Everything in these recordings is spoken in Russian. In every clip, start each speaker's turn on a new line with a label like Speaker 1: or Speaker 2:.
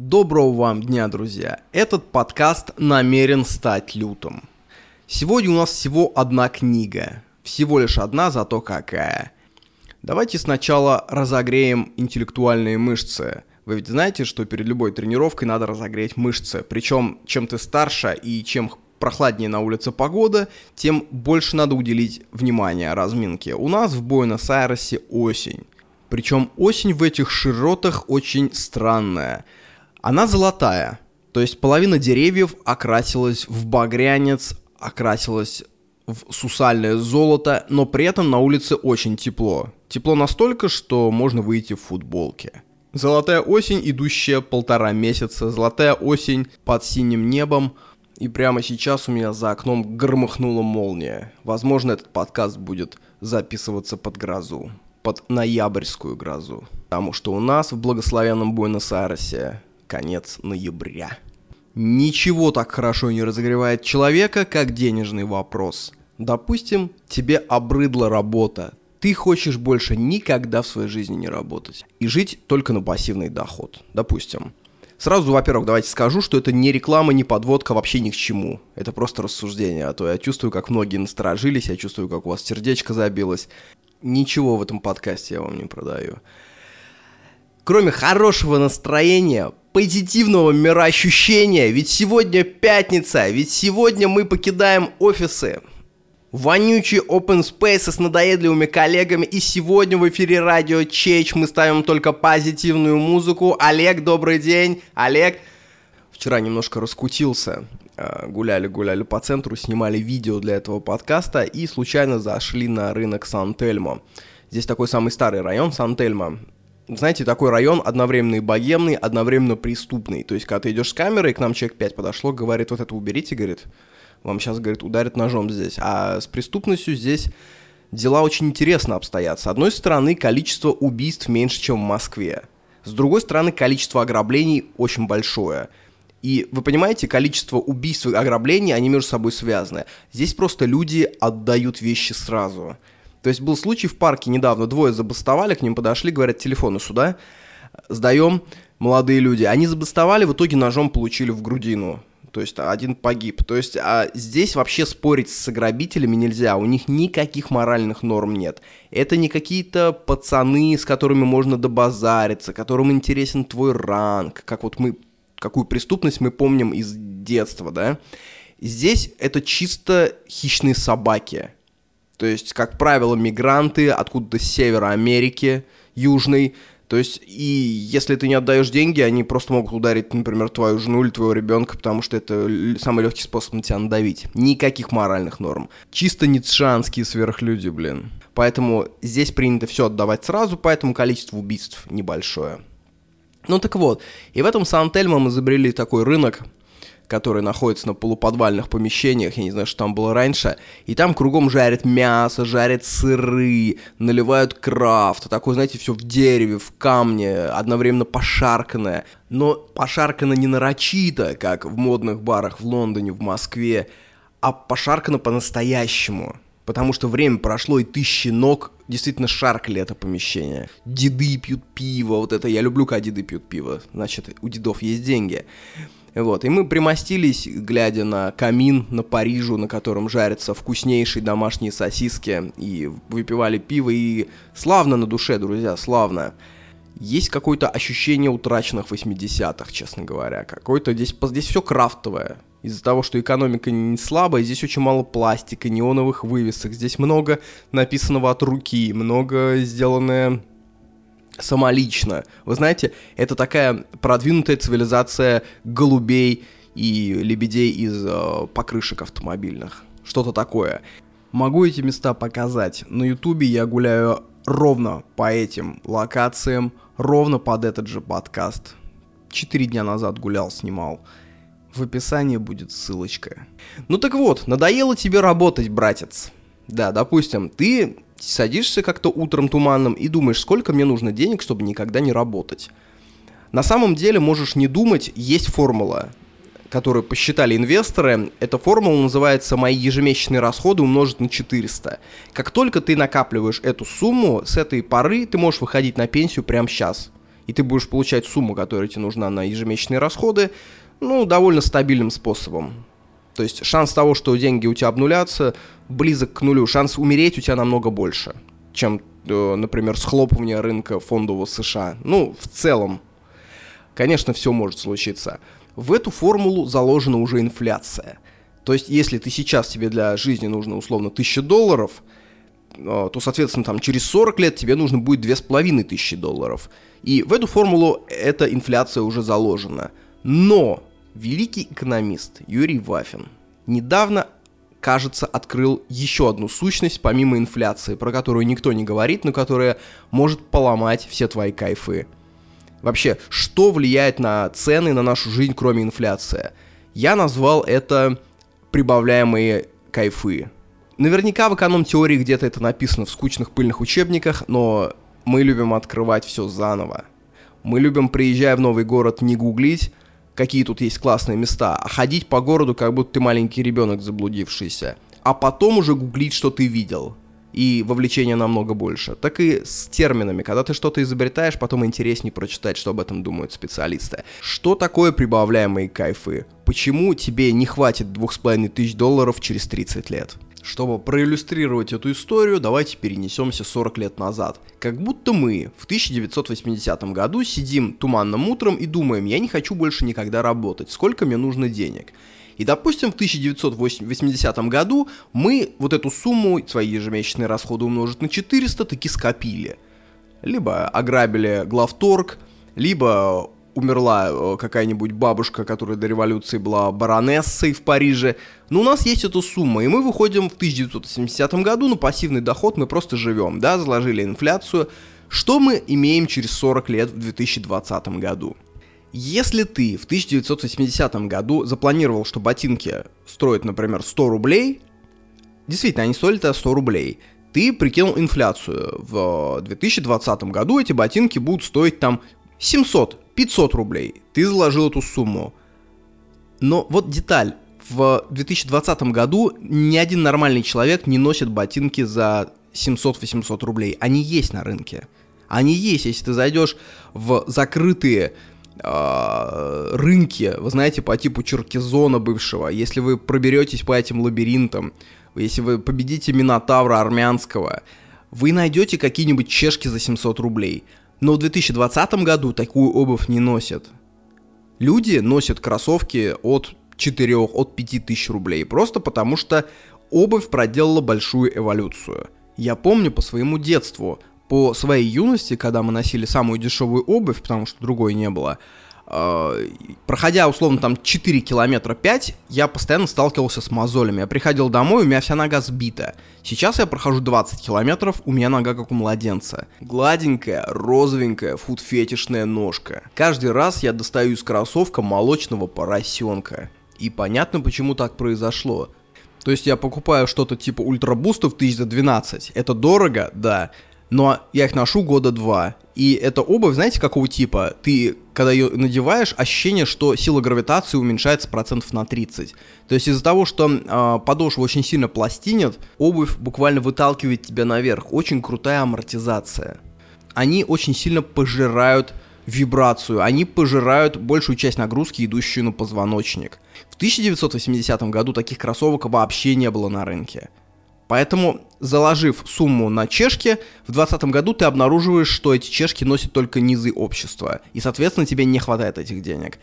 Speaker 1: Доброго вам дня, друзья! Этот подкаст намерен стать лютым. Сегодня у нас всего одна книга. Всего лишь одна, зато какая. Давайте сначала разогреем интеллектуальные мышцы. Вы ведь знаете, что перед любой тренировкой надо разогреть мышцы. Причем, чем ты старше и чем прохладнее на улице погода, тем больше надо уделить внимание разминке. У нас в Буэнос-Айресе осень. Причем осень в этих широтах очень странная – она золотая, то есть половина деревьев окрасилась в багрянец, окрасилась в сусальное золото, но при этом на улице очень тепло. Тепло настолько, что можно выйти в футболке. Золотая осень, идущая полтора месяца, золотая осень под синим небом, и прямо сейчас у меня за окном громыхнула молния. Возможно, этот подкаст будет записываться под грозу, под ноябрьскую грозу. Потому что у нас в благословенном Буэнос-Айресе конец ноября. Ничего так хорошо не разогревает человека, как денежный вопрос. Допустим, тебе обрыдла работа, ты хочешь больше никогда в своей жизни не работать и жить только на пассивный доход. Допустим. Сразу, во-первых, давайте скажу, что это не реклама, не подводка, вообще ни к чему. Это просто рассуждение, а то я чувствую, как многие насторожились, я чувствую, как у вас сердечко забилось. Ничего в этом подкасте я вам не продаю. Кроме хорошего настроения, позитивного мироощущения, ведь сегодня пятница, ведь сегодня мы покидаем офисы. Вонючий open space с надоедливыми коллегами, и сегодня в эфире радио Чеч мы ставим только позитивную музыку. Олег, добрый день. Олег, вчера немножко раскутился. Гуляли-гуляли по центру, снимали видео для этого подкаста и случайно зашли на рынок Сан-Тельмо. Здесь такой самый старый район Сан-Тельмо знаете, такой район одновременно и богемный, одновременно преступный. То есть, когда ты идешь с камерой, к нам человек 5 подошло, говорит, вот это уберите, говорит, вам сейчас, говорит, ударят ножом здесь. А с преступностью здесь дела очень интересно обстоят. С одной стороны, количество убийств меньше, чем в Москве. С другой стороны, количество ограблений очень большое. И вы понимаете, количество убийств и ограблений, они между собой связаны. Здесь просто люди отдают вещи сразу. То есть был случай в парке недавно, двое забастовали, к ним подошли, говорят, телефоны сюда, сдаем, молодые люди. Они забастовали, в итоге ножом получили в грудину. То есть один погиб. То есть а здесь вообще спорить с грабителями нельзя. У них никаких моральных норм нет. Это не какие-то пацаны, с которыми можно добазариться, которым интересен твой ранг. Как вот мы, какую преступность мы помним из детства, да? Здесь это чисто хищные собаки. То есть, как правило, мигранты откуда-то с севера Америки, южной. То есть, и если ты не отдаешь деньги, они просто могут ударить, например, твою жену или твоего ребенка, потому что это самый легкий способ на тебя надавить. Никаких моральных норм. Чисто ницшанские сверхлюди, блин. Поэтому здесь принято все отдавать сразу, поэтому количество убийств небольшое. Ну так вот, и в этом Сан-Тельмо мы изобрели такой рынок, который находится на полуподвальных помещениях, я не знаю, что там было раньше, и там кругом жарят мясо, жарят сыры, наливают крафт, такое, знаете, все в дереве, в камне, одновременно пошарканное, но пошаркано не нарочито, как в модных барах в Лондоне, в Москве, а пошаркано по-настоящему. Потому что время прошло, и тысячи ног действительно шаркали это помещение. Деды пьют пиво, вот это я люблю, когда деды пьют пиво. Значит, у дедов есть деньги. Вот, и мы примостились, глядя на камин на Парижу, на котором жарятся вкуснейшие домашние сосиски, и выпивали пиво, и славно на душе, друзья, славно. Есть какое-то ощущение утраченных 80-х, честно говоря. Какое-то здесь, здесь все крафтовое. Из-за того, что экономика не слабая, здесь очень мало пластика, неоновых вывесок. Здесь много написанного от руки, много сделанное самолично. Вы знаете, это такая продвинутая цивилизация голубей и лебедей из э, покрышек автомобильных. Что-то такое. Могу эти места показать. На ютубе я гуляю ровно по этим локациям, ровно под этот же подкаст. Четыре дня назад гулял, снимал. В описании будет ссылочка. Ну так вот, надоело тебе работать, братец. Да, допустим, ты садишься как-то утром туманным и думаешь, сколько мне нужно денег, чтобы никогда не работать. На самом деле можешь не думать, есть формула, которую посчитали инвесторы. Эта формула называется «Мои ежемесячные расходы умножить на 400». Как только ты накапливаешь эту сумму, с этой поры ты можешь выходить на пенсию прямо сейчас. и ты будешь получать сумму, которая тебе нужна на ежемесячные расходы, ну, довольно стабильным способом. То есть шанс того, что деньги у тебя обнулятся, близок к нулю. Шанс умереть у тебя намного больше, чем, э, например, схлопывание рынка фондового США. Ну, в целом, конечно, все может случиться. В эту формулу заложена уже инфляция. То есть, если ты сейчас тебе для жизни нужно условно 1000 долларов, э, то, соответственно, там через 40 лет тебе нужно будет 2500 долларов. И в эту формулу эта инфляция уже заложена. Но Великий экономист Юрий Вафин недавно, кажется, открыл еще одну сущность помимо инфляции, про которую никто не говорит, но которая может поломать все твои кайфы. Вообще, что влияет на цены, на нашу жизнь, кроме инфляции? Я назвал это прибавляемые кайфы. Наверняка в эконом-теории где-то это написано в скучных пыльных учебниках, но мы любим открывать все заново. Мы любим, приезжая в новый город, не гуглить, какие тут есть классные места, а ходить по городу, как будто ты маленький ребенок заблудившийся. А потом уже гуглить, что ты видел. И вовлечение намного больше. Так и с терминами. Когда ты что-то изобретаешь, потом интереснее прочитать, что об этом думают специалисты. Что такое прибавляемые кайфы? Почему тебе не хватит двух с половиной тысяч долларов через 30 лет? Чтобы проиллюстрировать эту историю, давайте перенесемся 40 лет назад. Как будто мы в 1980 году сидим туманным утром и думаем, я не хочу больше никогда работать, сколько мне нужно денег. И, допустим, в 1980 году мы вот эту сумму, свои ежемесячные расходы умножить на 400, таки скопили. Либо ограбили главторг, либо умерла э, какая-нибудь бабушка, которая до революции была баронессой в Париже. Но у нас есть эта сумма, и мы выходим в 1970 году на пассивный доход, мы просто живем, да, заложили инфляцию. Что мы имеем через 40 лет в 2020 году? Если ты в 1980 году запланировал, что ботинки стоят, например, 100 рублей, действительно, они стоили 100 рублей, ты прикинул инфляцию. В 2020 году эти ботинки будут стоить там 700 500 рублей, ты заложил эту сумму. Но вот деталь. В 2020 году ни один нормальный человек не носит ботинки за 700-800 рублей. Они есть на рынке. Они есть, если ты зайдешь в закрытые э, рынки, вы знаете, по типу Черкизона бывшего, если вы проберетесь по этим лабиринтам, если вы победите Минотавра армянского, вы найдете какие-нибудь чешки за 700 рублей. Но в 2020 году такую обувь не носят. Люди носят кроссовки от 4, от 5 тысяч рублей, просто потому что обувь проделала большую эволюцию. Я помню по своему детству, по своей юности, когда мы носили самую дешевую обувь, потому что другой не было, проходя, условно, там 4 километра 5, я постоянно сталкивался с мозолями. Я приходил домой, у меня вся нога сбита. Сейчас я прохожу 20 километров, у меня нога как у младенца. Гладенькая, розовенькая, футфетишная ножка. Каждый раз я достаю из кроссовка молочного поросенка. И понятно, почему так произошло. То есть я покупаю что-то типа ультрабустов тысяч за 12. Это дорого, да но я их ношу года два. И эта обувь, знаете, какого типа? Ты, когда ее надеваешь, ощущение, что сила гравитации уменьшается процентов на 30. То есть из-за того, что э, подошва очень сильно пластинет, обувь буквально выталкивает тебя наверх. Очень крутая амортизация. Они очень сильно пожирают вибрацию, они пожирают большую часть нагрузки, идущую на позвоночник. В 1980 году таких кроссовок вообще не было на рынке. Поэтому, заложив сумму на чешки, в 2020 году ты обнаруживаешь, что эти чешки носят только низы общества, и, соответственно, тебе не хватает этих денег.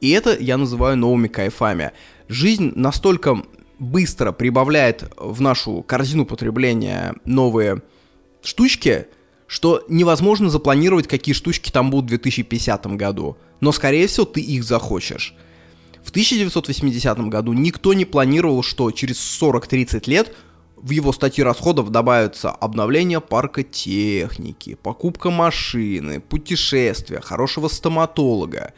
Speaker 1: И это я называю новыми кайфами. Жизнь настолько быстро прибавляет в нашу корзину потребления новые штучки, что невозможно запланировать, какие штучки там будут в 2050 году. Но, скорее всего, ты их захочешь. В 1980 году никто не планировал, что через 40-30 лет в его статье расходов добавятся обновление парка техники, покупка машины, путешествия, хорошего стоматолога.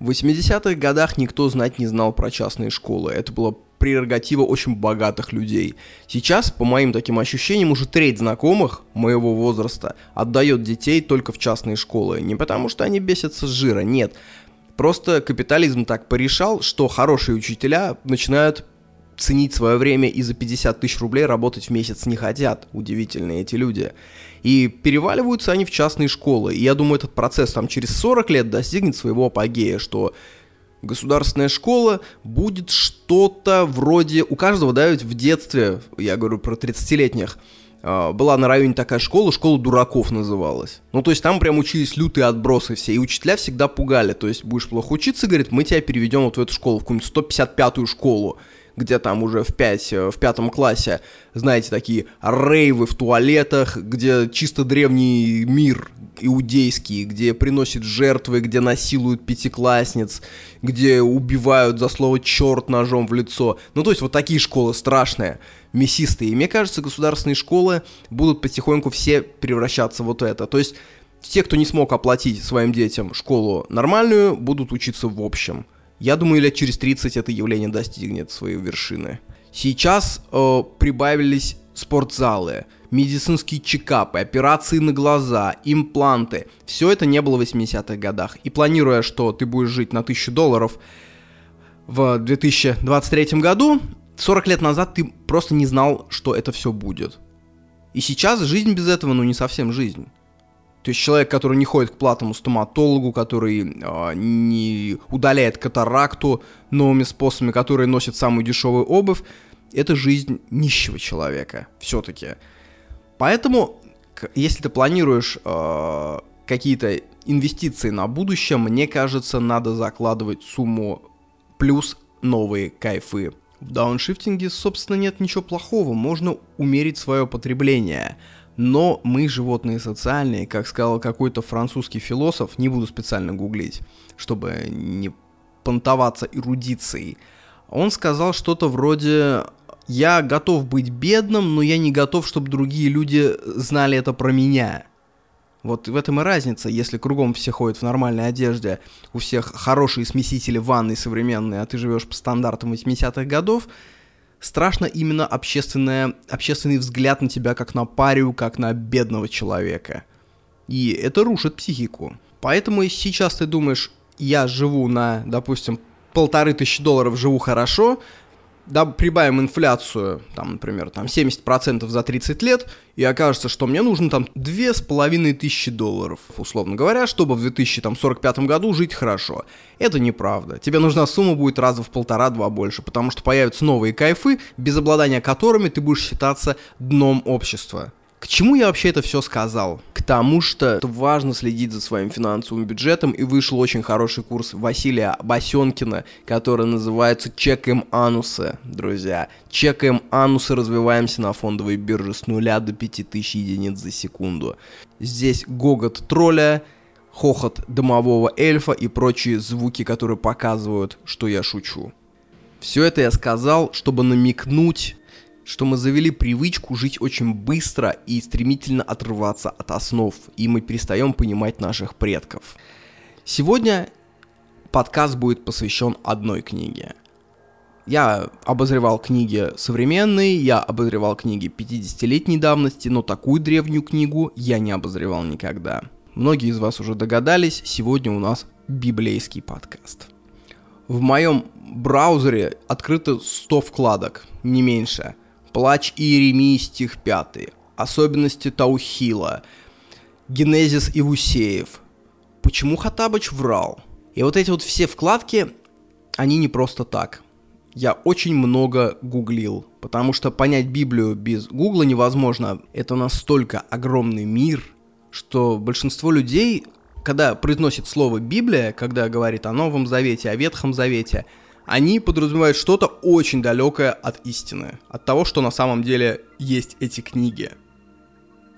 Speaker 1: В 80-х годах никто знать не знал про частные школы. Это было прерогатива очень богатых людей. Сейчас, по моим таким ощущениям, уже треть знакомых моего возраста отдает детей только в частные школы. Не потому что они бесятся с жира, нет. Просто капитализм так порешал, что хорошие учителя начинают ценить свое время и за 50 тысяч рублей работать в месяц не хотят. Удивительные эти люди. И переваливаются они в частные школы. И я думаю, этот процесс там через 40 лет достигнет своего апогея, что государственная школа будет что-то вроде... У каждого, да, ведь в детстве, я говорю про 30-летних, а, была на районе такая школа, школа дураков называлась. Ну, то есть там прям учились лютые отбросы все, и учителя всегда пугали. То есть будешь плохо учиться, говорит, мы тебя переведем вот в эту школу, в какую-нибудь 155-ю школу где там уже в, 5, э, в пятом классе, знаете, такие рейвы в туалетах, где чисто древний мир иудейский, где приносят жертвы, где насилуют пятиклассниц, где убивают за слово «черт» ножом в лицо. Ну, то есть вот такие школы страшные, мясистые. И мне кажется, государственные школы будут потихоньку все превращаться в вот это. То есть те, кто не смог оплатить своим детям школу нормальную, будут учиться в общем. Я думаю, лет через 30 это явление достигнет своей вершины. Сейчас э, прибавились спортзалы, медицинские чекапы, операции на глаза, импланты. Все это не было в 80-х годах. И планируя, что ты будешь жить на 1000 долларов в 2023 году, 40 лет назад ты просто не знал, что это все будет. И сейчас жизнь без этого, ну, не совсем жизнь. То есть человек, который не ходит к платному стоматологу, который э, не удаляет катаракту новыми способами, который носит самую дешевую обувь, это жизнь нищего человека все-таки. Поэтому, если ты планируешь э, какие-то инвестиции на будущее, мне кажется, надо закладывать сумму плюс новые кайфы. В дауншифтинге, собственно, нет ничего плохого, можно умерить свое потребление – но мы животные социальные, как сказал какой-то французский философ, не буду специально гуглить, чтобы не понтоваться эрудицией. Он сказал что-то вроде «Я готов быть бедным, но я не готов, чтобы другие люди знали это про меня». Вот в этом и разница, если кругом все ходят в нормальной одежде, у всех хорошие смесители ванны современные, а ты живешь по стандартам 80-х годов, страшно именно общественное, общественный взгляд на тебя как на парию, как на бедного человека. И это рушит психику. Поэтому сейчас ты думаешь, я живу на, допустим, полторы тысячи долларов, живу хорошо, да, прибавим инфляцию, там, например, там 70% за 30 лет, и окажется, что мне нужно там тысячи долларов, условно говоря, чтобы в 2045 году жить хорошо. Это неправда. Тебе нужна сумма будет раза в полтора-два больше, потому что появятся новые кайфы, без обладания которыми ты будешь считаться дном общества. К чему я вообще это все сказал? К тому, что важно следить за своим финансовым бюджетом, и вышел очень хороший курс Василия Басенкина, который называется «Чекаем анусы», друзья. Чекаем анусы, развиваемся на фондовой бирже с нуля до 5000 единиц за секунду. Здесь гогот тролля, хохот домового эльфа и прочие звуки, которые показывают, что я шучу. Все это я сказал, чтобы намекнуть что мы завели привычку жить очень быстро и стремительно отрываться от основ, и мы перестаем понимать наших предков. Сегодня подкаст будет посвящен одной книге. Я обозревал книги современные, я обозревал книги 50-летней давности, но такую древнюю книгу я не обозревал никогда. Многие из вас уже догадались, сегодня у нас библейский подкаст. В моем браузере открыто 100 вкладок, не меньше – Плач Иеремии, стих 5. Особенности Таухила. Генезис Ивусеев. Почему Хатабыч врал? И вот эти вот все вкладки, они не просто так. Я очень много гуглил, потому что понять Библию без гугла невозможно. Это настолько огромный мир, что большинство людей, когда произносит слово Библия, когда говорит о Новом Завете, о Ветхом Завете – они подразумевают что-то очень далекое от истины, от того, что на самом деле есть эти книги.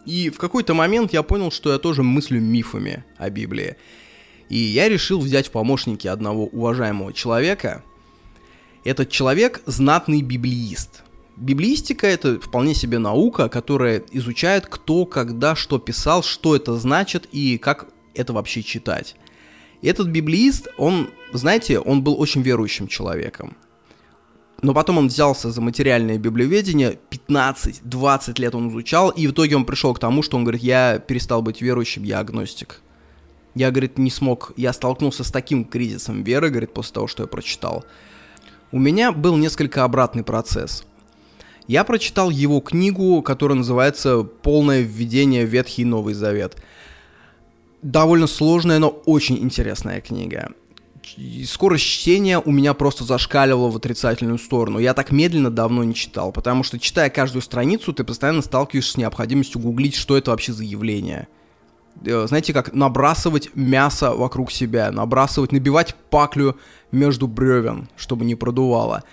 Speaker 1: И в какой-то момент я понял, что я тоже мыслю мифами о Библии. И я решил взять в помощники одного уважаемого человека. Этот человек знатный библиист. Библиистика это вполне себе наука, которая изучает, кто, когда, что писал, что это значит и как это вообще читать. Этот библиист, он, знаете, он был очень верующим человеком. Но потом он взялся за материальное библиоведение, 15-20 лет он изучал, и в итоге он пришел к тому, что он говорит, я перестал быть верующим, я агностик. Я, говорит, не смог, я столкнулся с таким кризисом веры, говорит, после того, что я прочитал. У меня был несколько обратный процесс. Я прочитал его книгу, которая называется «Полное введение в Ветхий Новый Завет». Довольно сложная, но очень интересная книга. Скорость чтения у меня просто зашкаливала в отрицательную сторону. Я так медленно давно не читал, потому что, читая каждую страницу, ты постоянно сталкиваешься с необходимостью гуглить, что это вообще за явление. Э, знаете, как набрасывать мясо вокруг себя, набрасывать, набивать паклю между бревен, чтобы не продувало.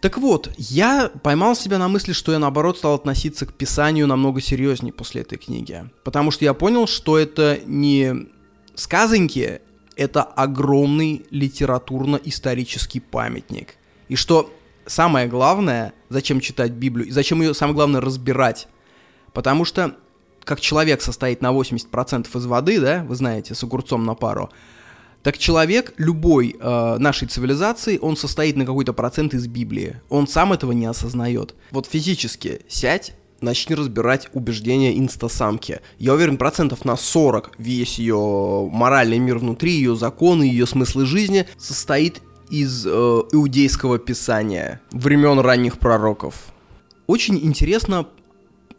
Speaker 1: Так вот, я поймал себя на мысли, что я наоборот стал относиться к писанию намного серьезнее после этой книги. Потому что я понял, что это не сказоньки, это огромный литературно-исторический памятник. И что самое главное, зачем читать Библию, и зачем ее самое главное разбирать. Потому что как человек состоит на 80% из воды, да, вы знаете, с огурцом на пару, так человек любой э, нашей цивилизации, он состоит на какой-то процент из Библии. Он сам этого не осознает. Вот физически сядь, начни разбирать убеждения инстасамки. Я уверен, процентов на 40 весь ее моральный мир внутри, ее законы, ее смыслы жизни состоит из э, иудейского писания времен ранних пророков. Очень интересно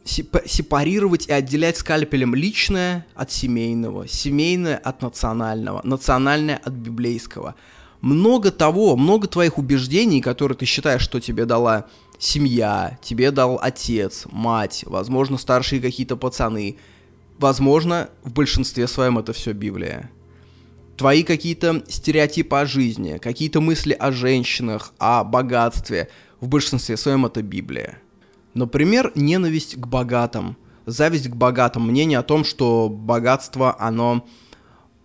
Speaker 1: сепарировать и отделять скальпелем личное от семейного, семейное от национального, национальное от библейского. Много того, много твоих убеждений, которые ты считаешь, что тебе дала семья, тебе дал отец, мать, возможно, старшие какие-то пацаны. Возможно, в большинстве своем это все Библия. Твои какие-то стереотипы о жизни, какие-то мысли о женщинах, о богатстве, в большинстве своем это Библия. Например, ненависть к богатым, зависть к богатым, мнение о том, что богатство, оно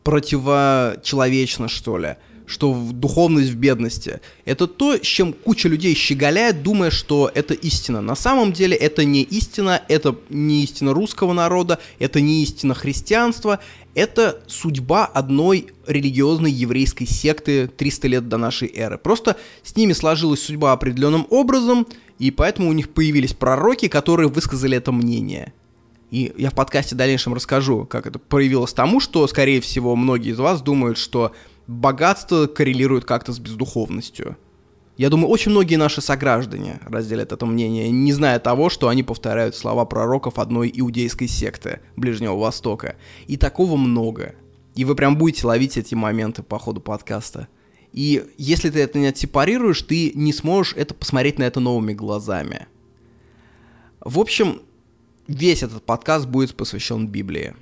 Speaker 1: противочеловечно, что ли, что духовность в бедности. Это то, с чем куча людей щеголяет, думая, что это истина. На самом деле это не истина, это не истина русского народа, это не истина христианства, это судьба одной религиозной еврейской секты 300 лет до нашей эры. Просто с ними сложилась судьба определенным образом, и поэтому у них появились пророки, которые высказали это мнение. И я в подкасте в дальнейшем расскажу, как это проявилось тому, что, скорее всего, многие из вас думают, что богатство коррелирует как-то с бездуховностью. Я думаю, очень многие наши сограждане разделят это мнение, не зная того, что они повторяют слова пророков одной иудейской секты Ближнего Востока. И такого много. И вы прям будете ловить эти моменты по ходу подкаста. И если ты это не отсепарируешь, ты не сможешь это посмотреть на это новыми глазами. В общем, весь этот подкаст будет посвящен Библии.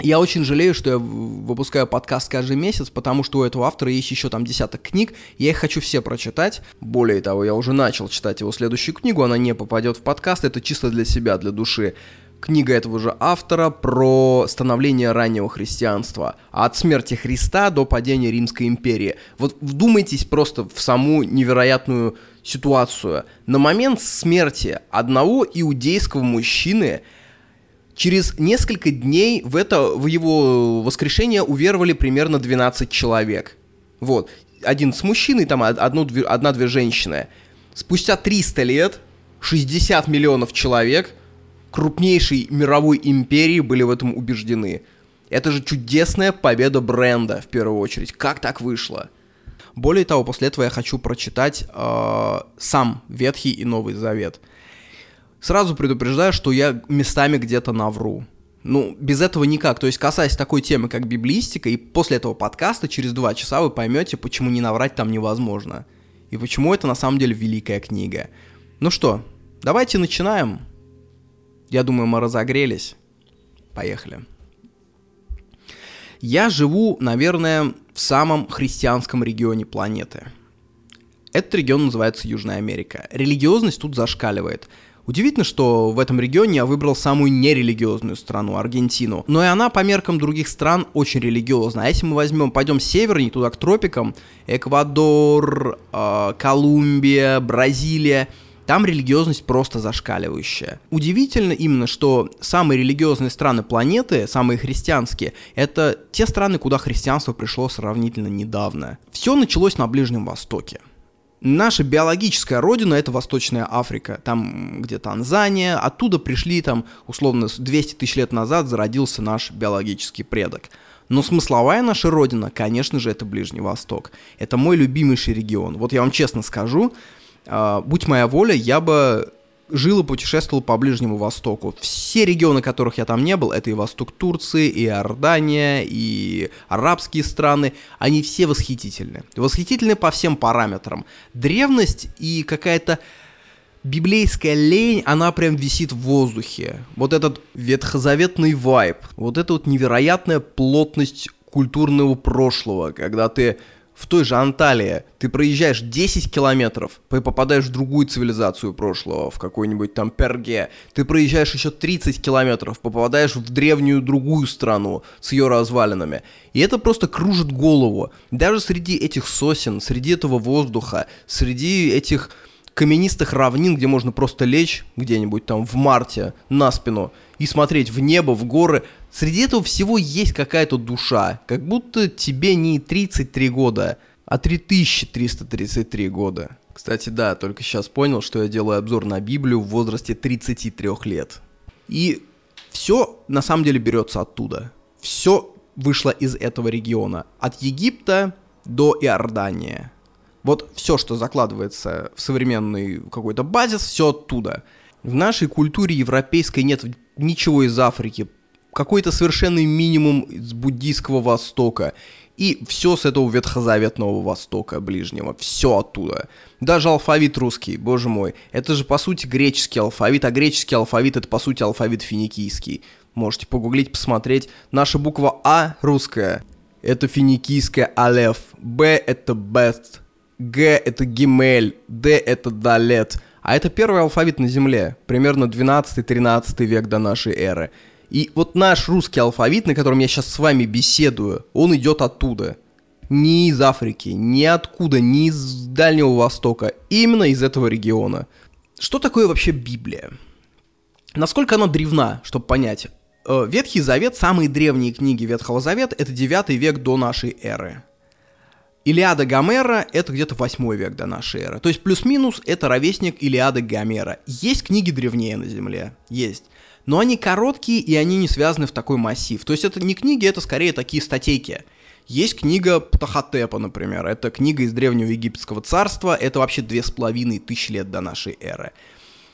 Speaker 1: Я очень жалею, что я выпускаю подкаст каждый месяц, потому что у этого автора есть еще там десяток книг, я их хочу все прочитать. Более того, я уже начал читать его следующую книгу, она не попадет в подкаст, это чисто для себя, для души книга этого же автора про становление раннего христианства, от смерти Христа до падения Римской империи. Вот вдумайтесь просто в саму невероятную ситуацию. На момент смерти одного иудейского мужчины через несколько дней в, это, в его воскрешение уверовали примерно 12 человек. Вот. Один с мужчиной, там одну, одна-две женщины. Спустя 300 лет 60 миллионов человек – крупнейшей мировой империи были в этом убеждены. Это же чудесная победа бренда, в первую очередь. Как так вышло? Более того, после этого я хочу прочитать э, сам Ветхий и Новый Завет. Сразу предупреждаю, что я местами где-то навру. Ну, без этого никак. То есть, касаясь такой темы, как библистика, и после этого подкаста через два часа вы поймете, почему не наврать там невозможно. И почему это на самом деле великая книга. Ну что, давайте начинаем. Я думаю, мы разогрелись. Поехали. Я живу, наверное, в самом христианском регионе планеты. Этот регион называется Южная Америка. Религиозность тут зашкаливает. Удивительно, что в этом регионе я выбрал самую нерелигиозную страну, Аргентину. Но и она по меркам других стран очень религиозна. А если мы возьмем, пойдем севернее, туда к тропикам, Эквадор, э, Колумбия, Бразилия – там религиозность просто зашкаливающая. Удивительно именно, что самые религиозные страны планеты, самые христианские, это те страны, куда христианство пришло сравнительно недавно. Все началось на Ближнем Востоке. Наша биологическая родина — это Восточная Африка, там где Танзания, оттуда пришли там, условно, 200 тысяч лет назад зародился наш биологический предок. Но смысловая наша родина, конечно же, это Ближний Восток. Это мой любимейший регион. Вот я вам честно скажу, э, будь моя воля, я бы жил и путешествовал по Ближнему Востоку. Все регионы, которых я там не был, это и восток Турции, и Иордания, и арабские страны, они все восхитительны. Восхитительны по всем параметрам. Древность и какая-то библейская лень, она прям висит в воздухе. Вот этот ветхозаветный вайб, вот эта вот невероятная плотность культурного прошлого, когда ты в той же Анталии ты проезжаешь 10 километров, попадаешь в другую цивилизацию прошлого, в какой-нибудь там Перге, ты проезжаешь еще 30 километров, попадаешь в древнюю другую страну с ее развалинами. И это просто кружит голову. Даже среди этих сосен, среди этого воздуха, среди этих каменистых равнин, где можно просто лечь где-нибудь там в марте на спину и смотреть в небо, в горы, Среди этого всего есть какая-то душа, как будто тебе не 33 года, а 3333 года. Кстати, да, только сейчас понял, что я делаю обзор на Библию в возрасте 33 лет. И все на самом деле берется оттуда. Все вышло из этого региона. От Египта до Иордании. Вот все, что закладывается в современный какой-то базис, все оттуда. В нашей культуре европейской нет ничего из Африки, какой-то совершенный минимум с буддийского Востока. И все с этого ветхозаветного Востока ближнего, все оттуда. Даже алфавит русский, боже мой, это же по сути греческий алфавит, а греческий алфавит это по сути алфавит финикийский. Можете погуглить, посмотреть. Наша буква А русская, это финикийская алеф, Б это бест, Г это гимель, Д это далет. А это первый алфавит на Земле, примерно 12-13 век до нашей эры. И вот наш русский алфавит, на котором я сейчас с вами беседую, он идет оттуда. Не из Африки, ни откуда, ни из Дальнего Востока, именно из этого региона. Что такое вообще Библия? Насколько она древна, чтобы понять? Э, Ветхий Завет, самые древние книги Ветхого Завета, это 9 век до нашей эры. Илиада Гомера — это где-то 8 век до нашей эры. То есть плюс-минус это ровесник Илиады Гомера. Есть книги древнее на Земле? Есть но они короткие и они не связаны в такой массив. То есть это не книги, это скорее такие статейки. Есть книга Птахотепа, например. Это книга из Древнего Египетского царства. Это вообще две с половиной тысячи лет до нашей эры.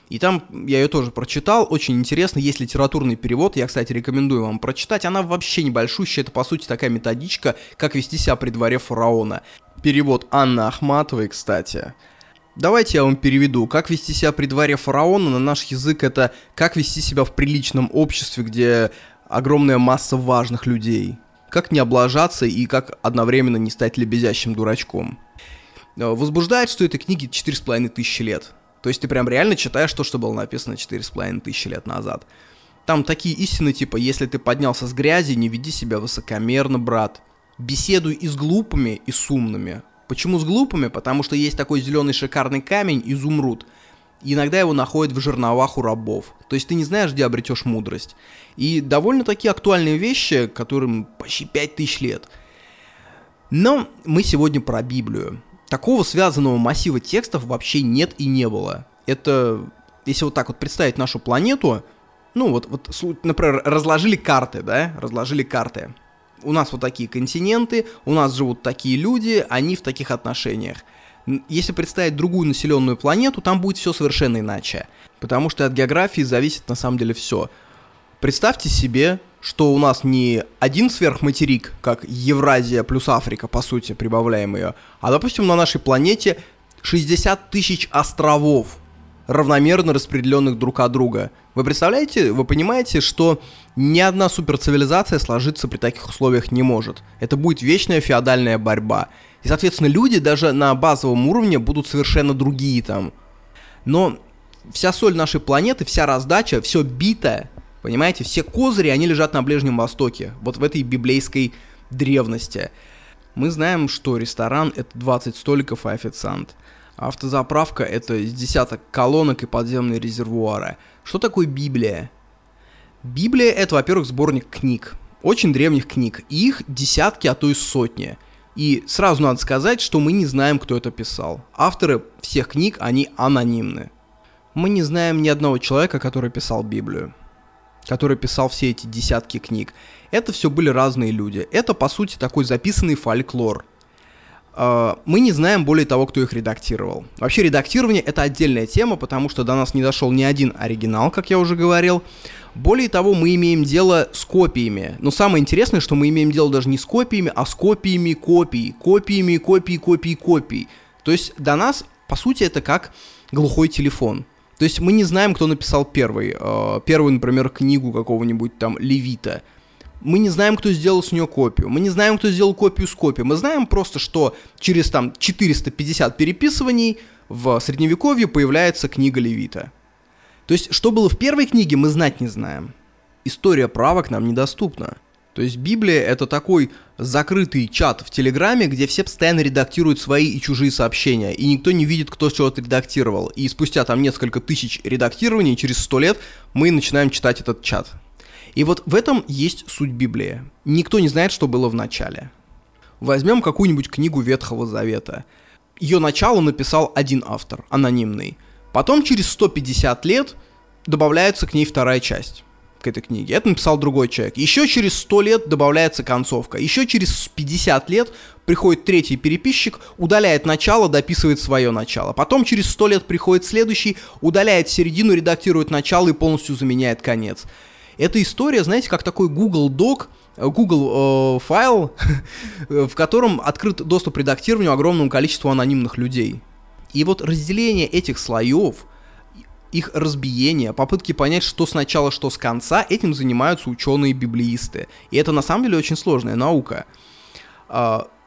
Speaker 1: И там я ее тоже прочитал, очень интересно, есть литературный перевод, я, кстати, рекомендую вам прочитать, она вообще небольшущая, это, по сути, такая методичка, как вести себя при дворе фараона. Перевод Анны Ахматовой, кстати. Давайте я вам переведу. Как вести себя при дворе фараона на наш язык это как вести себя в приличном обществе, где огромная масса важных людей. Как не облажаться и как одновременно не стать лебезящим дурачком. Э, возбуждает, что этой книге 4,5 тысячи лет. То есть ты прям реально читаешь то, что было написано 4,5 тысячи лет назад. Там такие истины типа, если ты поднялся с грязи, не веди себя высокомерно, брат. Беседуй и с глупыми, и с умными. Почему с глупыми? Потому что есть такой зеленый шикарный камень, изумруд. И иногда его находят в жерновах у рабов. То есть ты не знаешь, где обретешь мудрость. И довольно такие актуальные вещи, которым почти 5000 лет. Но мы сегодня про Библию. Такого связанного массива текстов вообще нет и не было. Это, если вот так вот представить нашу планету, ну вот, вот например, разложили карты, да, разложили карты у нас вот такие континенты, у нас живут такие люди, они в таких отношениях. Если представить другую населенную планету, там будет все совершенно иначе. Потому что от географии зависит на самом деле все. Представьте себе, что у нас не один сверхматерик, как Евразия плюс Африка, по сути, прибавляем ее, а, допустим, на нашей планете 60 тысяч островов, равномерно распределенных друг от друга. Вы представляете, вы понимаете, что ни одна суперцивилизация сложиться при таких условиях не может. Это будет вечная феодальная борьба. И, соответственно, люди даже на базовом уровне будут совершенно другие там. Но вся соль нашей планеты, вся раздача, все битое, понимаете, все козыри, они лежат на Ближнем Востоке, вот в этой библейской древности. Мы знаем, что ресторан это 20 столиков и официант. Автозаправка это десяток колонок и подземные резервуары. Что такое Библия? Библия это, во-первых, сборник книг, очень древних книг, их десятки, а то и сотни. И сразу надо сказать, что мы не знаем, кто это писал. Авторы всех книг, они анонимны. Мы не знаем ни одного человека, который писал Библию. который писал все эти десятки книг, это все были разные люди. Это, по сути, такой записанный фольклор. А, мы не знаем более того, кто их редактировал. Вообще редактирование это отдельная тема, потому что до нас не дошел ни один оригинал, как я уже говорил. Более того, мы имеем дело с копиями. Но самое интересное, что мы имеем дело даже не с копиями, а с копиями копий. Копиями, копий, копий, копий. То есть до нас, по сути, это как глухой телефон. То есть мы не знаем, кто написал первый. А, первую, например, книгу какого-нибудь там Левита. Мы не знаем, кто сделал с нее копию. Мы не знаем, кто сделал копию с копией. Мы знаем просто, что через там 450 переписываний в Средневековье появляется книга Левита. То есть, что было в первой книге, мы знать не знаем. История правок нам недоступна. То есть Библия это такой закрытый чат в Телеграме, где все постоянно редактируют свои и чужие сообщения, и никто не видит, кто что отредактировал. И спустя там несколько тысяч редактирований, через сто лет, мы начинаем читать этот чат. И вот в этом есть суть Библии. Никто не знает, что было в начале. Возьмем какую-нибудь книгу Ветхого Завета. Ее начало написал один автор, анонимный. Потом через 150 лет добавляется к ней вторая часть к этой книге. Это написал другой человек. Еще через 100 лет добавляется концовка. Еще через 50 лет приходит третий переписчик, удаляет начало, дописывает свое начало. Потом через 100 лет приходит следующий, удаляет середину, редактирует начало и полностью заменяет конец. Эта история, знаете, как такой Google Doc, э, Google э, файл, в котором открыт доступ к редактированию огромному количеству анонимных людей. И вот разделение этих слоев, их разбиение, попытки понять, что сначала, что с конца, этим занимаются ученые-библеисты. И это на самом деле очень сложная наука.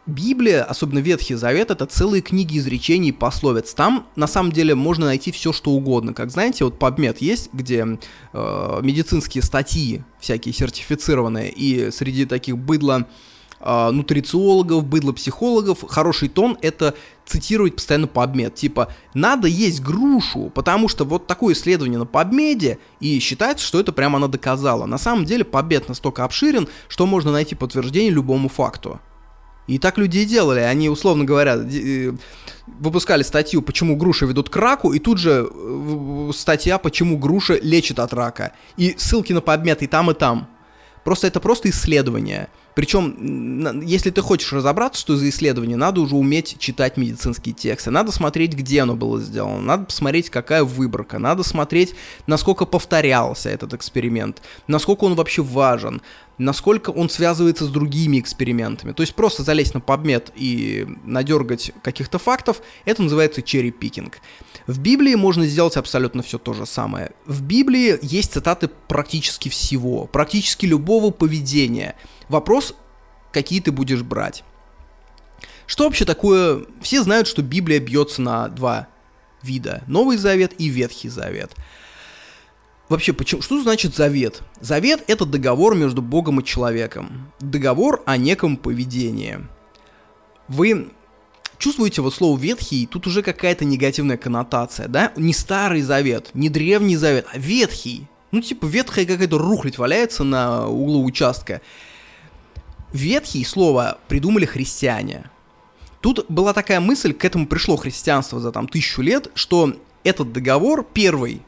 Speaker 1: Библия, особенно Ветхий Завет, это целые книги изречений и пословиц. Там, на самом деле, можно найти все, что угодно. Как знаете, вот PubMed есть, где э, медицинские статьи всякие сертифицированные, и среди таких быдло э, нутрициологов, быдло психологов, хороший тон — это цитировать постоянно PubMed. Типа, надо есть грушу, потому что вот такое исследование на PubMed, и считается, что это прямо она доказала. На самом деле PubMed настолько обширен, что можно найти подтверждение любому факту. И так люди и делали. Они, условно говоря, э, выпускали статью, почему груши ведут к раку, и тут же э, статья, почему груша лечит от рака. И ссылки на подметы и там, и там. Просто это просто исследование. Причем, если ты хочешь разобраться, что за исследование, надо уже уметь читать медицинские тексты, надо смотреть, где оно было сделано, надо посмотреть, какая выборка, надо смотреть, насколько повторялся этот эксперимент, насколько он вообще важен, насколько он связывается с другими экспериментами. То есть просто залезть на PubMed и надергать каких-то фактов, это называется черри-пикинг. В Библии можно сделать абсолютно все то же самое. В Библии есть цитаты практически всего, практически любого поведения – Вопрос, какие ты будешь брать. Что вообще такое? Все знают, что Библия бьется на два вида. Новый Завет и Ветхий Завет. Вообще, почему, что значит завет? Завет – это договор между Богом и человеком. Договор о неком поведении. Вы чувствуете вот слово «ветхий», тут уже какая-то негативная коннотация, да? Не старый завет, не древний завет, а ветхий. Ну, типа, ветхая какая-то рухлядь валяется на углу участка. Ветхий слово придумали христиане. Тут была такая мысль, к этому пришло христианство за там тысячу лет, что этот договор первый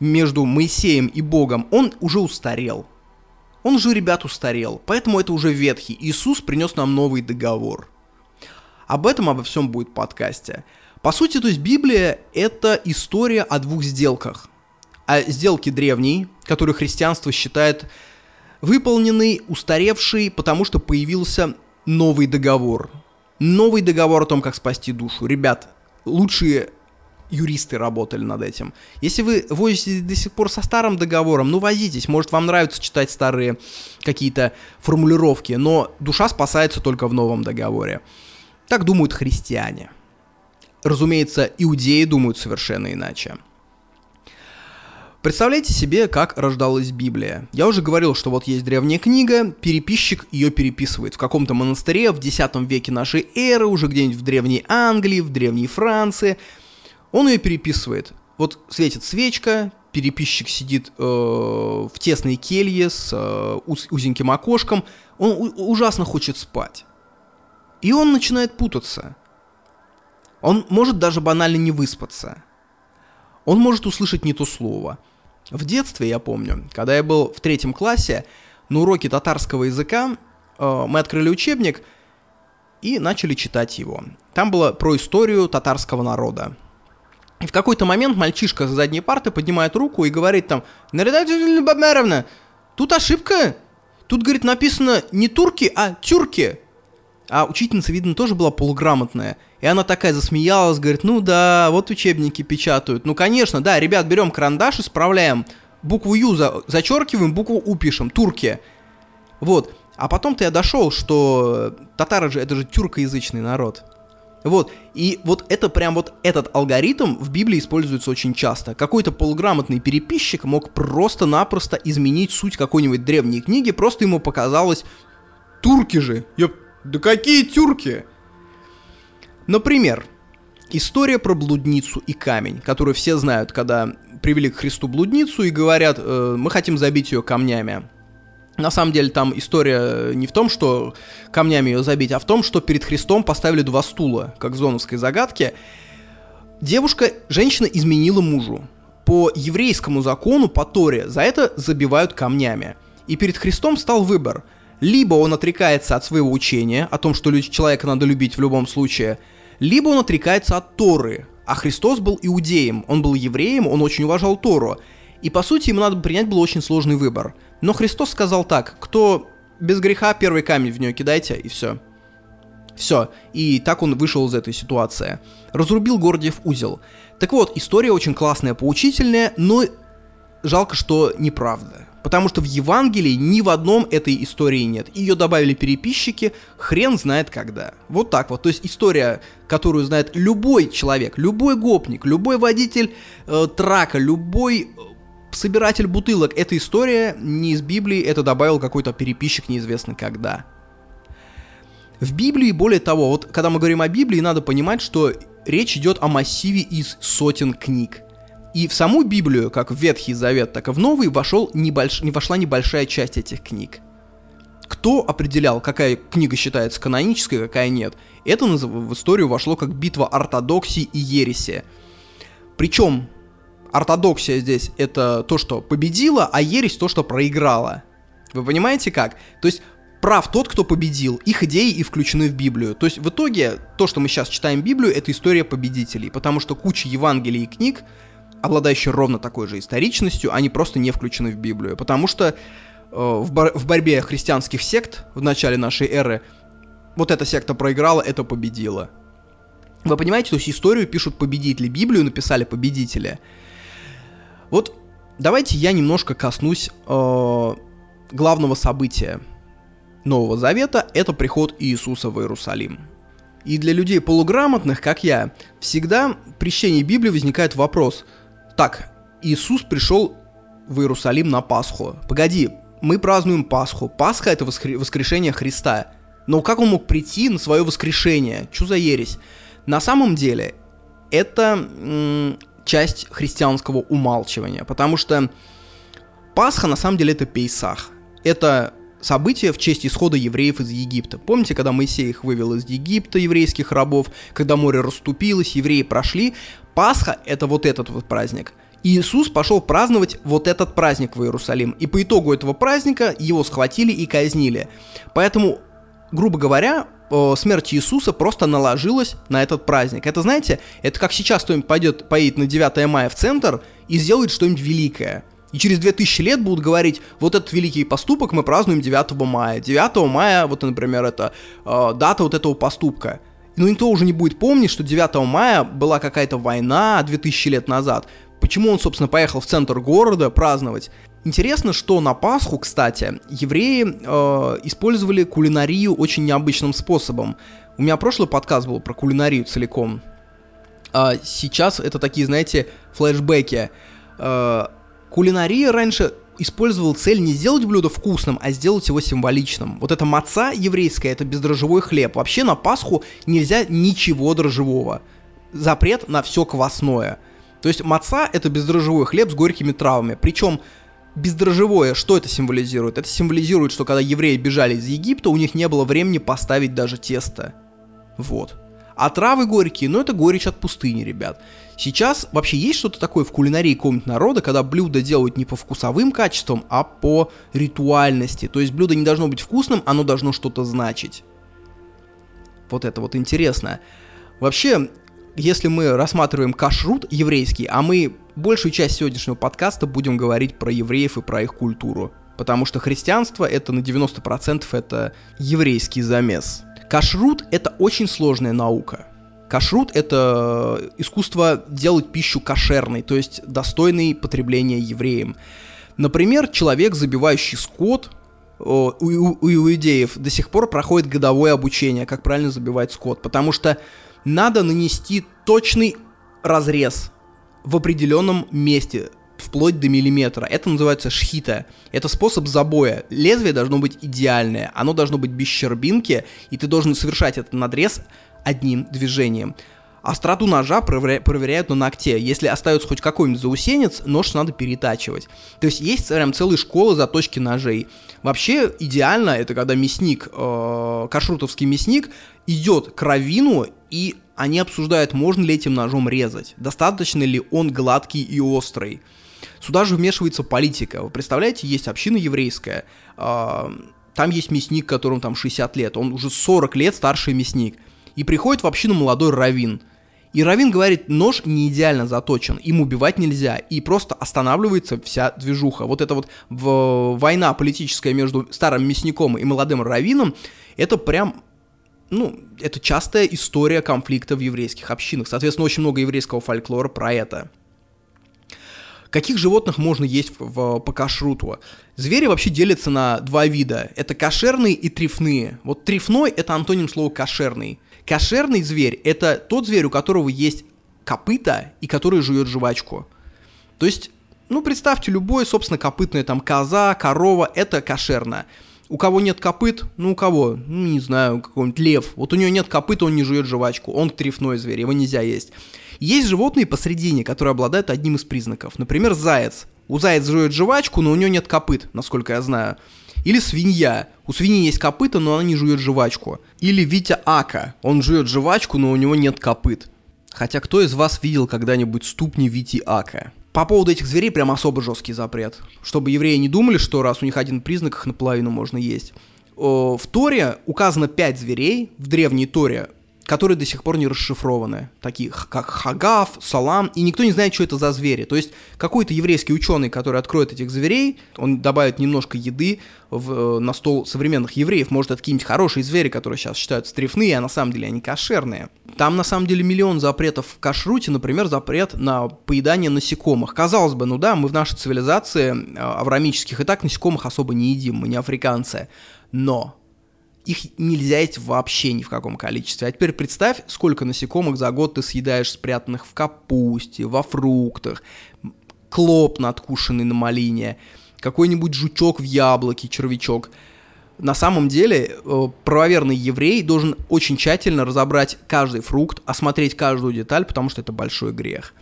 Speaker 1: между Моисеем и Богом, он уже устарел. Он уже, ребят, устарел, поэтому это уже ветхий. Иисус принес нам новый договор. Об этом, обо всем будет в подкасте. По сути, то есть Библия — это история о двух сделках. О сделке древней, которую христианство считает выполненный, устаревший, потому что появился новый договор. Новый договор о том, как спасти душу. Ребят, лучшие юристы работали над этим. Если вы возите до сих пор со старым договором, ну возитесь, может вам нравится читать старые какие-то формулировки, но душа спасается только в новом договоре. Так думают христиане. Разумеется, иудеи думают совершенно иначе. Представляете себе, как рождалась Библия. Я уже говорил, что вот есть древняя книга, переписчик ее переписывает в каком-то монастыре в X веке нашей эры, уже где-нибудь в древней Англии, в древней Франции. Он ее переписывает. Вот светит свечка, переписчик сидит э, в тесной келье с э, узеньким окошком, он ужасно хочет спать. И он начинает путаться. Он может даже банально не выспаться. Он может услышать не то слово – В детстве, я помню, когда я был в третьем классе, на уроке татарского языка э, мы открыли учебник и начали читать его. Там было про историю татарского народа. И в какой-то момент мальчишка с задней парты поднимает руку и говорит там, Нарядатель Бабмеровна, тут ошибка. Тут, говорит, написано не турки, а тюрки. А учительница, видно, тоже была полуграмотная. И она такая засмеялась, говорит, ну да, вот учебники печатают. Ну, конечно, да, ребят, берем карандаш, исправляем. Букву Ю за, зачеркиваем, букву У пишем, турки. Вот. А потом-то я дошел, что татары же, это же тюркоязычный народ. Вот, и вот это прям вот этот алгоритм в Библии используется очень часто. Какой-то полуграмотный переписчик мог просто-напросто изменить суть какой-нибудь древней книги, просто ему показалось «Турки же! Ёп, да какие тюрки?» Например, история про блудницу и камень, которую все знают, когда привели к Христу блудницу и говорят э, «Мы хотим забить ее камнями». На самом деле там история не в том, что камнями ее забить, а в том, что перед Христом поставили два стула, как в зоновской загадке. Девушка, женщина изменила мужу. По еврейскому закону, по Торе, за это забивают камнями. И перед Христом стал выбор. Либо он отрекается от своего учения, о том, что человека надо любить в любом случае, либо он отрекается от Торы. А Христос был иудеем, он был евреем, он очень уважал Тору. И по сути ему надо принять был очень сложный выбор – но Христос сказал так, кто без греха первый камень в нее кидайте, и все. Все. И так он вышел из этой ситуации. Разрубил Гордиев узел. Так вот, история очень классная, поучительная, но жалко, что неправда. Потому что в Евангелии ни в одном этой истории нет. Ее добавили переписчики, хрен знает когда. Вот так вот. То есть история, которую знает любой человек, любой гопник, любой водитель э, трака, любой собиратель бутылок. Эта история не из Библии, это добавил какой-то переписчик неизвестно когда. В Библии, более того, вот когда мы говорим о Библии, надо понимать, что речь идет о массиве из сотен книг. И в саму Библию, как в Ветхий Завет, так и в Новый, вошел небольш... не вошла небольшая часть этих книг. Кто определял, какая книга считается канонической, какая нет? Это в историю вошло как битва ортодоксии и ереси. Причем ортодоксия здесь это то, что победила, а ересь то, что проиграла. Вы понимаете как? То есть прав тот, кто победил. Их идеи и включены в Библию. То есть в итоге то, что мы сейчас читаем Библию, это история победителей, потому что куча Евангелий и книг, обладающие ровно такой же историчностью, они просто не включены в Библию, потому что э, в, бор- в борьбе христианских сект в начале нашей эры вот эта секта проиграла, это победила. Вы понимаете, то есть историю пишут победители, Библию написали победители. Вот давайте я немножко коснусь э, главного события Нового Завета, это приход Иисуса в Иерусалим. И для людей полуграмотных, как я, всегда при чтении Библии возникает вопрос. Так, Иисус пришел в Иерусалим на Пасху. Погоди, мы празднуем Пасху. Пасха это воскр... воскрешение Христа. Но как он мог прийти на свое воскрешение? Чё за ересь? На самом деле, это часть христианского умалчивания, потому что Пасха на самом деле это Пейсах. Это событие в честь исхода евреев из Египта. Помните, когда Моисей их вывел из Египта, еврейских рабов, когда море расступилось, евреи прошли? Пасха — это вот этот вот праздник. И Иисус пошел праздновать вот этот праздник в Иерусалим. И по итогу этого праздника его схватили и казнили. Поэтому, грубо говоря, смерть Иисуса просто наложилась на этот праздник. Это, знаете, это как сейчас кто-нибудь пойдет, поедет на 9 мая в центр и сделает что-нибудь великое. И через 2000 лет будут говорить, вот этот великий поступок мы празднуем 9 мая. 9 мая, вот, например, это э, дата вот этого поступка. Но никто уже не будет помнить, что 9 мая была какая-то война 2000 лет назад. Почему он, собственно, поехал в центр города праздновать? Интересно, что на Пасху, кстати, евреи э, использовали кулинарию очень необычным способом. У меня прошлый подкаст был про кулинарию целиком. А сейчас это такие, знаете, флешбеки. Э, кулинария раньше использовал цель не сделать блюдо вкусным, а сделать его символичным. Вот эта маца еврейская, это бездрожжевой хлеб. Вообще на Пасху нельзя ничего дрожжевого. Запрет на все квасное. То есть маца это бездрожжевой хлеб с горькими травами. Причем бездрожжевое, что это символизирует? Это символизирует, что когда евреи бежали из Египта, у них не было времени поставить даже тесто. Вот. А травы горькие, ну это горечь от пустыни, ребят. Сейчас вообще есть что-то такое в кулинарии комнат народа, когда блюдо делают не по вкусовым качествам, а по ритуальности. То есть блюдо не должно быть вкусным, оно должно что-то значить. Вот это вот интересно. Вообще, если мы рассматриваем кашрут еврейский, а мы большую часть сегодняшнего подкаста будем говорить про евреев и про их культуру, потому что христианство это на 90% это еврейский замес. Кашрут это очень сложная наука. Кашрут — это искусство делать пищу кошерной, то есть достойной потребления евреем. Например, человек, забивающий скот, у, у, у иудеев до сих пор проходит годовое обучение, как правильно забивать скот, потому что надо нанести точный разрез в определенном месте, вплоть до миллиметра. Это называется шхита. Это способ забоя. Лезвие должно быть идеальное, оно должно быть без щербинки, и ты должен совершать этот надрез одним движением. Остроту ножа проверя- проверяют на ногте. Если остается хоть какой-нибудь заусенец, нож надо перетачивать. То есть есть прям целые школы заточки ножей. Вообще идеально это когда мясник, э, кашрутовский мясник, идет к равину и они обсуждают, можно ли этим ножом резать, достаточно ли он гладкий и острый. Сюда же вмешивается политика. Вы представляете, есть община еврейская, э, там есть мясник, которому там 60 лет, он уже 40 лет старший мясник. И приходит в общину молодой равин. И Равин говорит, нож не идеально заточен, им убивать нельзя, и просто останавливается вся движуха. Вот эта вот война политическая между старым мясником и молодым Равином, это прям ну, это частая история конфликта в еврейских общинах. Соответственно, очень много еврейского фольклора про это. Каких животных можно есть в, в, по кашруту? Звери вообще делятся на два вида. Это кошерные и трефные. Вот трефной — это антоним слова кошерный. Кошерный зверь – это тот зверь, у которого есть копыта и который жует жвачку. То есть, ну, представьте, любое, собственно, копытное, там, коза, корова – это кошерно. У кого нет копыт, ну, у кого, ну, не знаю, какой-нибудь лев. Вот у него нет копыт, он не жует жвачку, он трефной зверь, его нельзя есть. Есть животные посредине, которые обладают одним из признаков. Например, заяц. У заяц жует жвачку, но у него нет копыт, насколько я знаю. Или свинья. У свиньи есть копыта, но она не жует жвачку. Или Витя Ака. Он жует жвачку, но у него нет копыт. Хотя кто из вас видел когда-нибудь ступни Вити Ака? По поводу этих зверей прям особо жесткий запрет. Чтобы евреи не думали, что раз у них один признак, их наполовину можно есть. В Торе указано пять зверей, в древней Торе которые до сих пор не расшифрованы, такие как Хагав, Салам, и никто не знает, что это за звери. То есть какой-то еврейский ученый, который откроет этих зверей, он добавит немножко еды в, э, на стол современных евреев, может это какие-нибудь хорошие звери, которые сейчас считаются трефные, а на самом деле они кошерные. Там на самом деле миллион запретов в кашруте, например, запрет на поедание насекомых. Казалось бы, ну да, мы в нашей цивилизации э, аврамических и так насекомых особо не едим, мы не африканцы. Но их нельзя есть вообще ни в каком количестве. А теперь представь, сколько насекомых за год ты съедаешь спрятанных в капусте, во фруктах, клоп надкушенный на малине, какой-нибудь жучок в яблоке, червячок. На самом деле, э, правоверный еврей должен очень тщательно разобрать каждый фрукт, осмотреть каждую деталь, потому что это большой грех.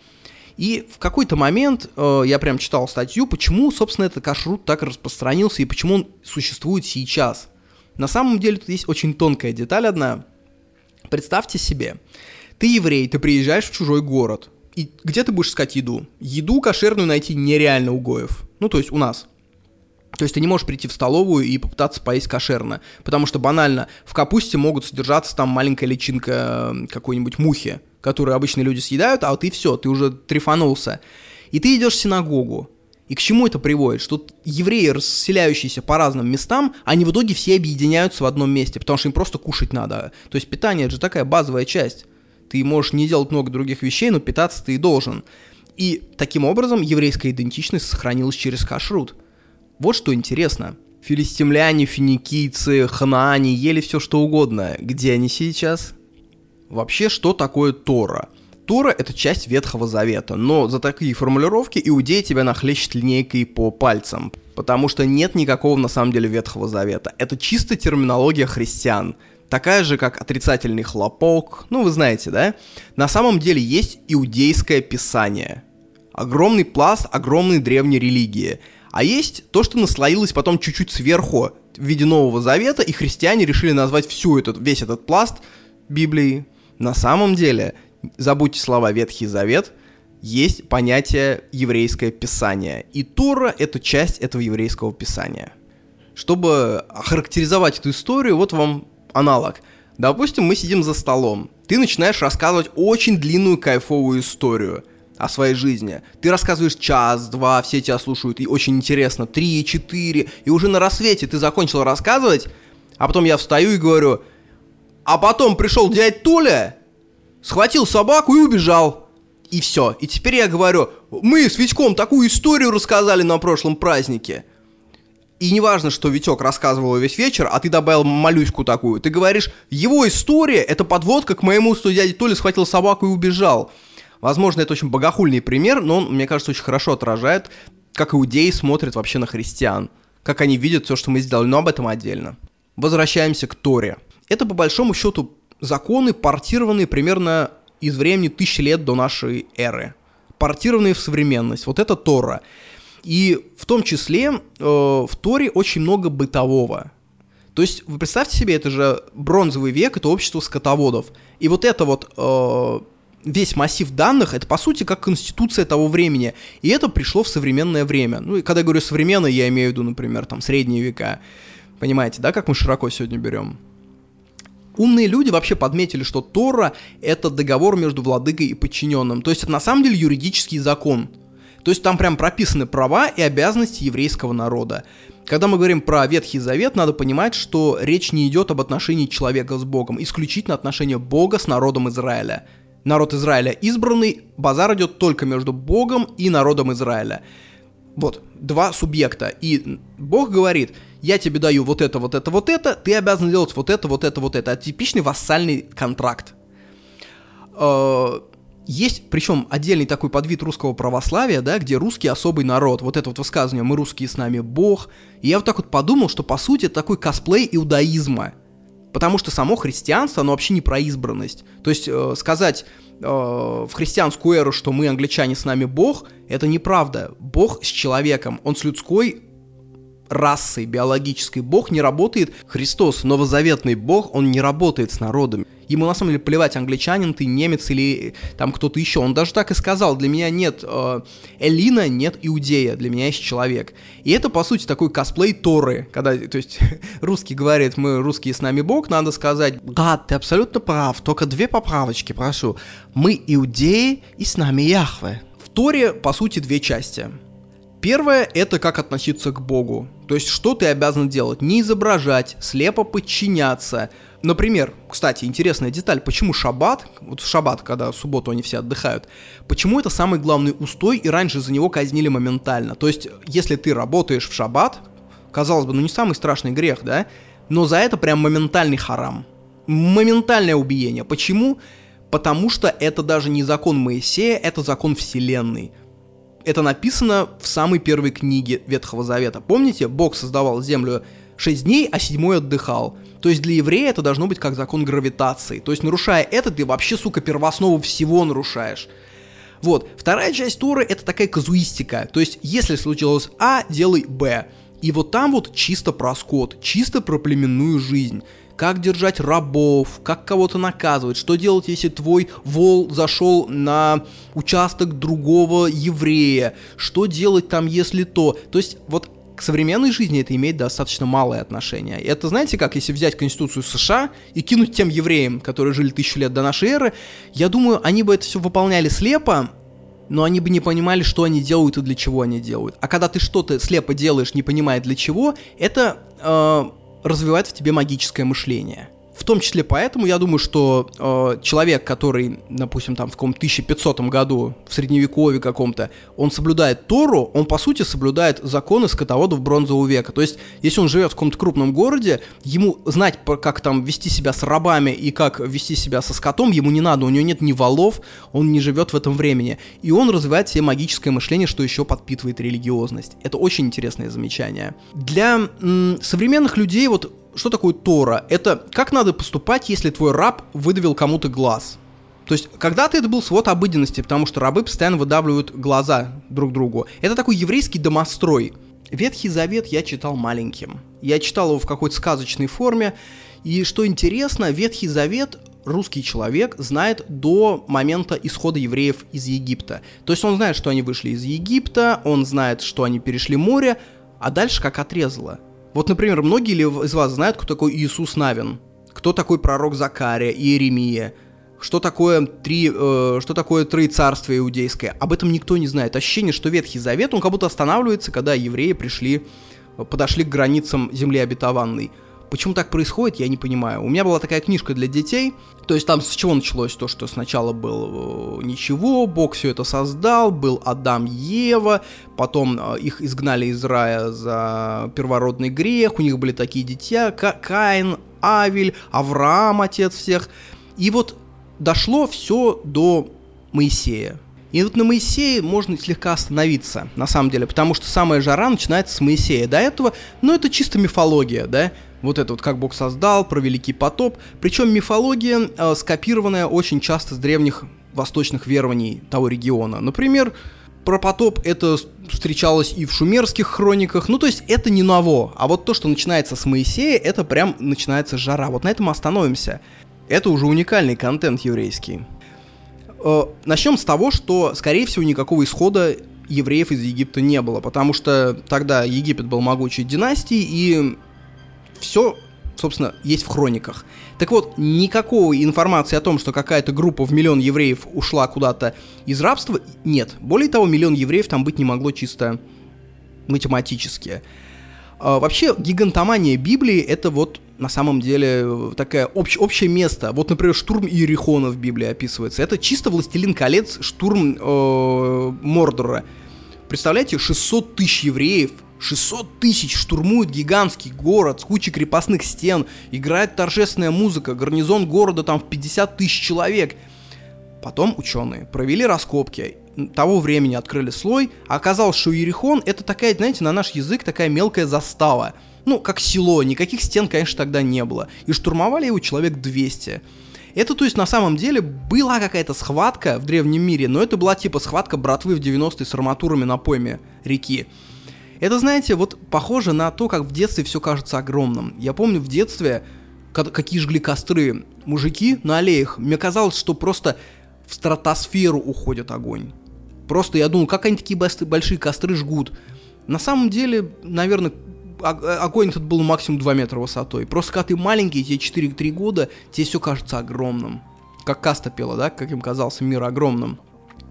Speaker 1: И в какой-то момент э, я прям читал статью, почему, собственно, этот кашрут так распространился и почему он существует сейчас – на самом деле тут есть очень тонкая деталь одна. Представьте себе, ты еврей, ты приезжаешь в чужой город, и где ты будешь искать еду? Еду кошерную найти нереально у Гоев. Ну, то есть у нас. То есть ты не можешь прийти в столовую и попытаться поесть кошерно, потому что банально в капусте могут содержаться там маленькая личинка э, какой-нибудь мухи, которую обычные люди съедают, а ты все, ты уже трефанулся. И ты идешь в синагогу, и к чему это приводит? Что евреи, расселяющиеся по разным местам, они в итоге все объединяются в одном месте, потому что им просто кушать надо. То есть питание это же такая базовая часть. Ты можешь не делать много других вещей, но питаться ты и должен. И таким образом еврейская идентичность сохранилась через кашрут. Вот что интересно. Филистимляне, финикийцы, ханаане ели все что угодно. Где они сейчас? Вообще, что такое Тора? Тора — это часть Ветхого Завета, но за такие формулировки иудеи тебя нахлещет линейкой по пальцам, потому что нет никакого на самом деле Ветхого Завета. Это чисто терминология христиан, такая же, как отрицательный хлопок, ну вы знаете, да? На самом деле есть иудейское писание. Огромный пласт огромной древней религии. А есть то, что наслоилось потом чуть-чуть сверху в виде Нового Завета, и христиане решили назвать всю этот, весь этот пласт Библией, На самом деле, забудьте слова Ветхий Завет, есть понятие еврейское писание. И Тора — это часть этого еврейского писания. Чтобы охарактеризовать эту историю, вот вам аналог. Допустим, мы сидим за столом. Ты начинаешь рассказывать очень длинную кайфовую историю о своей жизни. Ты рассказываешь час, два, все тебя слушают, и очень интересно, три, четыре, и уже на рассвете ты закончил рассказывать, а потом я встаю и говорю, а потом пришел дядь Толя, схватил собаку и убежал. И все. И теперь я говорю, мы с Витьком такую историю рассказали на прошлом празднике. И не важно, что Витек рассказывал весь вечер, а ты добавил малюську такую. Ты говоришь, его история — это подводка к моему, что дядя Толя схватил собаку и убежал. Возможно, это очень богохульный пример, но он, мне кажется, очень хорошо отражает, как иудеи смотрят вообще на христиан. Как они видят все, что мы сделали, но об этом отдельно. Возвращаемся к Торе. Это, по большому счету, законы, портированные примерно из времени тысячи лет до нашей эры. Портированные в современность. Вот это Тора. И в том числе э, в Торе очень много бытового. То есть, вы представьте себе, это же бронзовый век, это общество скотоводов. И вот это вот э, весь массив данных, это по сути как конституция того времени. И это пришло в современное время. Ну, и когда я говорю современное, я имею в виду, например, там, средние века. Понимаете, да, как мы широко сегодня берем? Умные люди вообще подметили, что Тора — это договор между владыкой и подчиненным. То есть это на самом деле юридический закон. То есть там прям прописаны права и обязанности еврейского народа. Когда мы говорим про Ветхий Завет, надо понимать, что речь не идет об отношении человека с Богом, исключительно отношения Бога с народом Израиля. Народ Израиля избранный, базар идет только между Богом и народом Израиля. Вот, два субъекта. И Бог говорит — я тебе даю вот это, вот это, вот это, ты обязан делать вот это, вот это, вот это. Это типичный вассальный контракт. Э, есть, причем, отдельный такой подвид русского православия, да, где русский особый народ. Вот это вот высказывание «мы русские, с нами Бог». И я вот так вот подумал, что, по сути, это такой косплей иудаизма. Потому что само христианство, оно вообще не про избранность. То есть э, сказать э, в христианскую эру, что мы, англичане, с нами Бог, это неправда. Бог с человеком, он с людской расой биологической бог не работает. Христос, новозаветный бог, он не работает с народами. Ему на самом деле плевать, англичанин ты, немец или там кто-то еще. Он даже так и сказал, для меня нет э, Элина, нет Иудея, для меня есть человек. И это, по сути, такой косплей Торы, когда, то есть, русский говорит, мы русские с нами Бог, надо сказать, да, ты абсолютно прав, только две поправочки, прошу. Мы иудеи и с нами Яхве. В Торе, по сути, две части. Первое — это как относиться к Богу. То есть, что ты обязан делать? Не изображать, слепо подчиняться. Например, кстати, интересная деталь, почему шаббат, вот шаббат, когда субботу они все отдыхают, почему это самый главный устой, и раньше за него казнили моментально. То есть, если ты работаешь в шаббат, казалось бы, ну не самый страшный грех, да, но за это прям моментальный харам. Моментальное убиение. Почему? Потому что это даже не закон Моисея, это закон Вселенной это написано в самой первой книге Ветхого Завета. Помните, Бог создавал землю 6 дней, а седьмой отдыхал. То есть для еврея это должно быть как закон гравитации. То есть нарушая это, ты вообще, сука, первооснову всего нарушаешь. Вот. Вторая часть Торы это такая казуистика. То есть, если случилось А, делай Б. И вот там вот чисто про скот, чисто про племенную жизнь как держать рабов, как кого-то наказывать, что делать, если твой вол зашел на участок другого еврея, что делать там, если то. То есть вот к современной жизни это имеет достаточно малое отношение. И это, знаете, как если взять Конституцию США и кинуть тем евреям, которые жили тысячу лет до нашей эры, я думаю, они бы это все выполняли слепо, но они бы не понимали, что они делают и для чего они делают. А когда ты что-то слепо делаешь, не понимая для чего, это э, развивает в тебе магическое мышление. В том числе поэтому я думаю, что э, человек, который, допустим, там в каком 1500 году, в средневековье каком-то, он соблюдает Тору, он по сути соблюдает законы скотоводов бронзового века. То есть, если он живет в каком-то крупном городе, ему знать, как там вести себя с рабами и как вести себя со скотом, ему не надо, у него нет ни валов, он не живет в этом времени. И он развивает себе магическое мышление, что еще подпитывает религиозность. Это очень интересное замечание. Для современных людей вот что такое Тора? Это как надо поступать, если твой раб выдавил кому-то глаз. То есть, когда-то это был свод обыденности, потому что рабы постоянно выдавливают глаза друг другу. Это такой еврейский домострой. Ветхий Завет я читал маленьким. Я читал его в какой-то сказочной форме. И что интересно, Ветхий Завет русский человек знает до момента исхода евреев из Египта. То есть он знает, что они вышли из Египта, он знает, что они перешли море, а дальше как отрезало. Вот, например, многие ли из вас знают, кто такой Иисус Навин? Кто такой пророк Закария, Иеремия? Что такое три, э, что такое троецарствие иудейское? Об этом никто не знает. Ощущение, что Ветхий Завет, он как будто останавливается, когда евреи пришли, подошли к границам земли обетованной. Почему так происходит, я не понимаю. У меня была такая книжка для детей, то есть там с чего началось то, что сначала был э, ничего, Бог все это создал, был Адам Ева, потом э, их изгнали из рая за первородный грех, у них были такие дитя, Каин, Авель, Авраам, отец всех. И вот дошло все до Моисея. И вот на Моисее можно слегка остановиться, на самом деле, потому что самая жара начинается с Моисея. До этого, ну, это чисто мифология, да, вот это вот как Бог создал, про Великий потоп. Причем мифология, э, скопированная очень часто с древних восточных верований того региона. Например, про потоп это встречалось и в шумерских хрониках, ну то есть это не ново, а вот то, что начинается с Моисея, это прям начинается жара. Вот на этом остановимся. Это уже уникальный контент еврейский. Э, начнем с того, что, скорее всего, никакого исхода евреев из Египта не было, потому что тогда Египет был могучей династией, и все, собственно, есть в хрониках. Так вот, никакой информации о том, что какая-то группа в миллион евреев ушла куда-то из рабства, нет. Более того, миллион евреев там быть не могло чисто математически. А, вообще, гигантомания Библии — это вот на самом деле такое общ, общее место. Вот, например, штурм Иерихона в Библии описывается. Это чисто «Властелин колец», штурм э, Мордора. Представляете, 600 тысяч евреев — 600 тысяч штурмуют гигантский город с кучей крепостных стен, играет торжественная музыка, гарнизон города там в 50 тысяч человек. Потом ученые провели раскопки, того времени открыли слой, а оказалось, что Иерихон это такая, знаете, на наш язык такая мелкая застава. Ну, как село, никаких стен, конечно, тогда не было. И штурмовали его человек 200. Это, то есть, на самом деле была какая-то схватка в древнем мире, но это была типа схватка братвы в 90-е с арматурами на пойме реки. Это, знаете, вот похоже на то, как в детстве все кажется огромным. Я помню в детстве, какие жгли костры мужики на аллеях, мне казалось, что просто в стратосферу уходит огонь. Просто я думал, как они такие большие костры жгут. На самом деле, наверное, огонь этот был максимум 2 метра высотой. Просто когда ты маленький, тебе 4-3 года, тебе все кажется огромным. Как Каста пела, да, как им казался мир огромным.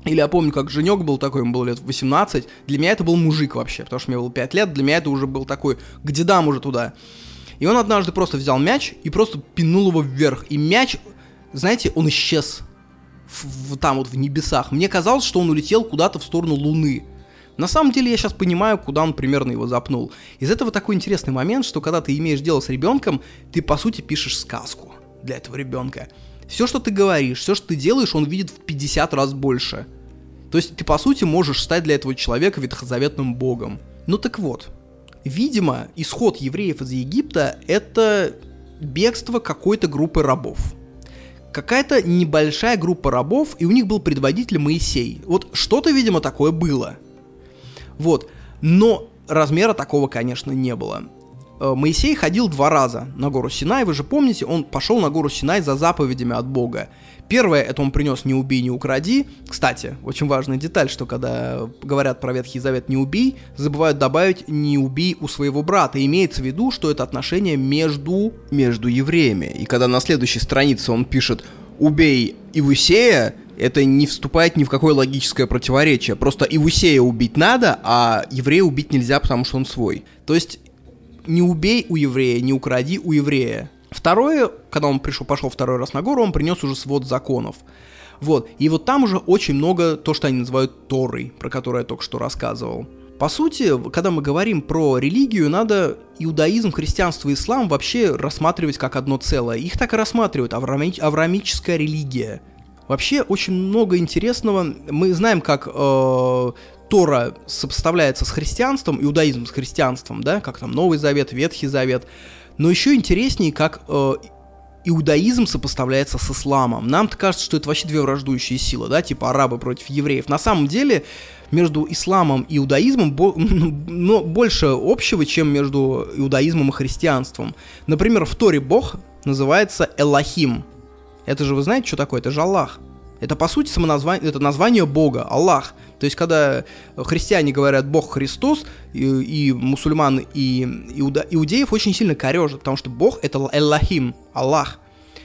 Speaker 1: Или я помню, как Женек был такой, ему было лет 18. Для меня это был мужик вообще, потому что мне было 5 лет. Для меня это уже был такой, к дедам уже туда. И он однажды просто взял мяч и просто пинул его вверх. И мяч, знаете, он исчез в, там вот в небесах. Мне казалось, что он улетел куда-то в сторону Луны. На самом деле я сейчас понимаю, куда он примерно его запнул. Из этого такой интересный момент, что когда ты имеешь дело с ребенком, ты по сути пишешь сказку для этого ребенка. Все, что ты говоришь, все, что ты делаешь, он видит в 50 раз больше. То есть ты, по сути, можешь стать для этого человека ветхозаветным богом. Ну так вот, видимо, исход евреев из Египта — это бегство какой-то группы рабов. Какая-то небольшая группа рабов, и у них был предводитель Моисей. Вот что-то, видимо, такое было. Вот. Но размера такого, конечно, не было. Э, Моисей ходил два раза на гору Синай, вы же помните, он пошел на гору Синай за заповедями от Бога. Первое, это он принес «не убей, не укради». Кстати, очень важная деталь, что когда говорят про Ветхий Завет «не убей», забывают добавить «не убей у своего брата». Имеется в виду, что это отношение между, между евреями. И когда на следующей странице он пишет «убей Ивусея», это не вступает ни в какое логическое противоречие. Просто Ивусея убить надо, а еврея убить нельзя, потому что он свой. То есть не убей у еврея, не укради у еврея. Второе, когда он пришел, пошел второй раз на гору, он принес уже свод законов. Вот, и вот там уже очень много то, что они называют Торой, про которое я только что рассказывал. По сути, когда мы говорим про религию, надо иудаизм, христианство и ислам вообще рассматривать как одно целое. Их так и рассматривают, авраами, авраамическая религия. Вообще очень много интересного. Мы знаем, как э, Тора сопоставляется с христианством, иудаизм с христианством, да, как там Новый Завет, Ветхий Завет. Но еще интереснее, как э, иудаизм сопоставляется с исламом. Нам-то кажется, что это вообще две враждующие силы, да, типа арабы против евреев. На самом деле между исламом и иудаизмом бо- но больше общего, чем между иудаизмом и христианством. Например, в Торе Бог называется Элохим. Это же вы знаете, что такое? Это же Аллах. Это, по сути, самоназвание, это название Бога, Аллах. То есть, когда христиане говорят Бог Христос, и, и мусульман, и иуда, иудеев очень сильно корежат, потому что Бог — это Эллахим, Аллах.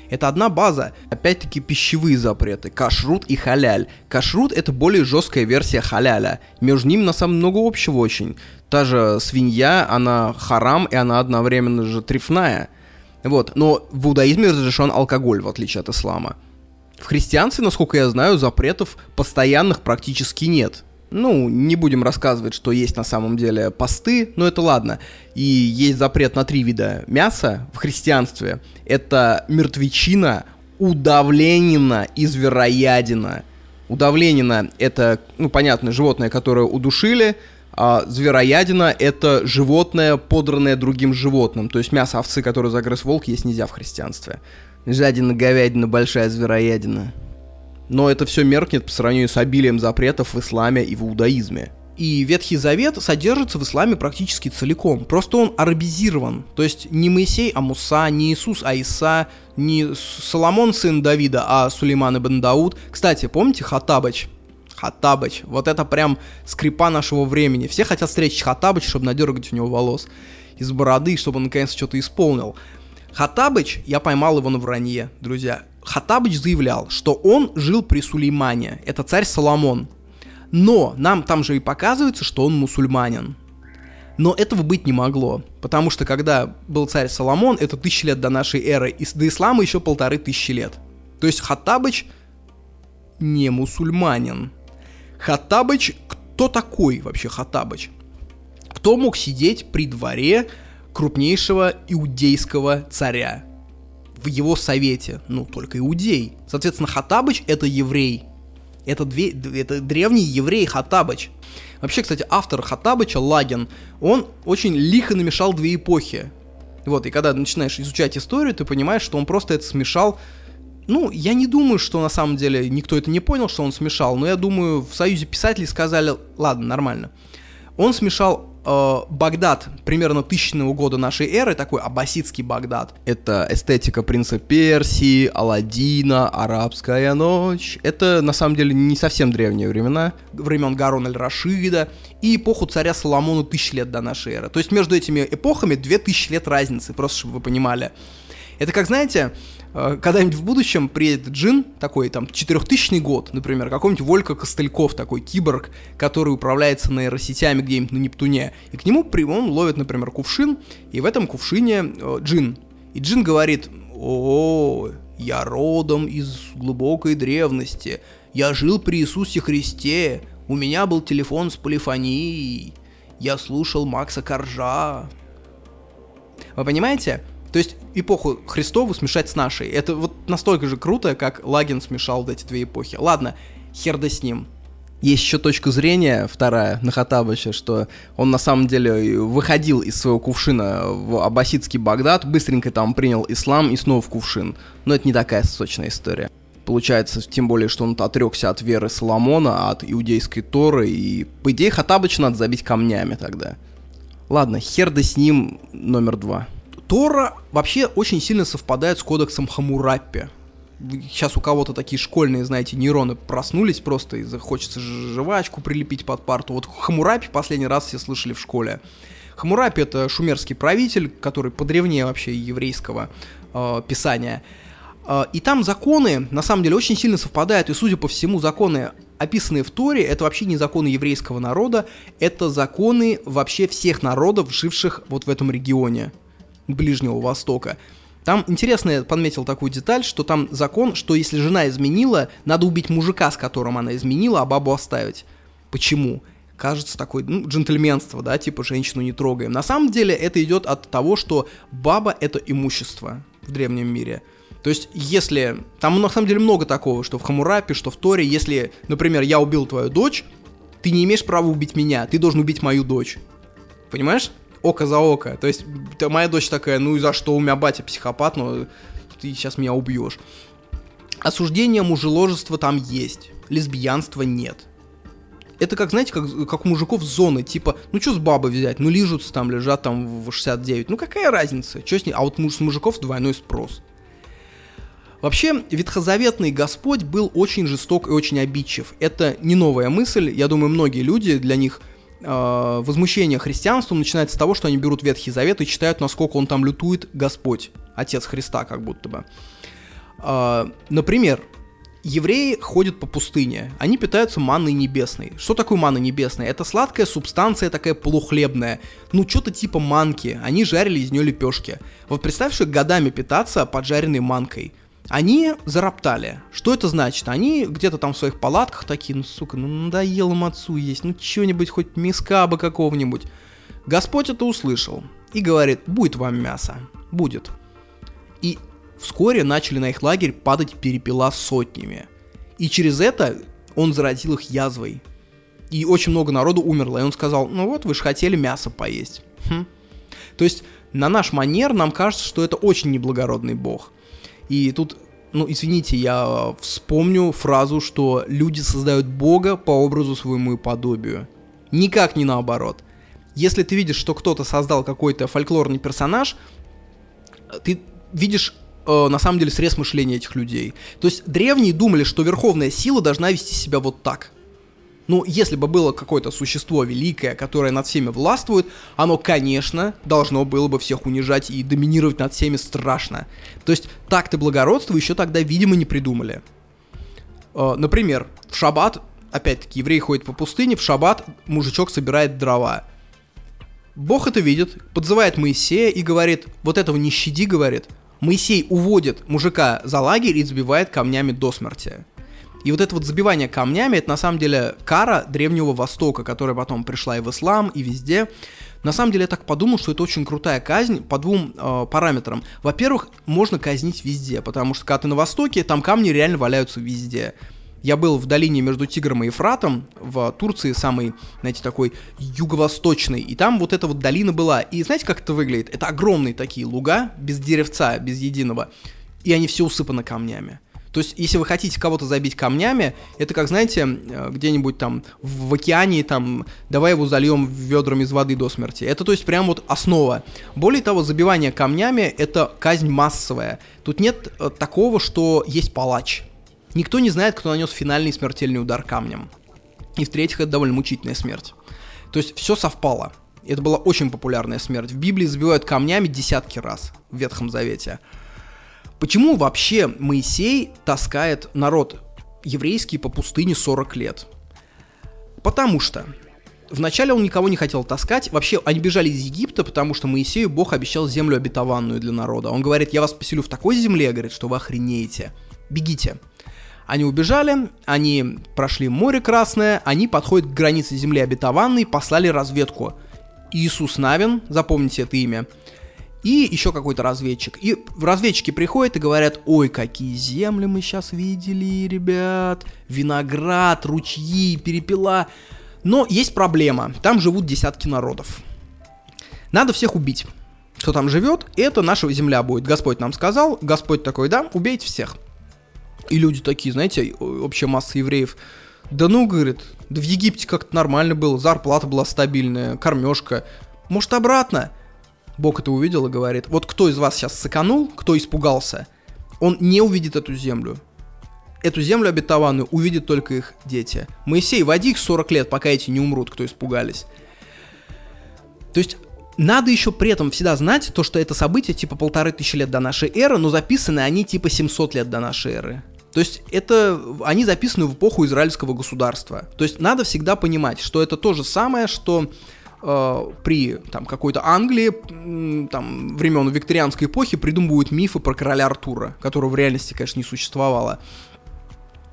Speaker 1: Это одна база. Опять-таки пищевые запреты. Кашрут и халяль. Кашрут это более жесткая версия халяля. Между ними на самом деле много общего очень. Та же свинья, она харам, и она одновременно же трефная. Вот. Но в иудаизме разрешен алкоголь, в отличие от ислама. В христианстве, насколько я знаю, запретов постоянных практически нет. Ну, не будем рассказывать, что есть на самом деле посты, но это ладно. И есть запрет на три вида мяса в христианстве. Это мертвечина, удавленина и звероядина. Удавленина — это, ну, понятно, животное, которое удушили, а звероядина — это животное, подранное другим животным. То есть мясо овцы, которое загрыз волк, есть нельзя в христианстве. Жадина, говядина, большая звероядина. Но это все меркнет по сравнению с обилием запретов в исламе и в иудаизме. И Ветхий Завет содержится в исламе практически целиком. Просто он арабизирован. То есть не Моисей, а Муса, не Иисус, а Иса, не Соломон, сын Давида, а Сулейман ибн Дауд. Кстати, помните Хатабыч? Хатабыч. Вот это прям скрипа нашего времени. Все хотят встретить Хатабыч, чтобы надергать у него волос из бороды, чтобы он наконец что-то исполнил. Хатабыч, я поймал его на вранье, друзья. Хатабыч заявлял, что он жил при Сулеймане, это царь Соломон. Но нам там же и показывается, что он мусульманин. Но этого быть не могло, потому что когда был царь Соломон, это тысячи лет до нашей эры, и до ислама еще полторы тысячи лет. То есть Хаттабыч не мусульманин. Хаттабыч, кто такой вообще Хаттабыч? Кто мог сидеть при дворе крупнейшего иудейского царя. В его совете, ну, только иудей. Соответственно, Хатабыч — это еврей. Это, две, это древний еврей Хатабыч. Вообще, кстати, автор Хатабыча, Лагин, он очень лихо намешал две эпохи. Вот, и когда начинаешь изучать историю, ты понимаешь, что он просто это смешал ну, я не думаю, что на самом деле никто это не понял, что он смешал, но я думаю, в Союзе писателей сказали, ладно, нормально. Он смешал э, Багдад примерно тысячного года нашей эры, такой аббасидский Багдад. Это эстетика принца Персии, Аладдина, арабская ночь. Это на самом деле не совсем древние времена, времен Гарона Аль-Рашида и эпоху царя Соломона тысяч лет до нашей эры. То есть между этими эпохами две тысячи лет разницы, просто чтобы вы понимали. Это как, знаете, когда-нибудь в будущем приедет джин, такой там 4000 год, например, какой-нибудь Волька Костыльков, такой киборг, который управляется нейросетями где-нибудь на Нептуне, и к нему он ловит, например, кувшин, и в этом кувшине э, джин. И джин говорит, о, я родом из глубокой древности, я жил при Иисусе Христе, у меня был телефон с полифонией, я слушал Макса Коржа. Вы понимаете? То есть эпоху Христову смешать с нашей. Это вот настолько же круто, как Лагин смешал вот эти две эпохи. Ладно, хер да с ним. Есть еще точка зрения, вторая, на Хатабыча, что он на самом деле выходил из своего кувшина в аббасидский Багдад, быстренько там принял ислам и снова в кувшин. Но это не такая сочная история. Получается, тем более, что он отрекся от веры Соломона, от иудейской Торы, и, по идее, Хатабыча надо забить камнями тогда. Ладно, хер да с ним номер два. Тора вообще очень сильно совпадает с кодексом Хамураппи. Сейчас у кого-то такие школьные, знаете, нейроны проснулись просто и хочется жвачку прилепить под парту. Вот Хамурапи последний раз все слышали в школе. Хамурапи это шумерский правитель, который подревнее вообще еврейского э, писания. Э, и там законы, на самом деле, очень сильно совпадают, и, судя по всему, законы, описанные в Торе, это вообще не законы еврейского народа, это законы вообще всех народов, живших вот в этом регионе. Ближнего Востока. Там интересно, я подметил такую деталь, что там закон, что если жена изменила, надо убить мужика, с которым она изменила, а бабу оставить. Почему? Кажется такое, ну, джентльменство, да, типа женщину не трогаем. На самом деле это идет от того, что баба это имущество в древнем мире. То есть, если... Там на самом деле много такого, что в Хамурапе, что в Торе, если, например, я убил твою дочь, ты не имеешь права убить меня, ты должен убить мою дочь. Понимаешь? Око за око. То есть моя дочь такая, ну и за что у меня батя психопат, но ты сейчас меня убьешь. Осуждение мужеложества там есть, лесбиянства нет. Это как, знаете, как, как у мужиков зоны, типа, ну что с бабы взять, ну лижутся там, лежат там в 69, ну какая разница, что с ней, а вот муж, с мужиков двойной спрос. Вообще, ветхозаветный Господь был очень жесток и очень обидчив. Это не новая мысль. Я думаю, многие люди, для них возмущение христианством начинается с того, что они берут Ветхий Завет и читают, насколько он там лютует Господь, Отец Христа, как будто бы. Э, например, евреи ходят по пустыне, они питаются манной небесной. Что такое манна небесная? Это сладкая субстанция такая полухлебная, ну что-то типа манки, они жарили из нее лепешки. Вот представь, что годами питаться поджаренной манкой – они зароптали. Что это значит? Они где-то там в своих палатках такие, ну, сука, ну надоело им отцу есть, ну что-нибудь, хоть миска бы какого-нибудь. Господь это услышал и говорит, будет вам мясо, будет. И вскоре начали на их лагерь падать перепела сотнями. И через это он заразил их язвой. И очень много народу умерло. И он сказал, ну вот, вы же хотели мясо поесть. Хм. То есть на наш манер нам кажется, что это очень неблагородный бог. И тут, ну, извините, я вспомню фразу, что люди создают Бога по образу своему и подобию. Никак не наоборот. Если ты видишь, что кто-то создал какой-то фольклорный персонаж, ты видишь э, на самом деле срез мышления этих людей. То есть древние думали, что верховная сила должна вести себя вот так – ну, если бы было какое-то существо великое, которое над всеми властвует, оно, конечно, должно было бы всех унижать и доминировать над всеми страшно. То есть так-то благородство еще тогда, видимо, не придумали. Э, например, в шаббат, опять-таки, еврей ходит по пустыне, в шаббат мужичок собирает дрова. Бог это видит, подзывает Моисея и говорит, вот этого не щади, говорит. Моисей уводит мужика за лагерь и забивает камнями до смерти. И вот это вот забивание камнями, это на самом деле кара Древнего Востока, которая потом пришла и в ислам, и везде. На самом деле я так подумал, что это очень крутая казнь по двум э, параметрам. Во-первых, можно казнить везде, потому что когда ты на Востоке, там камни реально валяются везде. Я был в долине между Тигром и Ефратом, в Турции, самый, знаете, такой юго-восточный, и там вот эта вот долина была. И знаете, как это выглядит? Это огромные такие луга, без деревца, без единого, и они все усыпаны камнями. То есть, если вы хотите кого-то забить камнями, это как, знаете, э, где-нибудь там в океане, там, давай его зальем ведрами из воды до смерти. Это, то есть, прям вот основа. Более того, забивание камнями — это казнь массовая. Тут нет э, такого, что есть палач. Никто не знает, кто нанес финальный смертельный удар камнем. И в-третьих, это довольно мучительная смерть. То есть, все совпало. Это была очень популярная смерть. В Библии забивают камнями десятки раз в Ветхом Завете. Почему вообще Моисей таскает народ еврейский по пустыне 40 лет? Потому что Вначале он никого не хотел таскать. Вообще, они бежали из Египта, потому что Моисею Бог обещал землю обетованную для народа. Он говорит, я вас поселю в такой земле, говорит, что вы охренеете. Бегите. Они убежали, они прошли море Красное, они подходят к границе земли обетованной, послали разведку. Иисус Навин, запомните это имя, и еще какой-то разведчик. И разведчики приходят и говорят, ой, какие земли мы сейчас видели, ребят, виноград, ручьи, перепела. Но есть проблема, там живут десятки народов. Надо всех убить. Кто там живет, это наша земля будет. Господь нам сказал, Господь такой, да, убейте всех. И люди такие, знаете, общая масса евреев, да ну, говорит, да в Египте как-то нормально было, зарплата была стабильная, кормежка. Может, обратно? Бог это увидел и говорит, вот кто из вас сейчас сыканул, кто испугался, он не увидит эту землю. Эту землю обетованную увидят только их дети. Моисей, води их 40 лет, пока эти не умрут, кто испугались. То есть надо еще при этом всегда знать то, что это событие типа полторы тысячи лет до нашей эры, но записаны они типа 700 лет до нашей эры. То есть это они записаны в эпоху израильского государства. То есть надо всегда понимать, что это то же самое, что э, при там, какой-то Англии там, времен викторианской эпохи придумывают мифы про короля Артура, которого в реальности, конечно, не существовало.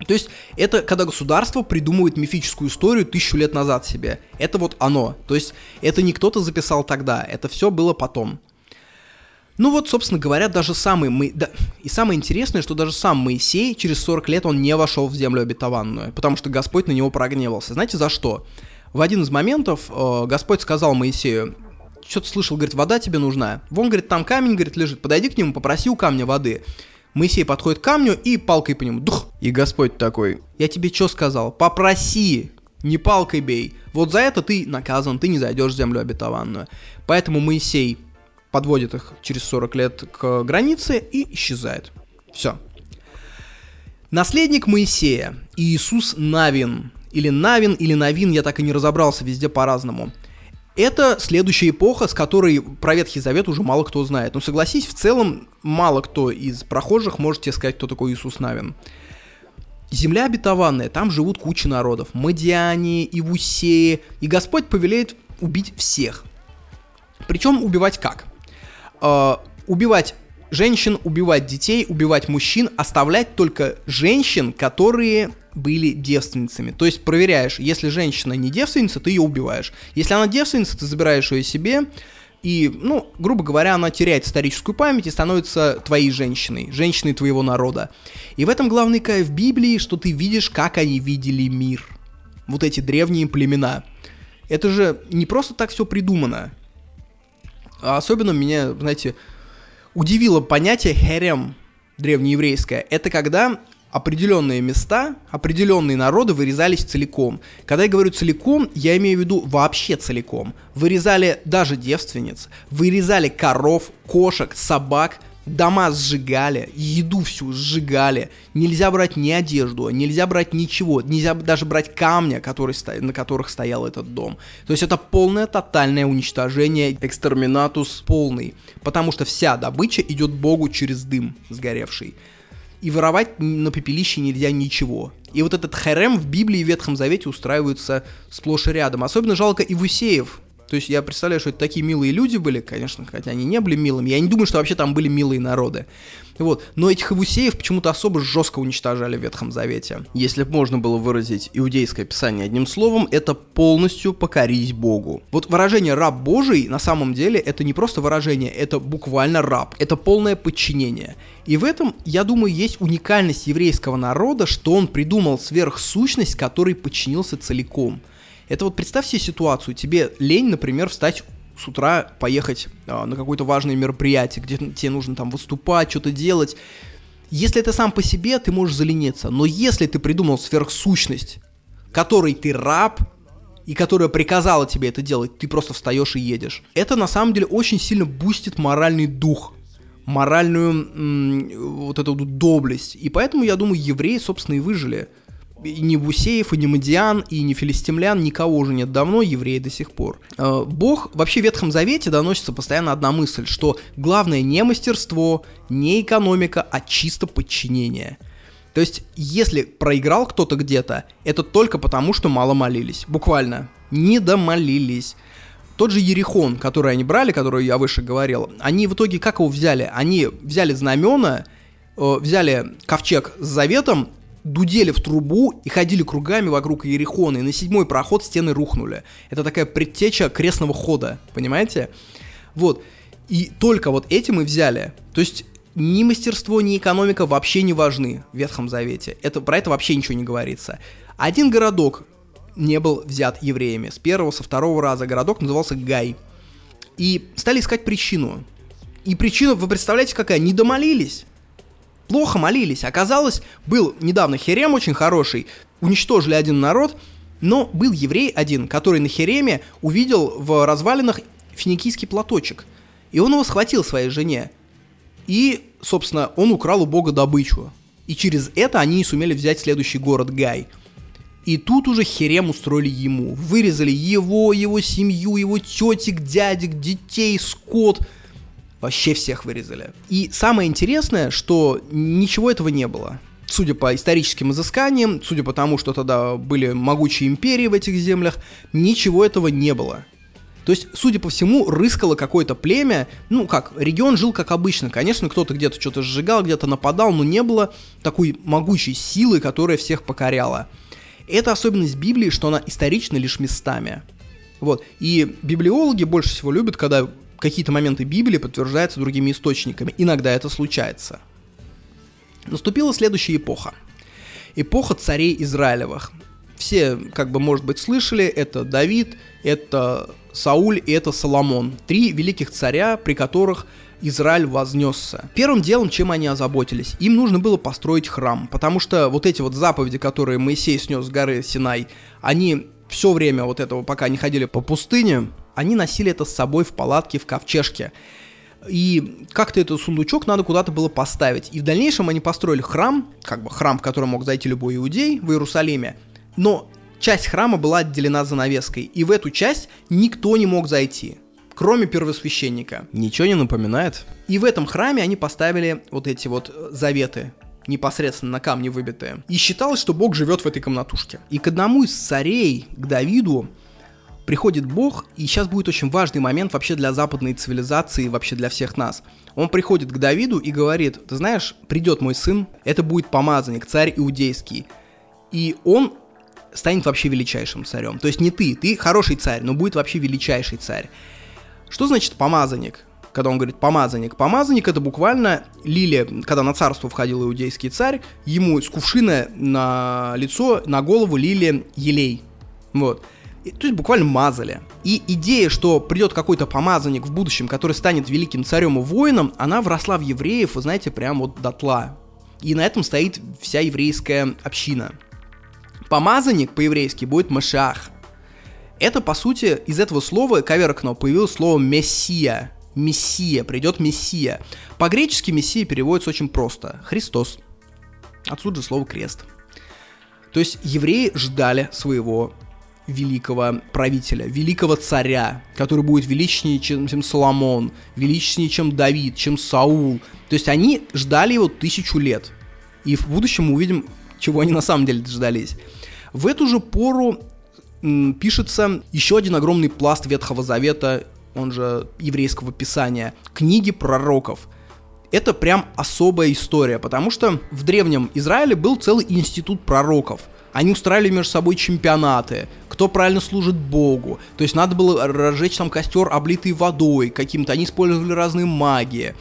Speaker 1: То есть это когда государство придумывает мифическую историю тысячу лет назад себе. Это вот оно. То есть это не кто-то записал тогда, это все было потом. Ну вот, собственно говоря, даже самый... Мы... Да, и самое интересное, что даже сам Моисей через 40 лет он не вошел в землю обетованную, потому что Господь на него прогневался. Знаете, за что? В один из моментов э, Господь сказал Моисею, что-то слышал, говорит, вода тебе нужна. Вон, говорит, там камень, говорит, лежит, подойди к нему, попроси у камня воды. Моисей подходит к камню и палкой по нему, дух. И Господь такой, я тебе что сказал? Попроси, не палкой бей. Вот за это ты наказан, ты не зайдешь в землю обетованную. Поэтому Моисей подводит их через 40 лет к границе и исчезает. Все. Наследник Моисея, Иисус Навин, или Навин, или Навин, я так и не разобрался, везде по-разному. Это следующая эпоха, с которой про Ветхий Завет уже мало кто знает. Но согласись, в целом мало кто из прохожих может тебе сказать, кто такой Иисус Навин. Земля обетованная, там живут куча народов. Мадиане, Ивусеи. И Господь повелеет убить всех. Причем убивать как? Э, убивать женщин, убивать детей, убивать мужчин, оставлять только женщин, которые были девственницами. То есть проверяешь, если женщина не девственница, ты ее убиваешь. Если она девственница, ты забираешь ее себе, и, ну, грубо говоря, она теряет историческую память и становится твоей женщиной, женщиной твоего народа. И в этом главный кайф Библии, что ты видишь, как они видели мир. Вот эти древние племена. Это же не просто так все придумано. А особенно меня, знаете, удивило понятие херем древнееврейское. Это когда определенные места, определенные народы вырезались целиком. Когда я говорю целиком, я имею в виду вообще целиком. Вырезали даже девственниц, вырезали коров, кошек, собак, дома сжигали, еду всю сжигали. Нельзя брать ни одежду, нельзя брать ничего, нельзя даже брать камня, который, на которых стоял этот дом. То есть это полное тотальное уничтожение, экстерминатус полный. Потому что вся добыча идет Богу через дым сгоревший и воровать на пепелище нельзя ничего. И вот этот харем в Библии и Ветхом Завете устраивается сплошь и рядом. Особенно жалко Ивусеев. То есть я представляю, что это такие милые люди были, конечно, хотя они не были милыми. Я не думаю, что вообще там были милые народы. Вот. Но этих Ивусеев почему-то особо жестко уничтожали в Ветхом Завете. Если бы можно было выразить иудейское писание одним словом, это полностью покорись Богу. Вот выражение «раб Божий» на самом деле это не просто выражение, это буквально раб. Это полное подчинение. И в этом, я думаю, есть уникальность еврейского народа, что он придумал сверхсущность, которой подчинился целиком. Это вот представь себе ситуацию, тебе лень, например, встать с утра поехать э, на какое-то важное мероприятие, где тебе нужно там выступать, что-то делать. Если это сам по себе, ты можешь залениться. Но если ты придумал сверхсущность, которой ты раб, и которая приказала тебе это делать, ты просто встаешь и едешь. Это на самом деле очень сильно бустит моральный дух, моральную м- вот эту доблесть. И поэтому, я думаю, евреи, собственно, и выжили и ни Бусеев, и ни Мадиан, и ни филистимлян, никого уже нет давно, евреи до сих пор. Э, Бог, вообще в Ветхом Завете доносится постоянно одна мысль, что главное не мастерство, не экономика, а чисто подчинение. То есть, если проиграл кто-то где-то, это только потому, что мало молились. Буквально. Не домолились. Тот же Ерихон, который они брали, который я выше говорил, они в итоге как его взяли? Они взяли знамена, э, взяли ковчег с заветом, дудели в трубу и ходили кругами вокруг Ерехона, и на седьмой проход стены рухнули. Это такая предтеча крестного хода, понимаете? Вот. И только вот этим и взяли. То есть ни мастерство, ни экономика вообще не важны в Ветхом Завете. Это, про это вообще ничего не говорится. Один городок не был взят евреями. С первого, со второго раза городок назывался Гай. И стали искать причину. И причина, вы представляете, какая? Не домолились плохо молились. Оказалось, был недавно Херем очень хороший, уничтожили один народ, но был еврей один, который на Хереме увидел в развалинах финикийский платочек. И он его схватил своей жене. И, собственно, он украл у бога добычу. И через это они сумели взять следующий город Гай. И тут уже Херем устроили ему. Вырезали его, его семью, его тетик, дядек, детей, скот – Вообще всех вырезали. И самое интересное, что ничего этого не было. Судя по историческим изысканиям, судя по тому, что тогда были могучие империи в этих землях, ничего этого не было. То есть, судя по всему, рыскало какое-то племя, ну как, регион жил как обычно. Конечно, кто-то где-то что-то сжигал, где-то нападал, но не было такой могучей силы, которая всех покоряла. Это особенность Библии, что она исторична лишь местами. Вот. И библиологи больше всего любят, когда какие-то моменты Библии подтверждаются другими источниками. Иногда это случается. Наступила следующая эпоха. Эпоха царей Израилевых. Все, как бы, может быть, слышали, это Давид, это Сауль и это Соломон. Три великих царя, при которых Израиль вознесся. Первым делом, чем они озаботились? Им нужно было построить храм, потому что вот эти вот заповеди, которые Моисей снес с горы Синай, они все время вот этого, пока они ходили по пустыне, они носили это с собой в палатке в ковчежке. И как-то этот сундучок надо куда-то было поставить. И в дальнейшем они построили храм, как бы храм, в который мог зайти любой иудей в Иерусалиме. Но часть храма была отделена занавеской, и в эту часть никто не мог зайти, кроме первосвященника.
Speaker 2: Ничего не напоминает?
Speaker 1: И в этом храме они поставили вот эти вот заветы, непосредственно на камне выбитые. И считалось, что Бог живет в этой комнатушке. И к одному из царей, к Давиду, приходит Бог, и сейчас будет очень важный момент вообще для западной цивилизации, вообще для всех нас. Он приходит к Давиду и говорит, ты знаешь, придет мой сын, это будет помазанник, царь иудейский. И он станет вообще величайшим царем. То есть не ты, ты хороший царь, но будет вообще величайший царь. Что значит помазанник? Когда он говорит помазанник. Помазанник это буквально лилия, когда на царство входил иудейский царь, ему с кувшина на лицо, на голову лили елей. Вот. То есть буквально мазали. И идея, что придет какой-то помазанник в будущем, который станет великим царем и воином, она вросла в евреев, вы знаете, прям вот дотла. И на этом стоит вся еврейская община. Помазанник по-еврейски будет Машах. Это, по сути, из этого слова коверкно появилось слово «мессия». Мессия, придет Мессия. По-гречески Мессия переводится очень просто. Христос. Отсюда слово крест. То есть евреи ждали своего великого правителя, великого царя, который будет величнее, чем, чем Соломон, величнее, чем Давид, чем Саул. То есть они ждали его тысячу лет. И в будущем мы увидим, чего они на самом деле дождались. В эту же пору м, пишется еще один огромный пласт Ветхого Завета, он же еврейского писания, книги пророков. Это прям особая история, потому что в древнем Израиле был целый институт пророков. Они устраивали между собой чемпионаты, кто правильно служит Богу. То есть надо было разжечь там костер, облитый водой каким-то. Они использовали разные магии.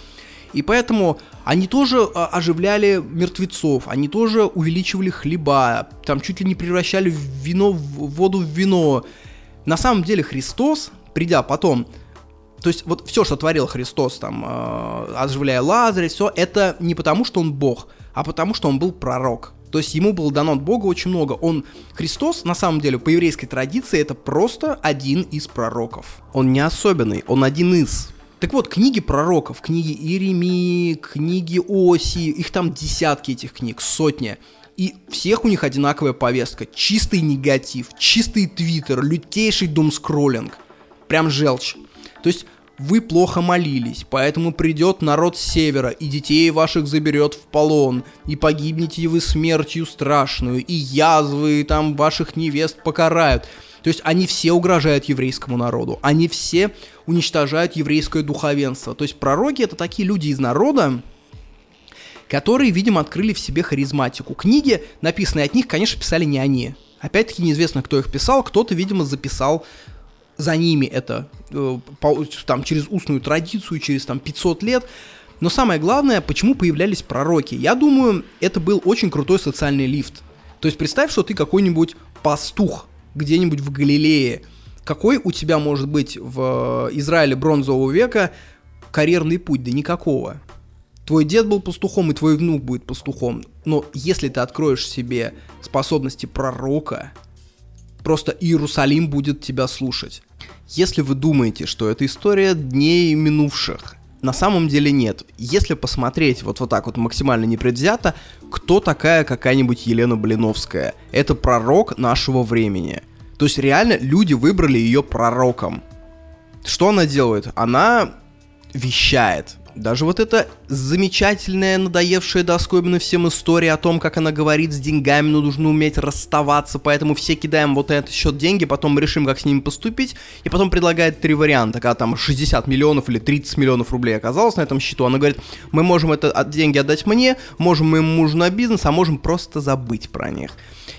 Speaker 1: И поэтому они тоже а, оживляли мертвецов, они тоже увеличивали хлеба, там чуть ли не превращали вино в воду в вино. На самом деле Христос, придя потом, то есть вот все, что творил Христос, там, э, оживляя Лазаря, все, это не потому, что он Бог, а потому, что он был пророк. То есть ему было дано от Бога очень много. Он, Христос, на самом деле, по еврейской традиции, это просто один из пророков.
Speaker 2: Он не особенный, он один из.
Speaker 1: Так вот, книги пророков, книги Иеремии, книги Оси, их там десятки этих книг, сотни. И всех у них одинаковая повестка. Чистый негатив, чистый твиттер, лютейший думскроллинг. Прям желчь. То есть вы плохо молились, поэтому придет народ с севера, и детей ваших заберет в полон, и погибнете вы смертью страшную, и язвы там ваших невест покарают. То есть они все угрожают еврейскому народу, они все уничтожают еврейское духовенство. То есть пророки это такие люди из народа, которые, видимо, открыли в себе харизматику. Книги, написанные от них, конечно, писали не они. Опять-таки неизвестно, кто их писал, кто-то, видимо, записал за ними это э, там, через устную традицию, через там 500 лет. Но самое главное, почему появлялись пророки? Я думаю, это был очень крутой социальный лифт. То есть представь, что ты какой-нибудь пастух где-нибудь в Галилее. Какой у тебя может быть в Израиле бронзового века карьерный путь? Да никакого. Твой дед был пастухом, и твой внук будет пастухом. Но если ты откроешь себе способности пророка, просто Иерусалим будет тебя слушать. Если вы думаете, что это история дней минувших, на самом деле нет. Если посмотреть вот, вот так вот максимально непредвзято, кто такая какая-нибудь Елена Блиновская? Это пророк нашего времени. То есть реально люди выбрали ее пророком. Что она делает? Она вещает. Даже вот эта замечательная, надоевшая до особенно всем история о том, как она говорит, с деньгами но нужно уметь расставаться, поэтому все кидаем вот этот счет деньги, потом мы решим, как с ними поступить, и потом предлагает три варианта, когда там 60 миллионов или 30 миллионов рублей оказалось на этом счету, она говорит, мы можем это деньги отдать мне, можем моему мужу на бизнес, а можем просто забыть про них.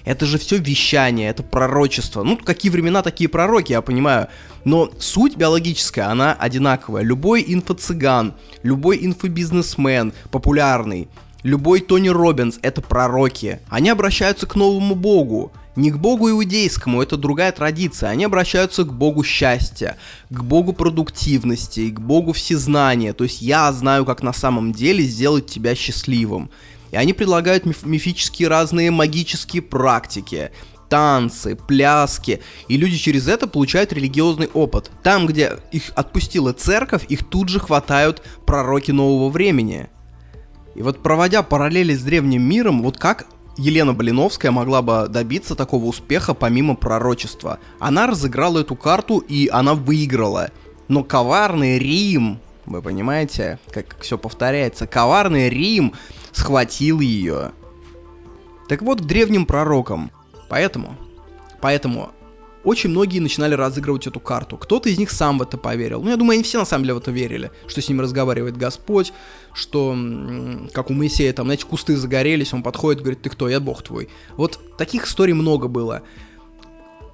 Speaker 1: Это же все вещание, это пророчество. Ну, какие времена, такие пророки, я понимаю. Но суть биологическая, она одинаковая. Любой инфо-цыган, любой инфобизнесмен популярный, любой Тони Робинс — это пророки. Они обращаются к новому богу. Не к богу иудейскому, это другая традиция. Они обращаются к богу счастья, к богу продуктивности, к богу всезнания. То есть я знаю, как на самом деле сделать тебя счастливым. И они предлагают миф- мифические разные магические практики. танцы, пляски, и люди через это получают религиозный опыт. Там, где их отпустила церковь, их тут же хватают пророки нового времени. И вот проводя параллели с древним миром, вот как Елена Блиновская могла бы добиться такого успеха помимо пророчества? Она разыграла эту карту, и она выиграла. Но коварный Рим, вы понимаете, как все повторяется, коварный Рим схватил ее. Так вот, к древним пророкам. Поэтому, поэтому очень многие начинали разыгрывать эту карту. Кто-то из них сам в это поверил. Ну, я думаю, они все на самом деле в это верили, что с ним разговаривает Господь, что, как у Моисея, там, знаете, кусты загорелись, он подходит, говорит, ты кто, я Бог твой. Вот таких историй много было.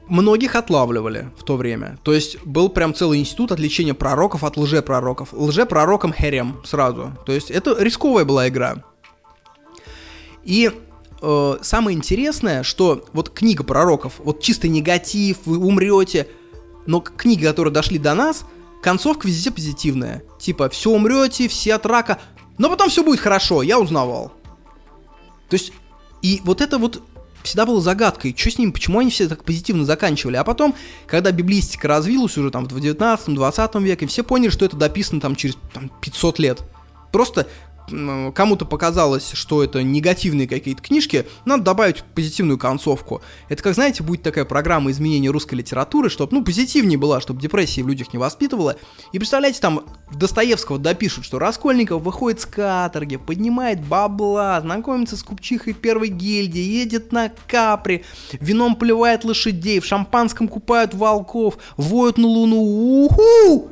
Speaker 1: Многих отлавливали в то время. То есть был прям целый институт отличения пророков от лжепророков. Лжепророком херем сразу. То есть это рисковая была игра. И э, самое интересное, что вот книга пророков, вот чисто негатив, вы умрете, но книги, которые дошли до нас, концовка везде позитивная. Типа, все умрете, все от рака, но потом все будет хорошо, я узнавал. То есть, и вот это вот всегда было загадкой, что с ними, почему они все так позитивно заканчивали. А потом, когда библистика развилась уже там в 19-20 веке, все поняли, что это дописано там через там, 500 лет. Просто кому-то показалось, что это негативные какие-то книжки, надо добавить позитивную концовку. Это, как знаете, будет такая программа изменения русской литературы, чтобы, ну, позитивнее была, чтобы депрессии в людях не воспитывала. И представляете, там Достоевского допишут, что Раскольников выходит с каторги, поднимает бабла, знакомится с купчихой первой гильдии, едет на капри, вином поливает лошадей, в шампанском купают волков, воют на луну. Уху!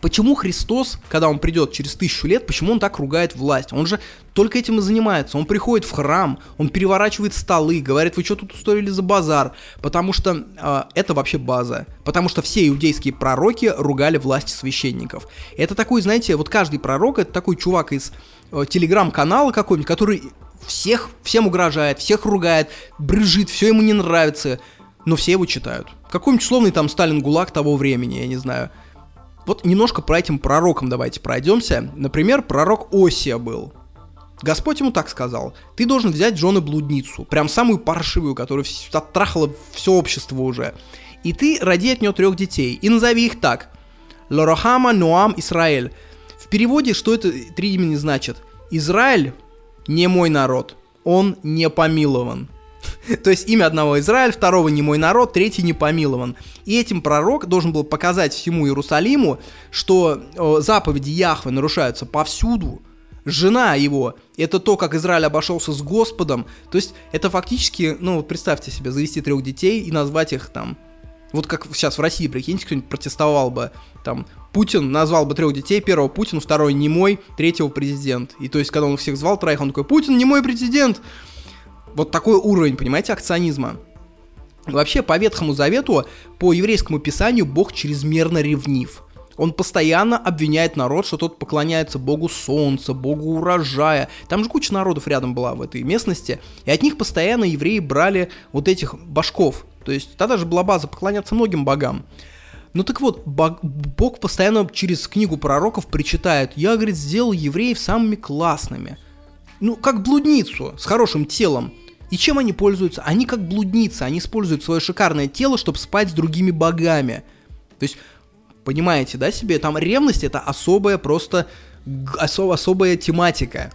Speaker 1: Почему Христос, когда он придет через тысячу лет, почему он так ругает власть? Он же только этим и занимается. Он приходит в храм, он переворачивает столы, говорит, вы что тут устроили за базар? Потому что э, это вообще база. Потому что все иудейские пророки ругали власти священников. Это такой, знаете, вот каждый пророк, это такой чувак из э, телеграм-канала какой-нибудь, который всех, всем угрожает, всех ругает, брыжит, все ему не нравится, но все его читают. Какой-нибудь условный там Сталин ГУЛАГ того времени, я не знаю. Вот немножко про этим пророком давайте пройдемся. Например, пророк Осия был. Господь ему так сказал. Ты должен взять жены блудницу, прям самую паршивую, которая оттрахала все общество уже. И ты роди от нее трех детей. И назови их так. Лорохама, Ноам, Израиль. В переводе, что это три имени значит? Израиль не мой народ. Он не помилован. То есть имя одного Израиль, второго не мой народ, третий не помилован. И этим пророк должен был показать всему Иерусалиму, что заповеди Яхвы нарушаются повсюду. Жена его, это то, как Израиль обошелся с Господом. То есть это фактически, ну представьте себе, завести трех детей и назвать их там вот как сейчас в России, прикиньте, кто-нибудь протестовал бы, там, Путин назвал бы трех детей, первого Путин, второй не мой, третьего президент. И то есть, когда он всех звал троих, он такой, Путин не мой президент. Вот такой уровень, понимаете, акционизма. Вообще, по Ветхому Завету, по еврейскому писанию, Бог чрезмерно ревнив. Он постоянно обвиняет народ, что тот поклоняется богу солнца, богу урожая. Там же куча народов рядом была в этой местности, и от них постоянно евреи брали вот этих башков. То есть тогда же была база поклоняться многим богам. Ну так вот, Бог постоянно через книгу пророков причитает, я, говорит, сделал евреев самыми классными. Ну, как блудницу, с хорошим телом. И чем они пользуются? Они как блудницы, они используют свое шикарное тело, чтобы спать с другими богами. То есть, понимаете, да, себе, там ревность это особая просто, осо- особая тематика.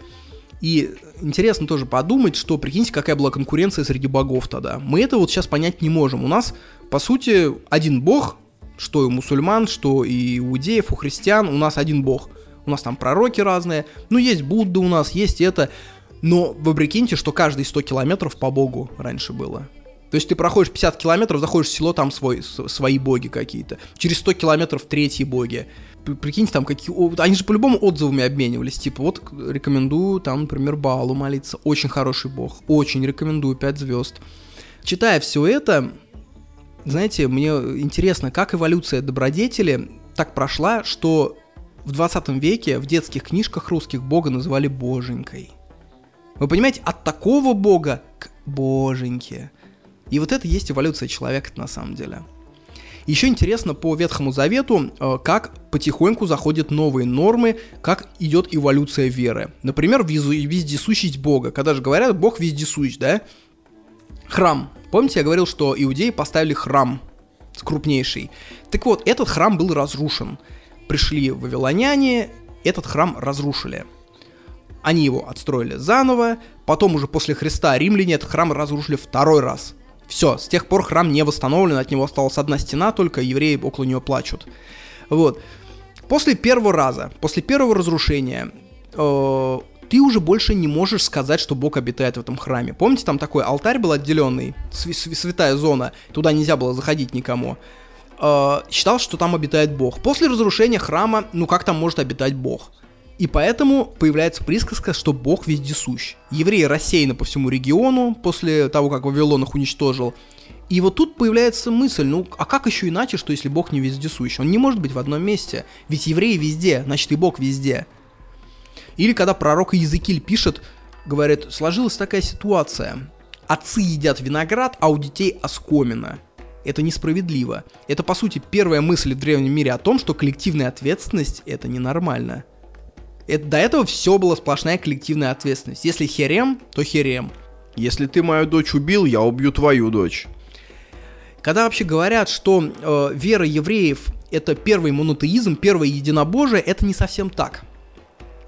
Speaker 1: И интересно тоже подумать, что, прикиньте, какая была конкуренция среди богов тогда. Мы это вот сейчас понять не можем. У нас, по сути, один бог, что и у мусульман, что и у иудеев, у христиан, у нас один бог. У нас там пророки разные, ну есть Будда у нас, есть это. Но вы прикиньте, что каждые 100 километров по богу раньше было. То есть ты проходишь 50 километров, заходишь в село, там свой, свои боги какие-то. Через 100 километров третьи боги. Прикиньте, там какие... Они же по-любому отзывами обменивались. Типа, вот рекомендую там, например, Балу молиться. Очень хороший бог. Очень рекомендую, 5 звезд. Читая все это, знаете, мне интересно, как эволюция добродетели так прошла, что в 20 веке в детских книжках русских бога называли боженькой. Вы понимаете, от такого бога к боженьке. И вот это есть эволюция человека на самом деле. Еще интересно по Ветхому Завету, э, как потихоньку заходят новые нормы, как идет эволюция веры. Например, вездесущесть Бога. Когда же говорят, Бог вездесущ, да? Храм. Помните, я говорил, что иудеи поставили храм крупнейший. Так вот, этот храм был разрушен. Пришли вавилоняне, этот храм разрушили. Они его отстроили заново, потом уже после Христа римляне этот храм разрушили второй раз. Все, с тех пор храм не восстановлен, от него осталась одна стена, только евреи около нее плачут. Вот. После первого раза, после первого разрушения, э, ты уже больше не можешь сказать, что Бог обитает в этом храме. Помните, там такой алтарь был отделенный, святая зона, туда нельзя было заходить никому. Э, считал, что там обитает Бог. После разрушения храма, ну как там может обитать Бог? И поэтому появляется присказка, что Бог вездесущ. Евреи рассеяны по всему региону после того, как Вавилон их уничтожил. И вот тут появляется мысль, ну а как еще иначе, что если Бог не вездесущ? Он не может быть в одном месте. Ведь евреи везде, значит и Бог везде. Или когда пророк Иезекииль пишет, говорит, сложилась такая ситуация. Отцы едят виноград, а у детей оскомина. Это несправедливо. Это, по сути, первая мысль в древнем мире о том, что коллективная ответственность – это ненормально. Это, до этого все было сплошная коллективная ответственность. Если херем, то херем.
Speaker 2: Если ты мою дочь убил, я убью твою дочь.
Speaker 1: Когда вообще говорят, что э, вера евреев это первый монотеизм, первое единобожие, это не совсем так.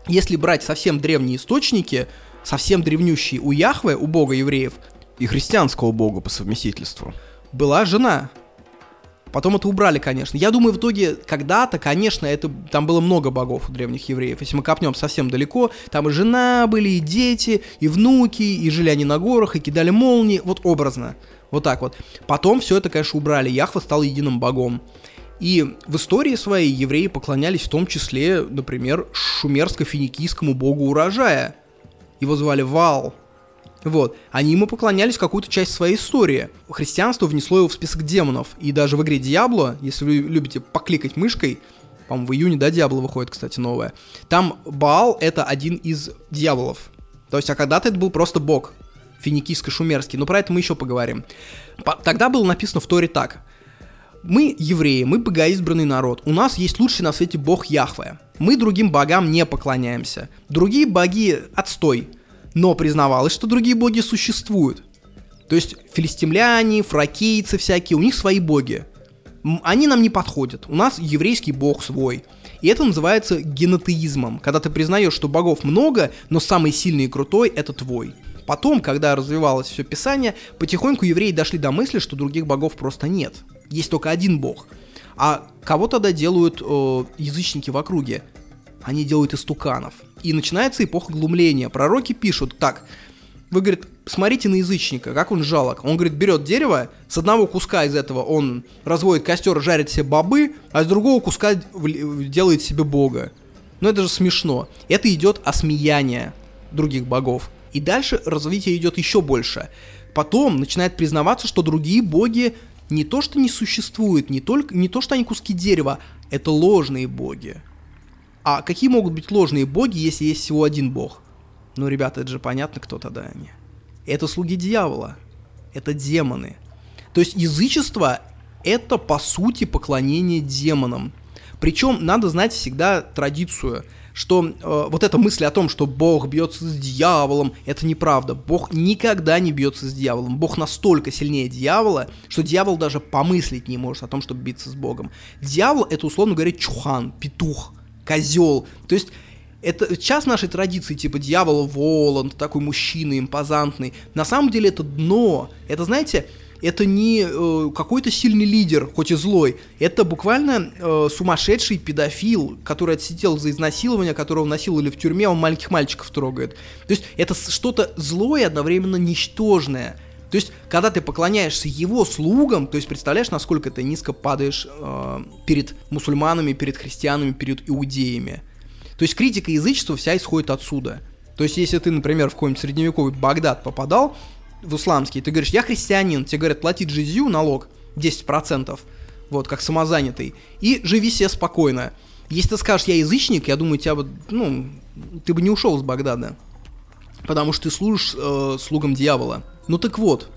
Speaker 1: Если брать совсем древние источники, совсем древнющие у Яхве, у бога евреев,
Speaker 2: и христианского бога по совместительству,
Speaker 1: была жена. Потом это убрали, конечно. Я думаю, в итоге когда-то, конечно, это там было много богов у древних евреев. Если мы копнем совсем далеко, там и жена были, и дети, и внуки, и жили они на горах, и кидали молнии, вот образно. Вот так вот. Потом все это, конечно, убрали. Яхва стал единым богом. И в истории своей евреи поклонялись в том числе, например, шумерско-финикийскому богу урожая. Его звали Вал. Вот. Они ему поклонялись какую-то часть своей истории. Христианство внесло его в список демонов. И даже в игре Диабло, если вы любите покликать мышкой, по-моему, в июне, да, Диабло выходит, кстати, новое. Там Баал — это один из дьяволов. То есть, а когда-то это был просто бог финикийско-шумерский, но про это мы еще поговорим. По- тогда было написано в Торе так. Мы евреи, мы богоизбранный народ. У нас есть лучший на свете бог Яхве. Мы другим богам не поклоняемся. Другие боги – отстой. Но признавалось, что другие боги существуют. То есть филистимляне, фракийцы всякие, у них свои боги. Они нам не подходят. У нас еврейский бог свой. И это называется генотеизмом, когда ты признаешь, что богов много, но самый сильный и крутой – это твой. Потом, когда развивалось все писание, потихоньку евреи дошли до мысли, что других богов просто нет. Есть только один бог. А кого тогда делают э, язычники в округе? Они делают истуканов. И начинается эпоха глумления. Пророки пишут, так, вы, говорит, смотрите на язычника, как он жалок. Он, говорит, берет дерево, с одного куска из этого он разводит костер, жарит себе бобы, а с другого куска делает себе бога. Ну это же смешно. Это идет осмеяние других богов. И дальше развитие идет еще больше. Потом начинает признаваться, что другие боги не то что не существуют, не, только, не то что они куски дерева, это ложные боги. А какие могут быть ложные боги, если есть всего один бог? Ну, ребята, это же понятно, кто тогда они. Это слуги дьявола. Это демоны. То есть язычество — это, по сути, поклонение демонам. Причем надо знать всегда традицию — что э, вот эта мысль о том, что Бог бьется с дьяволом, это неправда. Бог никогда не бьется с дьяволом. Бог настолько сильнее дьявола, что дьявол даже помыслить не может о том, чтобы биться с Богом. Дьявол это, условно говоря, чухан, петух, козел. То есть это часть нашей традиции, типа дьявола Воланд, такой мужчина импозантный. На самом деле это дно. Это, знаете, это не э, какой-то сильный лидер, хоть и злой, это буквально э, сумасшедший педофил, который отсидел за изнасилование, которого насиловали в тюрьме, он маленьких мальчиков трогает. То есть это что-то злое одновременно ничтожное. То есть, когда ты поклоняешься его слугам, то есть представляешь, насколько ты низко падаешь э, перед мусульманами, перед христианами, перед иудеями. То есть критика язычества вся исходит отсюда. То есть, если ты, например, в какой-нибудь средневековый Багдад попадал, в исламский, ты говоришь, я христианин, тебе говорят, плати джизью, налог 10%, вот, как самозанятый, и живи себе спокойно. Если ты скажешь, я язычник, я думаю, тебя бы, ну, ты бы не ушел из Багдада, потому что ты служишь э, слугам дьявола. Ну так вот,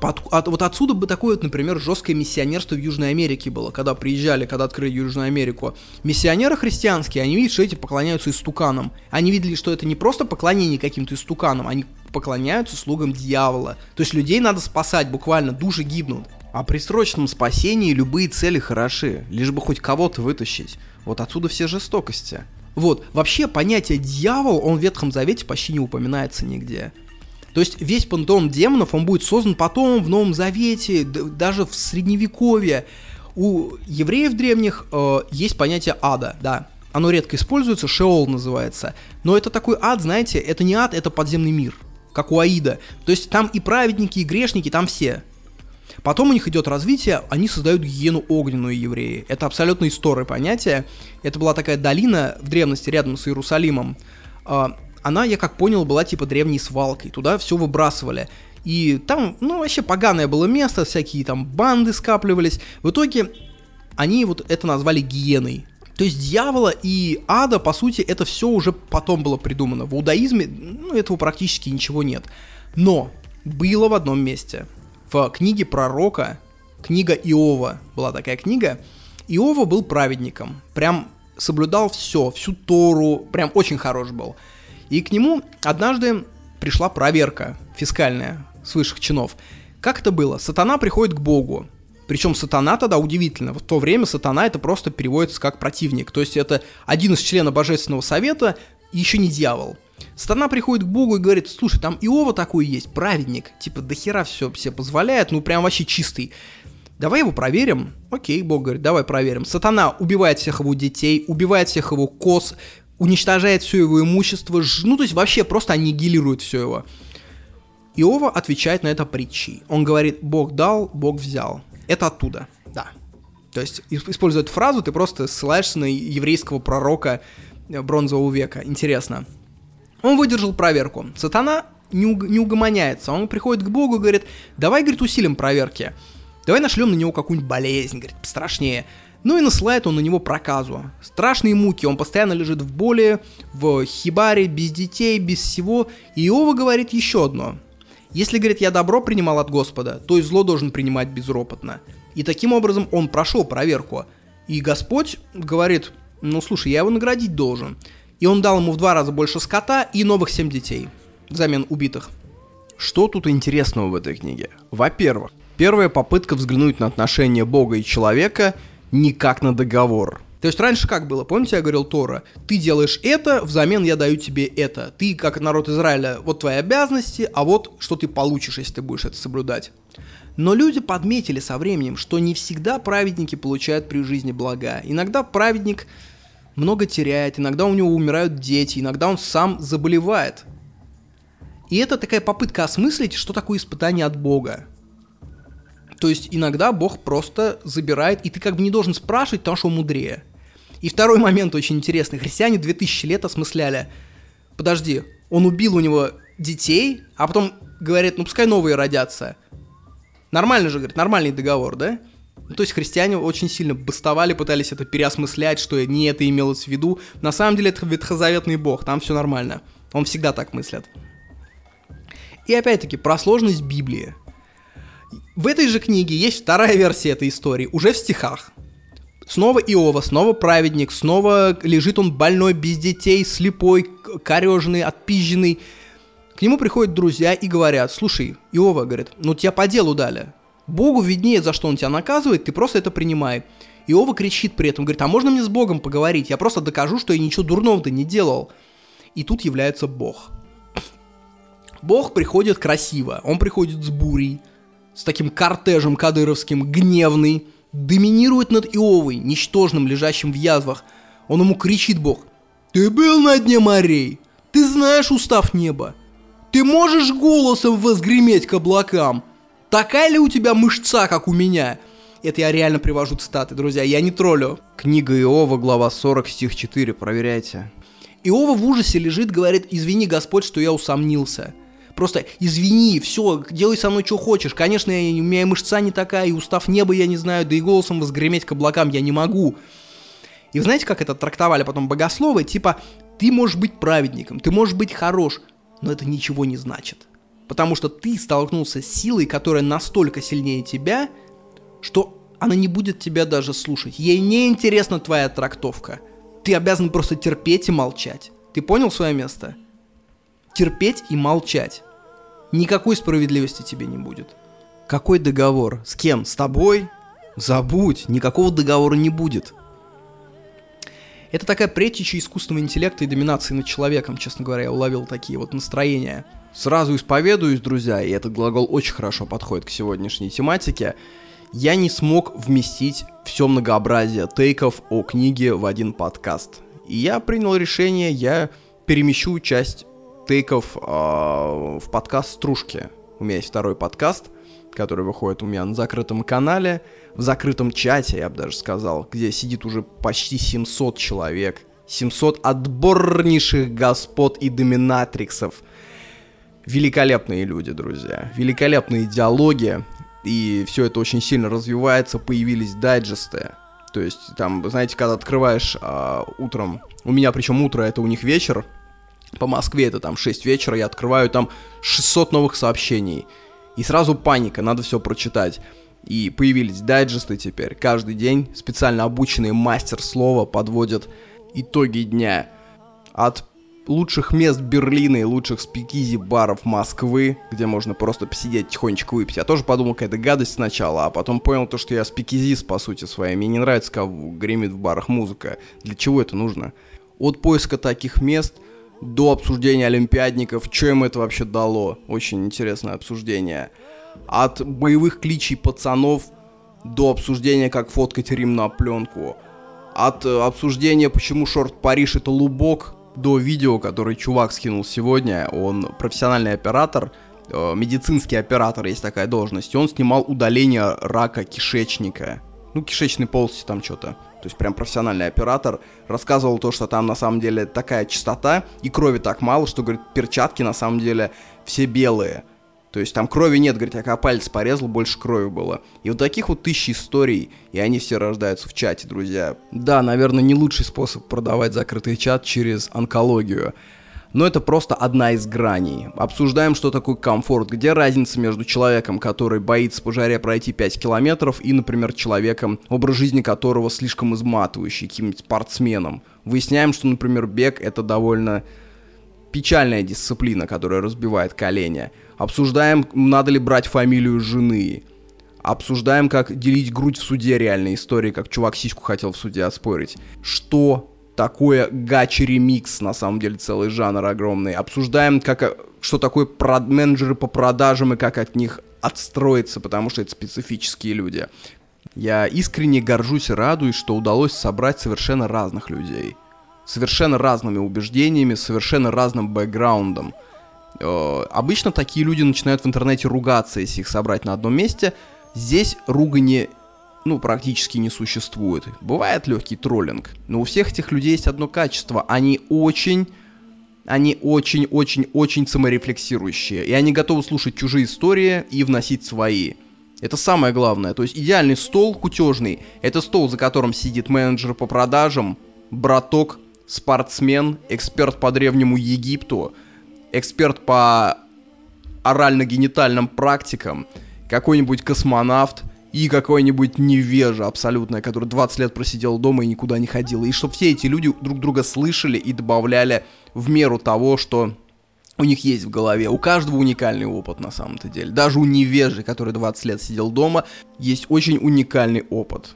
Speaker 1: Под, от, вот отсюда бы такое, вот, например, жесткое миссионерство в Южной Америке было, когда приезжали, когда открыли Южную Америку. Миссионеры христианские, они видят, что эти поклоняются истуканам. Они видели, что это не просто поклонение каким-то истуканам, они поклоняются слугам дьявола. То есть людей надо спасать, буквально души гибнут.
Speaker 2: А при срочном спасении любые цели хороши, лишь бы хоть кого-то вытащить. Вот отсюда все жестокости.
Speaker 1: Вот, вообще понятие дьявол, он в Ветхом Завете почти не упоминается нигде. То есть весь пантеон демонов, он будет создан потом в Новом Завете, даже в Средневековье. У евреев древних э, есть понятие ада, да. Оно редко используется, Шеол называется. Но это такой ад, знаете, это не ад, это подземный мир, как у Аида. То есть там и праведники, и грешники, там все. Потом у них идет развитие, они создают гиену огненную евреи. Это абсолютно история понятие. Это была такая долина в древности рядом с Иерусалимом. А, она, я как понял, была типа древней свалкой. Туда все выбрасывали. И там, ну, вообще поганое было место, всякие там банды скапливались. В итоге они вот это назвали гиеной. То есть дьявола и ада, по сути, это все уже потом было придумано. В иудаизме ну, этого практически ничего нет. Но было в одном месте. В книге пророка, книга Иова была такая книга, Иова был праведником. Прям соблюдал все, всю Тору, прям очень хорош был. И к нему однажды пришла проверка фискальная с высших чинов. Как это было? Сатана приходит к Богу. Причем сатана тогда удивительно. В то время сатана это просто переводится как противник. То есть это один из членов Божественного Совета, еще не дьявол. Сатана приходит к Богу и говорит, слушай, там Иова такой есть, праведник, типа до хера все себе позволяет, ну прям вообще чистый. Давай его проверим. Окей, Бог говорит, давай проверим. Сатана убивает всех его детей, убивает всех его коз, уничтожает все его имущество, ж... ну то есть вообще просто аннигилирует все его. Иова отвечает на это притчей. Он говорит, Бог дал, Бог взял. Это оттуда, да. То есть, используя эту фразу, ты просто ссылаешься на еврейского пророка э, бронзового века. Интересно. Он выдержал проверку. Сатана не, уг- не угомоняется. Он приходит к Богу и говорит, давай, говорит, усилим проверки. Давай нашлем на него какую-нибудь болезнь, говорит, страшнее. Ну и насылает он на него проказу. Страшные муки, он постоянно лежит в боли, в хибаре, без детей, без всего. И Иова говорит еще одно. Если, говорит, я добро принимал от Господа, то и зло должен принимать безропотно. И таким образом он прошел проверку. И Господь говорит, ну слушай, я его наградить должен. И он дал ему в два раза больше скота и новых семь детей взамен убитых.
Speaker 2: Что тут интересного в этой книге? Во-первых, первая попытка взглянуть на отношения Бога и человека не как на договор.
Speaker 1: То есть раньше как было? Помните, я говорил Тора? Ты делаешь это, взамен я даю тебе это. Ты, как народ Израиля, вот твои обязанности, а вот что ты получишь, если ты будешь это соблюдать. Но люди подметили со временем, что не всегда праведники получают при жизни блага. Иногда праведник много теряет, иногда у него умирают дети, иногда он сам заболевает. И это такая попытка осмыслить, что такое испытание от Бога. То есть иногда Бог просто забирает, и ты как бы не должен спрашивать, потому что он мудрее. И второй момент очень интересный. Христиане 2000 лет осмысляли. Подожди, он убил у него детей, а потом говорит, ну пускай новые родятся. Нормально же, говорит, нормальный договор, да? Ну, то есть христиане очень сильно бастовали, пытались это переосмыслять, что не это имелось в виду. На самом деле это ветхозаветный бог, там все нормально. Он всегда так мыслит. И опять-таки, про сложность Библии. В этой же книге есть вторая версия этой истории, уже в стихах. Снова Иова, снова праведник, снова лежит он больной, без детей, слепой, кореженный, отпизженный. К нему приходят друзья и говорят, слушай, Иова, говорит, ну тебя по делу дали. Богу виднее, за что он тебя наказывает, ты просто это принимай. Иова кричит при этом, говорит, а можно мне с Богом поговорить? Я просто докажу, что я ничего дурного-то не делал. И тут является Бог. Бог приходит красиво, он приходит с бурей, с таким кортежем кадыровским, гневный, доминирует над Иовой, ничтожным, лежащим в язвах. Он ему кричит Бог, «Ты был на дне морей, ты знаешь устав неба, ты можешь голосом возгреметь к облакам, такая ли у тебя мышца, как у меня?» Это я реально привожу цитаты, друзья, я не троллю.
Speaker 2: Книга Иова, глава 40, стих 4, проверяйте.
Speaker 1: Иова в ужасе лежит, говорит, извини, Господь, что я усомнился. Просто извини, все, делай со мной что хочешь. Конечно, я, у меня и мышца не такая, и устав неба я не знаю, да и голосом возгреметь к облакам я не могу. И знаете, как это трактовали потом богословы? Типа, ты можешь быть праведником, ты можешь быть хорош, но это ничего не значит. Потому что ты столкнулся с силой, которая настолько сильнее тебя, что она не будет тебя даже слушать. Ей не интересна твоя трактовка. Ты обязан просто терпеть и молчать. Ты понял свое место? Терпеть и молчать. Никакой справедливости тебе не будет. Какой договор? С кем? С тобой? Забудь, никакого договора не будет. Это такая предтеча искусственного интеллекта и доминации над человеком, честно говоря, я уловил такие вот настроения. Сразу исповедуюсь, друзья, и этот глагол очень хорошо подходит к сегодняшней тематике. Я не смог вместить все многообразие тейков о книге в один подкаст. И я принял решение, я перемещу часть тейков э, в подкаст «Стружки». У меня есть второй подкаст, который выходит у меня на закрытом канале, в закрытом чате, я бы даже сказал, где сидит уже почти 700 человек. 700 отборнейших господ и доминатриксов. Великолепные люди, друзья. Великолепные диалоги. И все это очень сильно развивается. Появились дайджесты. То есть, там, знаете, когда открываешь а, утром, у меня причем утро, это у них вечер, по Москве это там 6 вечера, я открываю там 600 новых сообщений. И сразу паника, надо все прочитать. И появились дайджесты теперь. Каждый день специально обученный мастер слова подводит итоги дня. От лучших мест Берлина и лучших спикизи баров Москвы, где можно просто посидеть тихонечко выпить. Я тоже подумал, какая-то гадость сначала, а потом понял то, что я спикизист, по сути своей. Мне не нравится, как гремит в барах музыка. Для чего это нужно? От поиска таких мест – до обсуждения олимпиадников, что им это вообще дало. Очень интересное обсуждение. От боевых кличей пацанов до обсуждения, как фоткать Рим на пленку. От э, обсуждения, почему шорт Париж это лубок, до видео, который чувак скинул сегодня. Он профессиональный оператор, э, медицинский оператор, есть такая должность. И он снимал удаление рака кишечника. Ну, кишечной полости там что-то то есть прям профессиональный оператор, рассказывал то, что там на самом деле такая частота и крови так мало, что, говорит, перчатки на самом деле все белые. То есть там крови нет, говорит, я когда палец порезал, больше крови было. И вот таких вот тысячи историй, и они все рождаются в чате, друзья. Да, наверное, не лучший способ продавать закрытый чат через онкологию но это просто одна из граней. Обсуждаем, что такое комфорт, где разница между человеком, который боится по жаре пройти 5 километров, и, например, человеком, образ жизни которого слишком изматывающий, каким-нибудь спортсменом. Выясняем, что, например, бег это довольно печальная дисциплина, которая разбивает колени. Обсуждаем, надо ли брать фамилию жены. Обсуждаем, как делить грудь в суде, реальные истории, как чувак сиську хотел в суде оспорить. Что такое гачи-ремикс, на самом деле целый жанр огромный. Обсуждаем, как, что такое прод- менеджеры по продажам и как от них отстроиться, потому что это специфические люди. Я искренне горжусь и радуюсь, что удалось собрать совершенно разных людей. Совершенно разными убеждениями, совершенно разным бэкграундом. Э, обычно такие люди начинают в интернете ругаться, если их собрать на одном месте. Здесь ругани ну, практически не существует. Бывает легкий троллинг, но у всех этих людей есть одно качество. Они очень они очень-очень-очень саморефлексирующие, и они готовы слушать чужие истории и вносить свои. Это самое главное. То есть идеальный стол кутежный – это стол, за которым сидит менеджер по продажам, браток, спортсмен, эксперт по древнему Египту, эксперт по орально-генитальным практикам, какой-нибудь космонавт – и какой-нибудь невежа абсолютная, который 20 лет просидел дома и никуда не ходил. И чтобы все эти люди друг друга слышали и добавляли в меру того, что у них есть в голове. У каждого уникальный опыт на самом-то деле. Даже у невежи, который 20 лет сидел дома, есть очень уникальный опыт.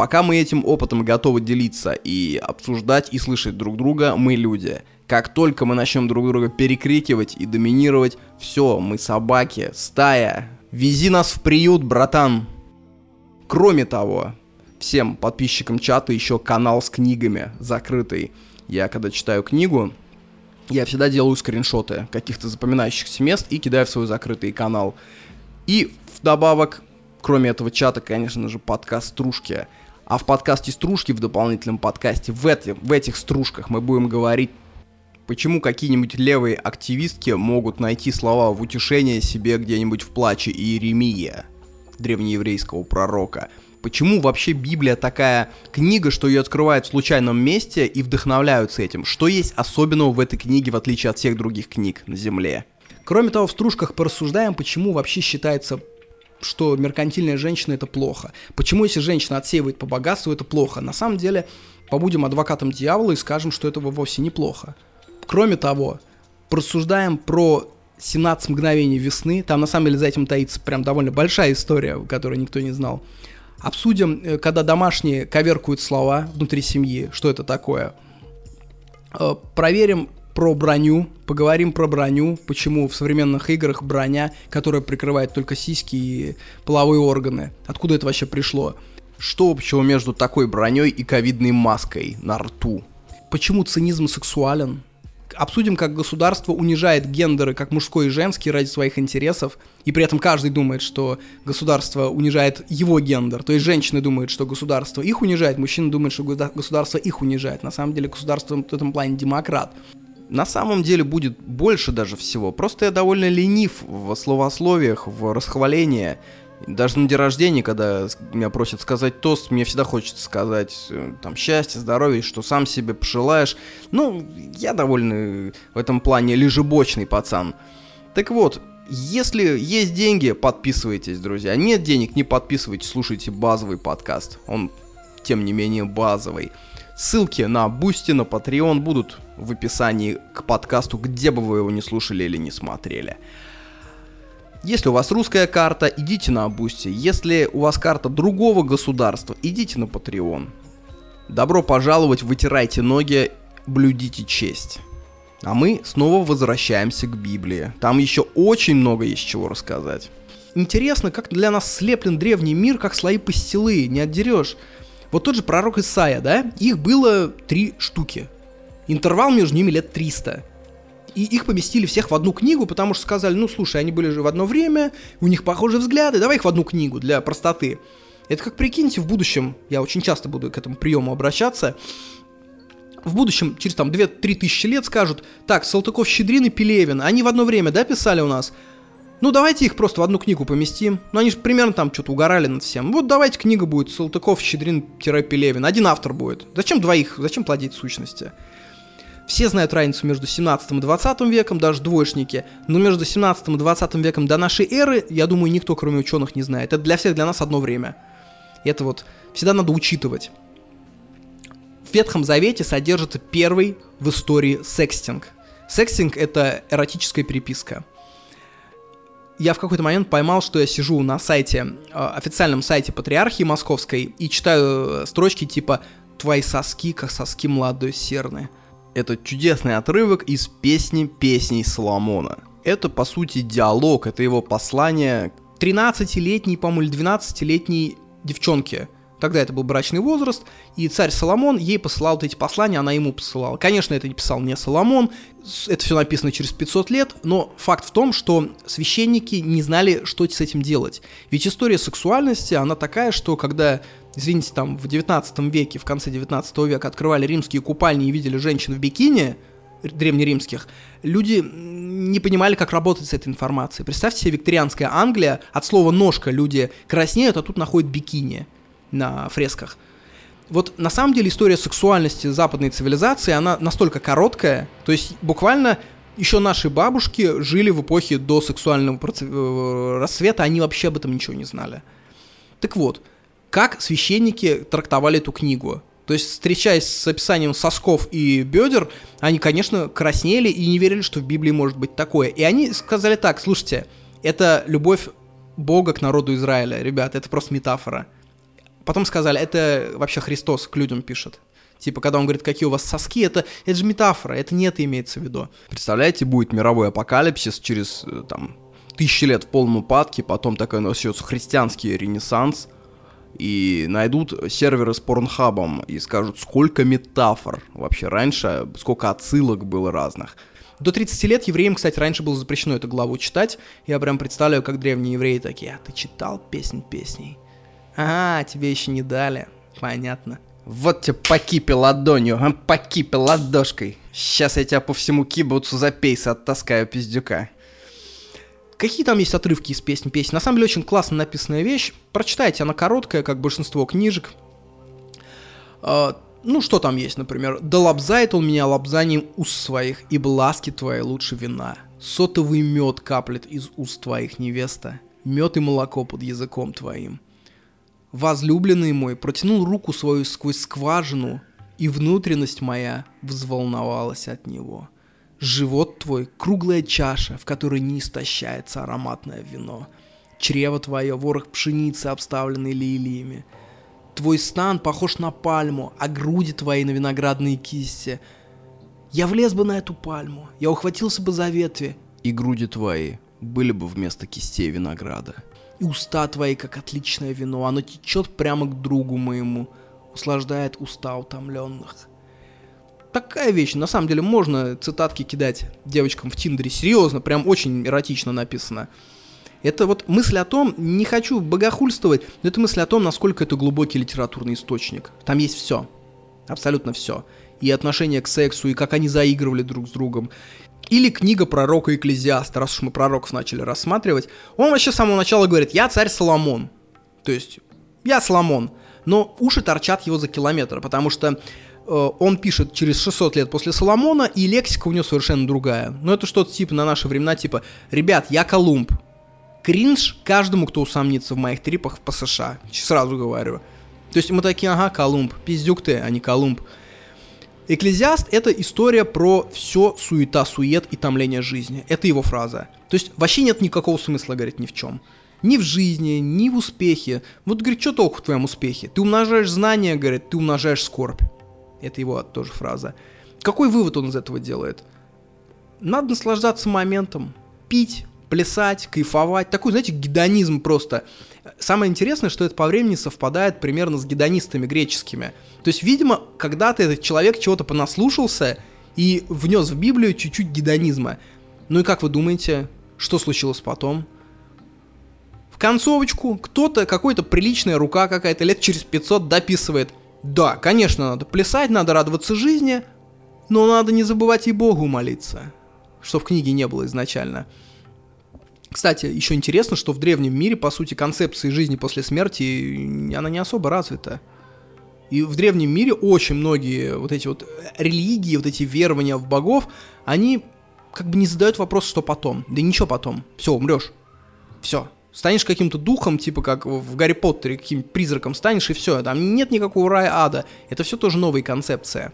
Speaker 1: Пока мы этим опытом готовы делиться и обсуждать и слышать друг друга, мы люди. Как только мы начнем друг друга перекрикивать и доминировать, все, мы собаки, стая. Вези нас в приют, братан. Кроме того, всем подписчикам чата еще канал с книгами закрытый. Я когда читаю книгу, я всегда делаю скриншоты каких-то запоминающихся мест и кидаю в свой закрытый канал. И вдобавок, кроме этого чата, конечно же, подкаст «Стружки». А в подкасте «Стружки», в дополнительном подкасте, в, эти, в этих стружках мы будем говорить, почему какие-нибудь левые активистки могут найти слова в утешение себе где-нибудь в плаче Иеремия древнееврейского пророка. Почему вообще Библия такая книга, что ее открывают в случайном месте и вдохновляются этим? Что есть особенного в этой книге, в отличие от всех других книг на Земле? Кроме того, в стружках порассуждаем, почему вообще считается что меркантильная женщина это плохо. Почему, если женщина отсеивает по богатству, это плохо? На самом деле, побудем адвокатом дьявола и скажем, что этого вовсе неплохо. Кроме того, порассуждаем про 17 мгновений весны. Там на самом деле за этим таится прям довольно большая история, которую никто не знал. Обсудим, э, когда домашние коверкуют слова внутри семьи, что это такое. Э, проверим про броню, поговорим про броню, почему в современных играх броня, которая прикрывает только сиськи и половые органы. Откуда это вообще пришло?
Speaker 2: Что общего между такой броней и ковидной маской на рту?
Speaker 1: Почему цинизм сексуален? Обсудим, как государство унижает гендеры, как мужской и женский, ради своих интересов, и при этом каждый думает, что государство унижает его гендер. То есть женщины думают, что государство их унижает, мужчины думают, что государство их унижает. На самом деле государство в этом плане демократ.
Speaker 2: На самом деле будет больше даже всего. Просто я довольно ленив в словословиях, в расхвалении. Даже на день рождения, когда меня просят сказать тост, мне всегда хочется сказать э, там счастье, здоровье, что сам себе пожелаешь. Ну, я довольно в этом плане лежебочный пацан. Так вот, если есть деньги, подписывайтесь, друзья. Нет денег, не подписывайтесь, слушайте базовый подкаст. Он, тем не менее, базовый. Ссылки на Boosty, на Patreon будут в описании к подкасту, где бы вы его не слушали или не смотрели. Если у вас русская карта, идите на Boosty. Если у вас карта другого государства, идите на Patreon. Добро пожаловать, вытирайте ноги, блюдите честь. А мы снова возвращаемся к Библии. Там еще очень много есть чего рассказать.
Speaker 1: Интересно, как для нас слеплен древний мир, как слои пастилы, не отдерешь. Вот тот же пророк Исаия, да, их было три штуки. Интервал между ними лет 300. И их поместили всех в одну книгу, потому что сказали, ну слушай, они были же в одно время, у них похожие взгляды, давай их в одну книгу для простоты. Это как прикиньте в будущем, я очень часто буду к этому приему обращаться, в будущем, через там 2-3 тысячи лет скажут, так, Салтыков, Щедрин и Пелевин, они в одно время, да, писали у нас? Ну, давайте их просто в одну книгу поместим. Ну, они же примерно там что-то угорали над всем. Вот давайте книга будет Салтыков, Щедрин-Пелевин. Один автор будет. Зачем двоих? Зачем плодить сущности? Все знают разницу между 17 и 20 веком, даже двоечники. Но между 17 и 20 веком до нашей эры, я думаю, никто, кроме ученых, не знает. Это для всех, для нас одно время. И это вот всегда надо учитывать. В Ветхом Завете содержится первый в истории секстинг. Секстинг — это эротическая переписка я в какой-то момент поймал, что я сижу на сайте, э, официальном сайте Патриархии Московской и читаю э, строчки типа «Твои соски, как соски молодой серны».
Speaker 2: Это чудесный отрывок из песни «Песней Соломона». Это, по сути, диалог, это его послание
Speaker 1: 13-летней, по-моему, или 12-летней девчонке – Тогда это был брачный возраст, и царь Соломон ей посылал вот эти послания, она ему посылала. Конечно, это не писал не Соломон, это все написано через 500 лет, но факт в том, что священники не знали, что с этим делать. Ведь история сексуальности, она такая, что когда, извините, там в 19 веке, в конце 19 века открывали римские купальни и видели женщин в бикини, древнеримских, люди не понимали, как работать с этой информацией. Представьте себе викторианская Англия, от слова «ножка» люди краснеют, а тут находят бикини – на фресках. Вот на самом деле история сексуальности западной цивилизации, она настолько короткая, то есть буквально еще наши бабушки жили в эпохе до сексуального э, рассвета, они вообще об этом ничего не знали. Так вот, как священники трактовали эту книгу? То есть, встречаясь с описанием сосков и бедер, они, конечно, краснели и не верили, что в Библии может быть такое. И они сказали так, слушайте, это любовь Бога к народу Израиля, ребят, это просто метафора. Потом сказали, это вообще Христос к людям пишет. Типа, когда он говорит, какие у вас соски, это, это же метафора, это не это имеется в виду.
Speaker 2: Представляете, будет мировой апокалипсис через, э, там, тысячи лет в полном упадке, потом такой начнется христианский ренессанс, и найдут серверы с порнхабом и скажут, сколько метафор вообще раньше, сколько отсылок было разных.
Speaker 1: До 30 лет евреям, кстати, раньше было запрещено эту главу читать. Я прям представляю, как древние евреи такие, а ты читал песнь песней? А, тебе еще не дали. Понятно.
Speaker 2: Вот тебе по кипе ладонью, а, по кипе ладошкой. Сейчас я тебя по всему кибуцу за пейс оттаскаю, пиздюка.
Speaker 1: Какие там есть отрывки из песни песни? На самом деле очень классно написанная вещь. Прочитайте, она короткая, как большинство книжек. Uh, ну, что там есть, например? «Да лобзает он меня лобзанием уст своих, ибо ласки твои лучше вина». Сотовый мед каплет из уст твоих невеста, мед и молоко под языком твоим. Возлюбленный мой протянул руку свою сквозь скважину, и внутренность моя взволновалась от него. Живот твой — круглая чаша, в которой не истощается ароматное вино. Чрево твое — ворох пшеницы, обставленный лилиями. Твой стан похож на пальму, а груди твои на виноградные кисти. Я влез бы на эту пальму, я ухватился бы за ветви, и груди твои были бы вместо кистей винограда. И уста твои, как отличное вино, оно течет прямо к другу моему, услаждает уста утомленных. Такая вещь, на самом деле можно цитатки кидать девочкам в Тиндере, серьезно, прям очень эротично написано. Это вот мысль о том, не хочу богохульствовать, но это мысль о том, насколько это глубокий литературный источник. Там есть все, абсолютно все. И отношение к сексу, и как они заигрывали друг с другом. Или книга пророка Экклезиаста, раз уж мы пророков начали рассматривать. Он вообще с самого начала говорит, я царь Соломон. То есть, я Соломон но уши торчат его за километр, потому что э, он пишет через 600 лет после Соломона, и лексика у него совершенно другая. Но это что-то типа на наши времена, типа «Ребят, я Колумб». Кринж каждому, кто усомнится в моих трипах по США. Сразу говорю. То есть мы такие, ага, Колумб, пиздюк ты, а не Колумб. Экклезиаст — это история про все суета-сует и томление жизни. Это его фраза. То есть вообще нет никакого смысла, говорить ни в чем ни в жизни, ни в успехе. Вот, говорит, что толку в твоем успехе? Ты умножаешь знания, говорит, ты умножаешь скорбь. Это его тоже фраза. Какой вывод он из этого делает? Надо наслаждаться моментом, пить, плясать, кайфовать. Такой, знаете, гедонизм просто. Самое интересное, что это по времени совпадает примерно с гедонистами греческими. То есть, видимо, когда-то этот человек чего-то понаслушался и внес в Библию чуть-чуть гедонизма. Ну и как вы думаете, что случилось потом? концовочку кто-то, какой-то приличная рука какая-то лет через 500 дописывает. Да, конечно, надо плясать, надо радоваться жизни, но надо не забывать и Богу молиться, что в книге не было изначально. Кстати, еще интересно, что в древнем мире, по сути, концепции жизни после смерти, она не особо развита. И в древнем мире очень многие вот эти вот религии, вот эти верования в богов, они как бы не задают вопрос, что потом. Да ничего потом. Все, умрешь. Все, станешь каким-то духом, типа как в Гарри Поттере, каким-то призраком станешь, и все. Там нет никакого рая ада. Это все тоже новая концепция.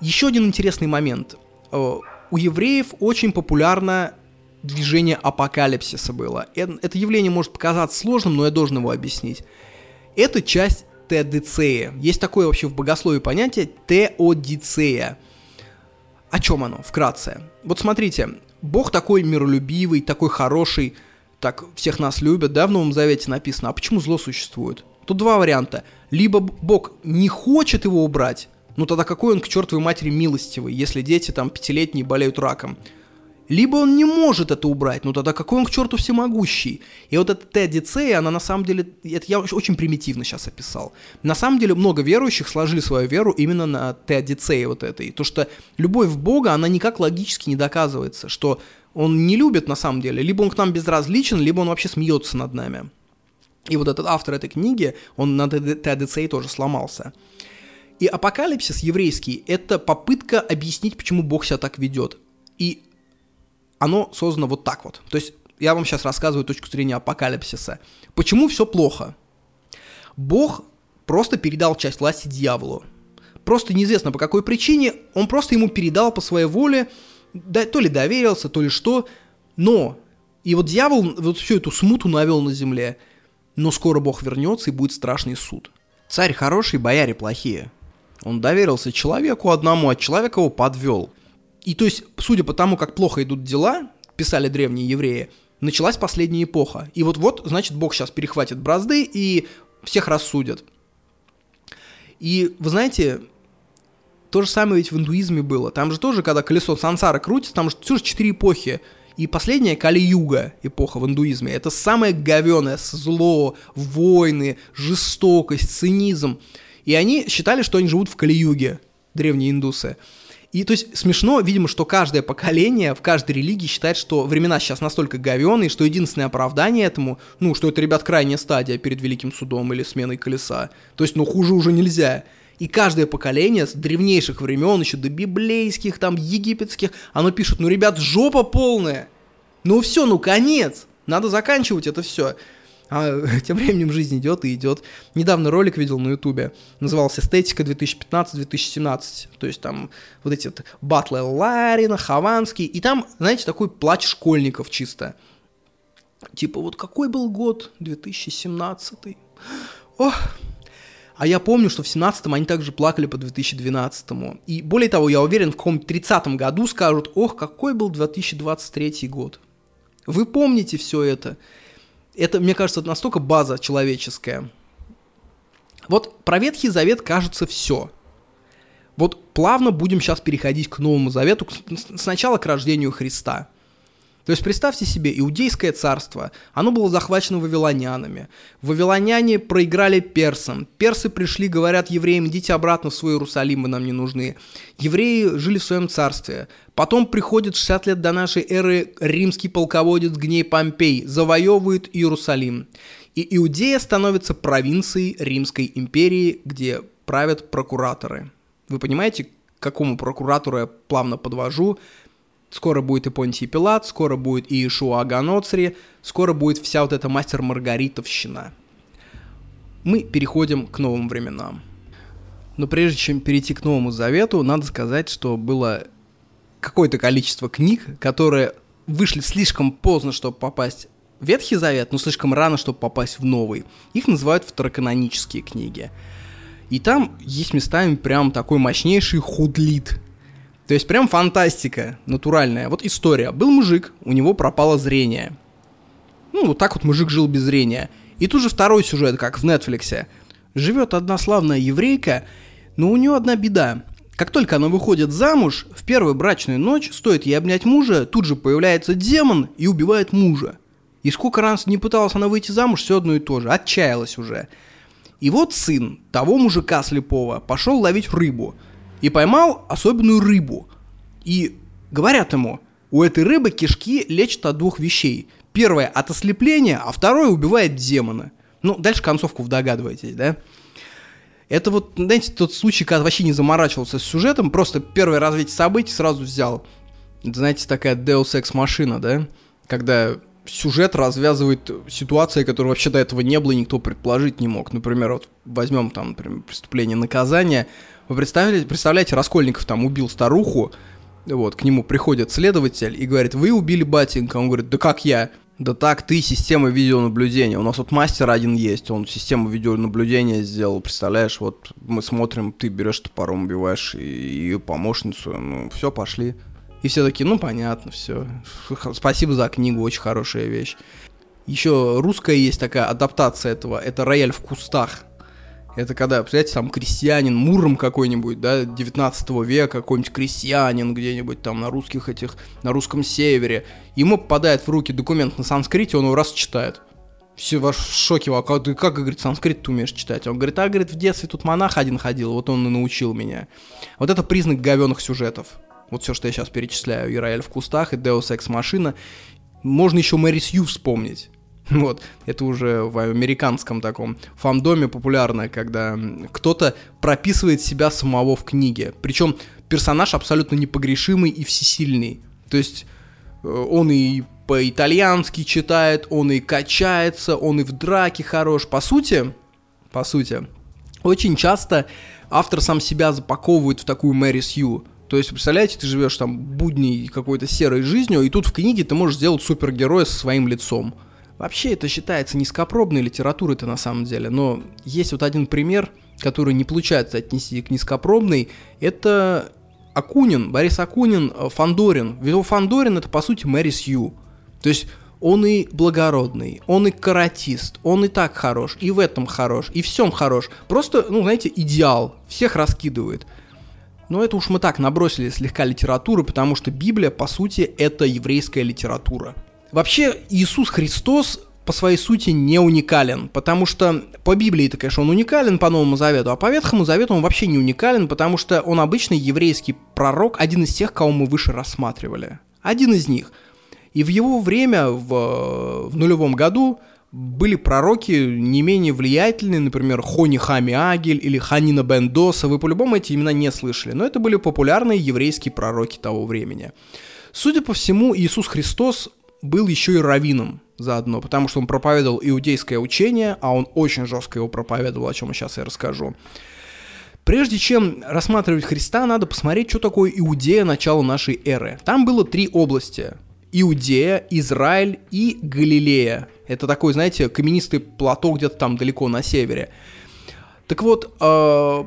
Speaker 1: Еще один интересный момент. Э, у евреев очень популярно движение апокалипсиса было. Это явление может показаться сложным, но я должен его объяснить. Это часть теодицея. Есть такое вообще в богословии понятие теодицея. О чем оно, вкратце? Вот смотрите, Бог такой миролюбивый, такой хороший, так всех нас любят, да, в Новом Завете написано, а почему зло существует? Тут два варианта. Либо Бог не хочет его убрать, ну тогда какой он к чертовой матери милостивый, если дети там пятилетние болеют раком? Либо он не может это убрать, ну тогда какой он к черту всемогущий? И вот эта теодицея, она на самом деле, это я очень примитивно сейчас описал. На самом деле много верующих сложили свою веру именно на теодицее вот этой. То, что любовь в Бога, она никак логически не доказывается, что он не любит на самом деле, либо он к нам безразличен, либо он вообще смеется над нами. И вот этот автор этой книги, он на ТДЦ тоже сломался. И апокалипсис еврейский – это попытка объяснить, почему Бог себя так ведет. И оно создано вот так вот. То есть я вам сейчас рассказываю точку зрения апокалипсиса. Почему все плохо? Бог просто передал часть власти дьяволу. Просто неизвестно по какой причине, он просто ему передал по своей воле то ли доверился, то ли что, но, и вот дьявол вот всю эту смуту навел на земле, но скоро Бог вернется и будет страшный суд. Царь хороший, бояре плохие. Он доверился человеку одному, а человек его подвел. И то есть, судя по тому, как плохо идут дела, писали древние евреи, началась последняя эпоха. И вот-вот, значит, Бог сейчас перехватит бразды и всех рассудят. И вы знаете, то же самое ведь в индуизме было. Там же тоже, когда колесо сансара крутится, там же тоже четыре эпохи. И последняя Кали-Юга эпоха в индуизме. Это самое говеное, зло, войны, жестокость, цинизм. И они считали, что они живут в Кали-Юге, древние индусы. И то есть смешно, видимо, что каждое поколение в каждой религии считает, что времена сейчас настолько говеные, что единственное оправдание этому, ну, что это, ребят, крайняя стадия перед Великим Судом или сменой колеса. То есть, ну, хуже уже нельзя. И каждое поколение с древнейших времен, еще до библейских, там, египетских, оно пишет, ну, ребят, жопа полная. Ну все, ну конец. Надо заканчивать это все. А тем временем жизнь идет и идет. Недавно ролик видел на ютубе, назывался «Эстетика 2015-2017». То есть там вот эти вот батлы Ларина, Хованский, и там, знаете, такой плач школьников чисто. Типа, вот какой был год? 2017. Ох, а я помню, что в 17-м они также плакали по 2012-му. И более того, я уверен, в каком-то 30-м году скажут, ох, какой был 2023 год. Вы помните все это? Это, мне кажется, настолько база человеческая. Вот про Ветхий Завет кажется все. Вот плавно будем сейчас переходить к Новому Завету, сначала к рождению Христа – то есть представьте себе, Иудейское царство, оно было захвачено вавилонянами. Вавилоняне проиграли персам. Персы пришли, говорят евреям, идите обратно в свой Иерусалим, вы нам не нужны. Евреи жили в своем царстве. Потом приходит 60 лет до нашей эры римский полководец Гней Помпей, завоевывает Иерусалим. И Иудея становится провинцией Римской империи, где правят прокураторы. Вы понимаете, к какому прокуратору я плавно подвожу? Скоро будет и Понтий Пилат, скоро будет и Ишуа Аганоцри, скоро будет вся вот эта мастер Маргаритовщина. Мы переходим к новым временам. Но прежде чем перейти к Новому Завету, надо сказать, что было какое-то количество книг, которые вышли слишком поздно, чтобы попасть в Ветхий Завет, но слишком рано, чтобы попасть в Новый. Их называют второканонические книги. И там есть местами прям такой мощнейший худлит, то есть прям фантастика натуральная. Вот история. Был мужик, у него пропало зрение. Ну, вот так вот мужик жил без зрения. И тут же второй сюжет, как в Нетфликсе. Живет одна славная еврейка, но у нее одна беда. Как только она выходит замуж, в первую брачную ночь, стоит ей обнять мужа, тут же появляется демон и убивает мужа. И сколько раз не пыталась она выйти замуж, все одно и то же. Отчаялась уже. И вот сын того мужика слепого пошел ловить рыбу – и поймал особенную рыбу. И говорят ему, у этой рыбы кишки лечат от двух вещей. Первое от ослепления, а второе убивает демона. Ну, дальше концовку догадываетесь, да? Это вот, знаете, тот случай, когда вообще не заморачивался с сюжетом, просто первое развитие событий сразу взял. Это, знаете, такая Deus Ex машина, да? Когда сюжет развязывает ситуации, которые вообще до этого не было и никто предположить не мог. Например, вот возьмем там, например, преступление наказания, вы представляете, представляете, Раскольников там убил старуху, вот, к нему приходит следователь и говорит, вы убили батенька. Он говорит, да как я? Да так, ты система видеонаблюдения. У нас вот мастер один есть, он систему видеонаблюдения сделал, представляешь, вот мы смотрим, ты берешь топором, убиваешь ее помощницу, ну, все, пошли. И все таки ну, понятно, все. Спасибо за книгу, очень хорошая вещь. Еще русская есть такая адаптация этого, это «Рояль в кустах». Это когда, представляете, там крестьянин, Муром какой-нибудь, да, 19 века, какой-нибудь крестьянин где-нибудь там на русских этих, на русском севере. Ему попадает в руки документ на санскрите, он его раз читает. Все ваш в шоке, а как, ты как, говорит, санскрит ты умеешь читать? Он говорит, а, говорит, в детстве тут монах один ходил, вот он и научил меня. Вот это признак говенных сюжетов. Вот все, что я сейчас перечисляю. Ираэль в кустах и Deus Ex Машина. Можно еще Мэри Сью вспомнить. Вот, это уже в американском таком фандоме популярно, когда кто-то прописывает себя самого в книге. Причем персонаж абсолютно непогрешимый и всесильный. То есть э, он и по-итальянски читает, он и качается, он и в драке хорош. По сути, по сути, очень часто автор сам себя запаковывает в такую Мэри Сью. То есть, представляете, ты живешь там будней какой-то серой жизнью, и тут в книге ты можешь сделать супергероя со своим лицом. Вообще это считается низкопробной литературой-то на самом деле, но есть вот один пример, который не получается отнести к низкопробной, это Акунин, Борис Акунин, э, Фандорин. Ведь Фандорин это по сути Мэри Сью. То есть он и благородный, он и каратист, он и так хорош, и в этом хорош, и всем хорош. Просто, ну, знаете, идеал, всех раскидывает. Но это уж мы так набросили слегка литературы, потому что Библия, по сути, это еврейская литература. Вообще, Иисус Христос по своей сути не уникален, потому что по Библии-то, конечно, он уникален по Новому Завету, а по Ветхому Завету он вообще не уникален, потому что он обычный еврейский пророк, один из тех, кого мы выше рассматривали. Один из них. И в его время, в, в нулевом году,
Speaker 2: были пророки не менее влиятельные, например, Хони Хами Агель или Ханина Бендоса, вы по-любому эти имена не слышали, но это были популярные еврейские пророки того времени. Судя по всему, Иисус Христос был еще и раввином заодно, потому что он проповедовал иудейское учение, а он очень жестко его проповедовал, о чем сейчас я расскажу. Прежде чем рассматривать Христа, надо посмотреть, что такое Иудея начала нашей эры. Там было три области. Иудея, Израиль и Галилея. Это такой, знаете, каменистый плато где-то там далеко на севере. Так вот, э,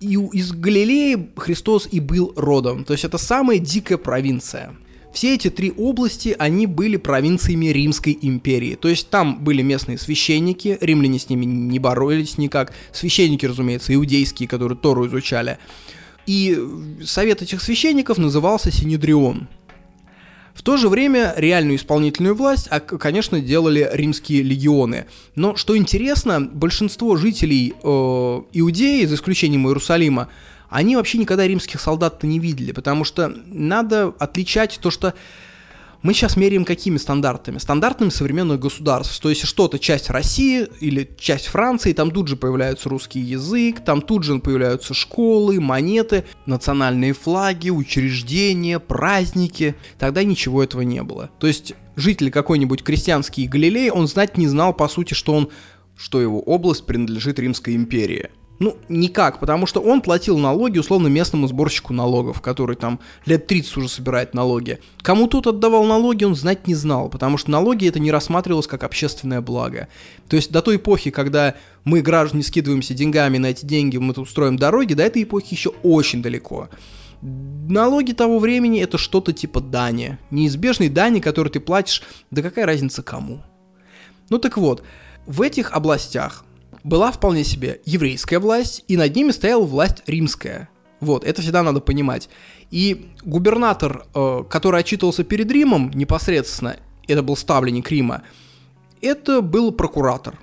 Speaker 2: из Галилеи Христос и был родом. То есть это самая дикая провинция. Все эти три области, они были провинциями Римской империи. То есть там были местные священники, римляне с ними не боролись никак. Священники, разумеется, иудейские, которые Тору изучали. И совет этих священников назывался Синедрион. В то же время реальную исполнительную власть, а, конечно, делали римские легионы. Но что интересно, большинство жителей э, Иудеи, за исключением Иерусалима, они вообще никогда римских солдат-то не видели, потому что надо отличать то, что мы сейчас меряем какими стандартами? Стандартами современных государств. То есть что-то часть России или часть Франции, там тут же появляется русский язык, там тут же появляются школы, монеты, национальные флаги, учреждения, праздники. Тогда ничего этого не было. То есть житель какой-нибудь крестьянский Галилей, он знать не знал, по сути, что он что его область принадлежит Римской империи. Ну, никак, потому что он платил налоги условно местному сборщику налогов, который там лет 30 уже собирает налоги. Кому тот отдавал налоги, он знать не знал, потому что налоги это не рассматривалось как общественное благо. То есть до той эпохи, когда мы, граждане, скидываемся деньгами на эти деньги, мы тут строим дороги, до этой эпохи еще очень далеко. Налоги того времени это что-то типа дани. Неизбежной дани, которую ты платишь, да какая разница кому. Ну так вот, в этих областях была вполне себе еврейская власть, и над ними стояла власть римская. Вот, это всегда надо понимать. И губернатор, э, который отчитывался перед Римом непосредственно, это был ставленник Рима, это был прокуратор.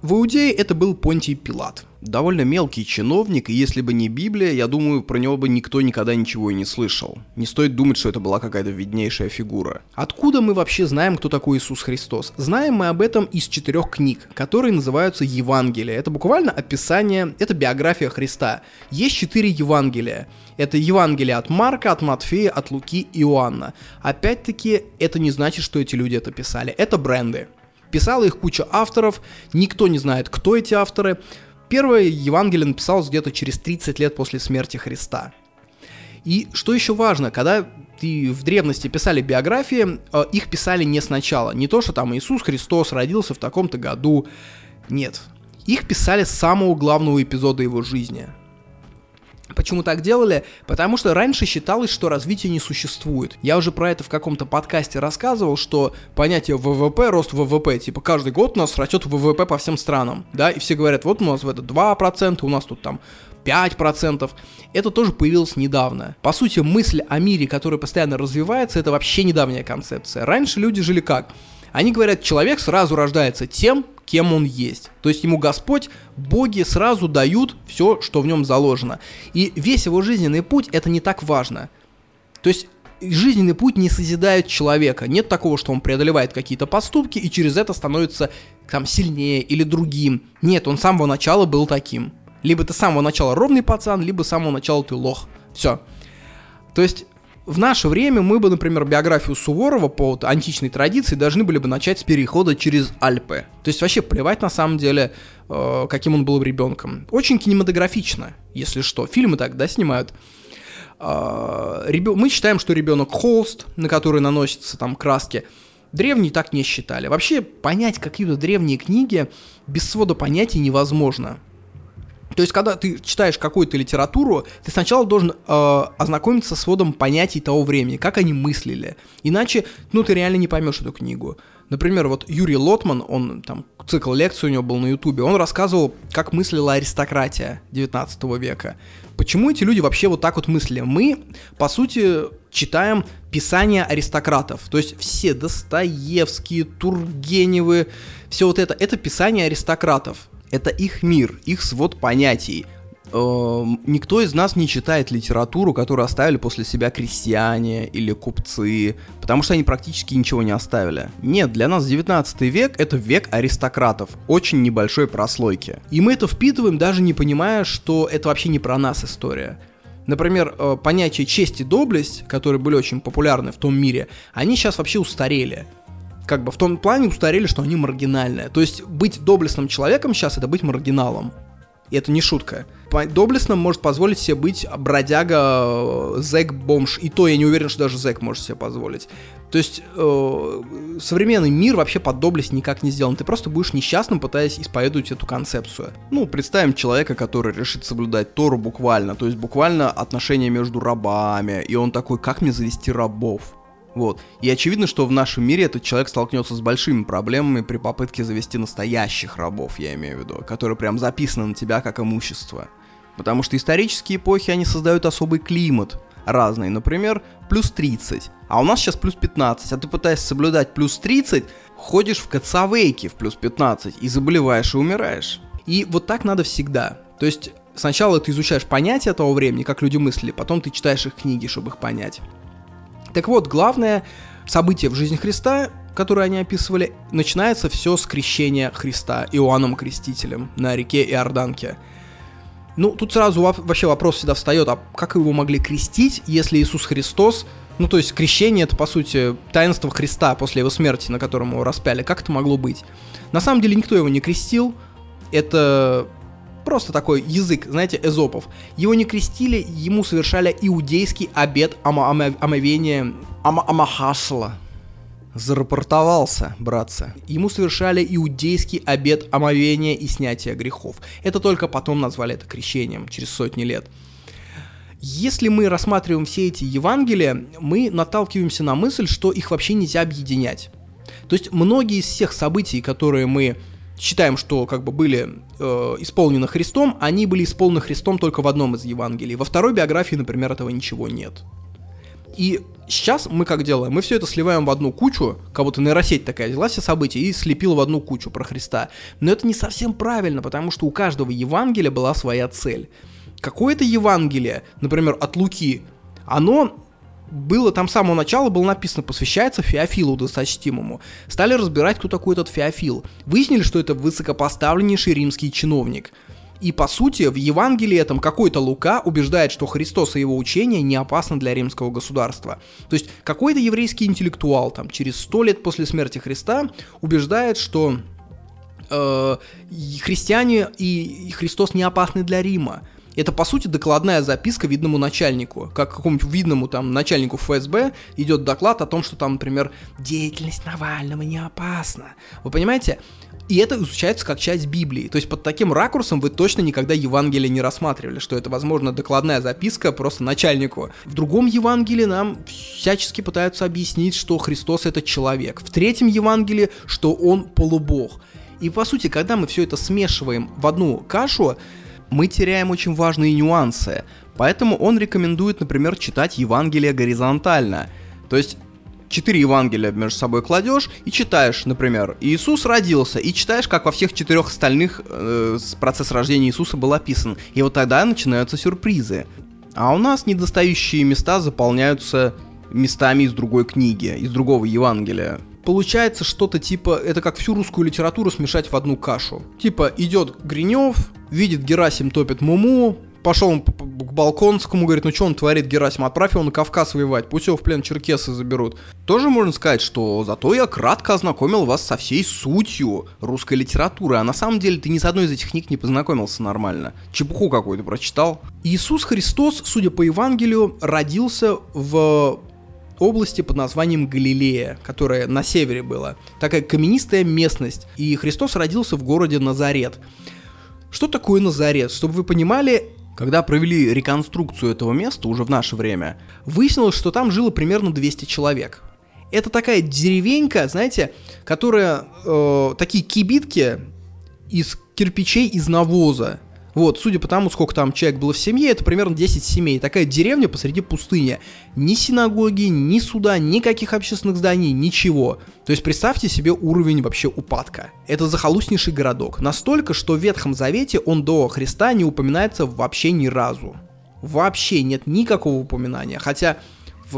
Speaker 2: В Иудее это был Понтий Пилат довольно мелкий чиновник, и если бы не Библия, я думаю, про него бы никто никогда ничего и не слышал. Не стоит думать, что это была какая-то виднейшая фигура. Откуда мы вообще знаем, кто такой Иисус Христос? Знаем мы об этом из четырех книг, которые называются Евангелия. Это буквально описание, это биография Христа. Есть четыре Евангелия. Это Евангелие от Марка, от Матфея, от Луки и Иоанна. Опять-таки, это не значит, что эти люди это писали. Это бренды. Писала их куча авторов, никто не знает, кто эти авторы. Первое Евангелие написалось где-то через 30 лет после смерти Христа. И что еще важно, когда ты в древности писали биографии, э, их писали не сначала. Не то, что там Иисус Христос родился в таком-то году. Нет. Их писали с самого главного эпизода его жизни. Почему так делали? Потому что раньше считалось, что развития не существует. Я уже про это в каком-то подкасте рассказывал, что понятие ВВП, рост ВВП, типа каждый год у нас растет ВВП по всем странам, да, и все говорят, вот у нас в это 2%, у нас тут там 5%. Это тоже появилось недавно. По сути, мысль о мире, который постоянно развивается, это вообще недавняя концепция. Раньше люди жили как? Они говорят, человек сразу рождается тем, кем он есть. То есть ему Господь, боги сразу дают все, что в нем заложено. И весь его жизненный путь это не так важно. То есть жизненный путь не созидает человека. Нет такого, что он преодолевает какие-то поступки и через это становится там сильнее или другим. Нет, он с самого начала был таким. Либо ты с самого начала ровный пацан, либо с самого начала ты лох. Все. То есть в наше время мы бы, например, биографию Суворова по вот античной традиции должны были бы начать с перехода через Альпы. То есть вообще плевать на самом деле, э, каким он был ребенком. Очень кинематографично, если что. Фильмы так, да, снимают. Э, ребё... Мы считаем, что ребенок холст, на который наносятся там краски. Древние так не считали. Вообще понять какие-то древние книги без свода понятий невозможно. То есть, когда ты читаешь какую-то литературу, ты сначала должен э, ознакомиться с сводом понятий того времени, как они мыслили. Иначе, ну, ты реально не поймешь эту книгу. Например, вот Юрий Лотман, он там, цикл лекций у него был на ютубе, он рассказывал, как мыслила аристократия 19 века. Почему эти люди вообще вот так вот мыслили? Мы, по сути, читаем писания аристократов. То есть все Достоевские, Тургеневы, все вот это, это писание аристократов. Это их мир, их свод понятий. э, никто из нас не читает литературу, которую оставили после себя крестьяне или купцы, потому что они практически ничего не оставили. Нет, для нас 19 век это век аристократов, очень небольшой прослойки. И мы это впитываем, даже не понимая, что это вообще не про нас история. Например, э, понятие честь и доблесть, которые были очень популярны в том мире, они сейчас вообще устарели как бы в том плане устарели, что они маргинальные. То есть быть доблестным человеком сейчас это быть маргиналом. И это не шутка. Доблестным может позволить себе быть бродяга, э, зэк, бомж. И то я не уверен, что даже зэк может себе позволить. То есть э, современный мир вообще под доблесть никак не сделан. Ты просто будешь несчастным, пытаясь исповедовать эту концепцию. Ну, представим человека, который решит соблюдать Тору буквально. То есть буквально отношения между рабами. И он такой, как мне завести рабов? Вот. И очевидно, что в нашем мире этот человек столкнется с большими проблемами при попытке завести настоящих рабов, я имею в виду, которые прям записаны на тебя как имущество. Потому что исторические эпохи, они создают особый климат разный. Например, плюс 30. А у нас сейчас плюс 15. А ты пытаешься соблюдать плюс 30, ходишь в кацавейке в плюс 15 и заболеваешь и умираешь. И вот так надо всегда. То есть сначала ты изучаешь понятия того времени, как люди мыслили, потом ты читаешь их книги, чтобы их понять. Так вот, главное событие в жизни Христа, которое они описывали, начинается все с крещения Христа Иоанном Крестителем на реке Иорданке. Ну, тут сразу вообще вопрос всегда встает, а как его могли крестить, если Иисус Христос, ну, то есть крещение это, по сути, таинство Христа после его смерти, на котором его распяли, как это могло быть? На самом деле никто его не крестил, это просто такой язык, знаете, эзопов. Его не крестили, ему совершали иудейский обет омовения ама амахасла. Зарапортовался, братцы. Ему совершали иудейский обет омовения и снятия грехов. Это только потом назвали это крещением, через сотни лет. Если мы рассматриваем все эти Евангелия, мы наталкиваемся на мысль, что их вообще нельзя объединять. То есть многие из всех событий, которые мы считаем, что как бы были э, исполнены Христом, они были исполнены Христом только в одном из Евангелий. Во второй биографии, например, этого ничего нет. И сейчас мы как делаем? Мы все это сливаем в одну кучу, как будто нейросеть такая взяла все события и слепила в одну кучу про Христа. Но это не совсем правильно, потому что у каждого Евангелия была своя цель. Какое-то Евангелие, например, от Луки, оно было там с самого начала было написано, посвящается Феофилу досточтимому. Стали разбирать, кто такой этот Феофил. Выяснили, что это высокопоставленнейший римский чиновник. И по сути, в Евангелии этом какой-то Лука убеждает, что Христос и его учение не опасны для римского государства. То есть какой-то еврейский интеллектуал там через сто лет после смерти Христа убеждает, что э, христиане и Христос не опасны для Рима. Это, по сути, докладная записка видному начальнику. Как какому-нибудь видному там начальнику ФСБ идет доклад о том, что там, например, деятельность Навального не опасна. Вы понимаете? И это изучается как часть Библии. То есть под таким ракурсом вы точно никогда Евангелие не рассматривали, что это, возможно, докладная записка просто начальнику. В другом Евангелии нам всячески пытаются объяснить, что Христос это человек. В третьем Евангелии, что он полубог. И по сути, когда мы все это смешиваем в одну кашу, мы теряем очень важные нюансы. Поэтому он рекомендует, например, читать Евангелие горизонтально. То есть четыре Евангелия между собой кладешь и читаешь, например, Иисус родился, и читаешь, как во всех четырех остальных э, процесс рождения Иисуса был описан. И вот тогда начинаются сюрпризы. А у нас недостающие места заполняются местами из другой книги, из другого Евангелия. Получается что-то типа, это как всю русскую литературу смешать в одну кашу. Типа идет Гринев, видит Герасим топит Муму, пошел он к Балконскому, говорит, ну что он творит, Герасим, отправь его на Кавказ воевать, пусть его в плен черкесы заберут. Тоже можно сказать, что зато я кратко ознакомил вас со всей сутью русской литературы, а на самом деле ты ни с одной из этих книг не познакомился нормально. Чепуху какую-то прочитал. Иисус Христос, судя по Евангелию, родился в области под названием Галилея, которая на севере была. Такая каменистая местность. И Христос родился в городе Назарет. Что такое Назарет? Чтобы вы понимали, когда провели реконструкцию этого места уже в наше время, выяснилось, что там жило примерно 200 человек. Это такая деревенька, знаете, которая э, такие кибитки из кирпичей из навоза. Вот, судя по тому, сколько там человек было в семье, это примерно 10 семей. Такая деревня посреди пустыни. Ни синагоги, ни суда, никаких общественных зданий, ничего. То есть представьте себе уровень вообще упадка. Это захолустнейший городок. Настолько, что в Ветхом Завете он до Христа не упоминается вообще ни разу. Вообще нет никакого упоминания. Хотя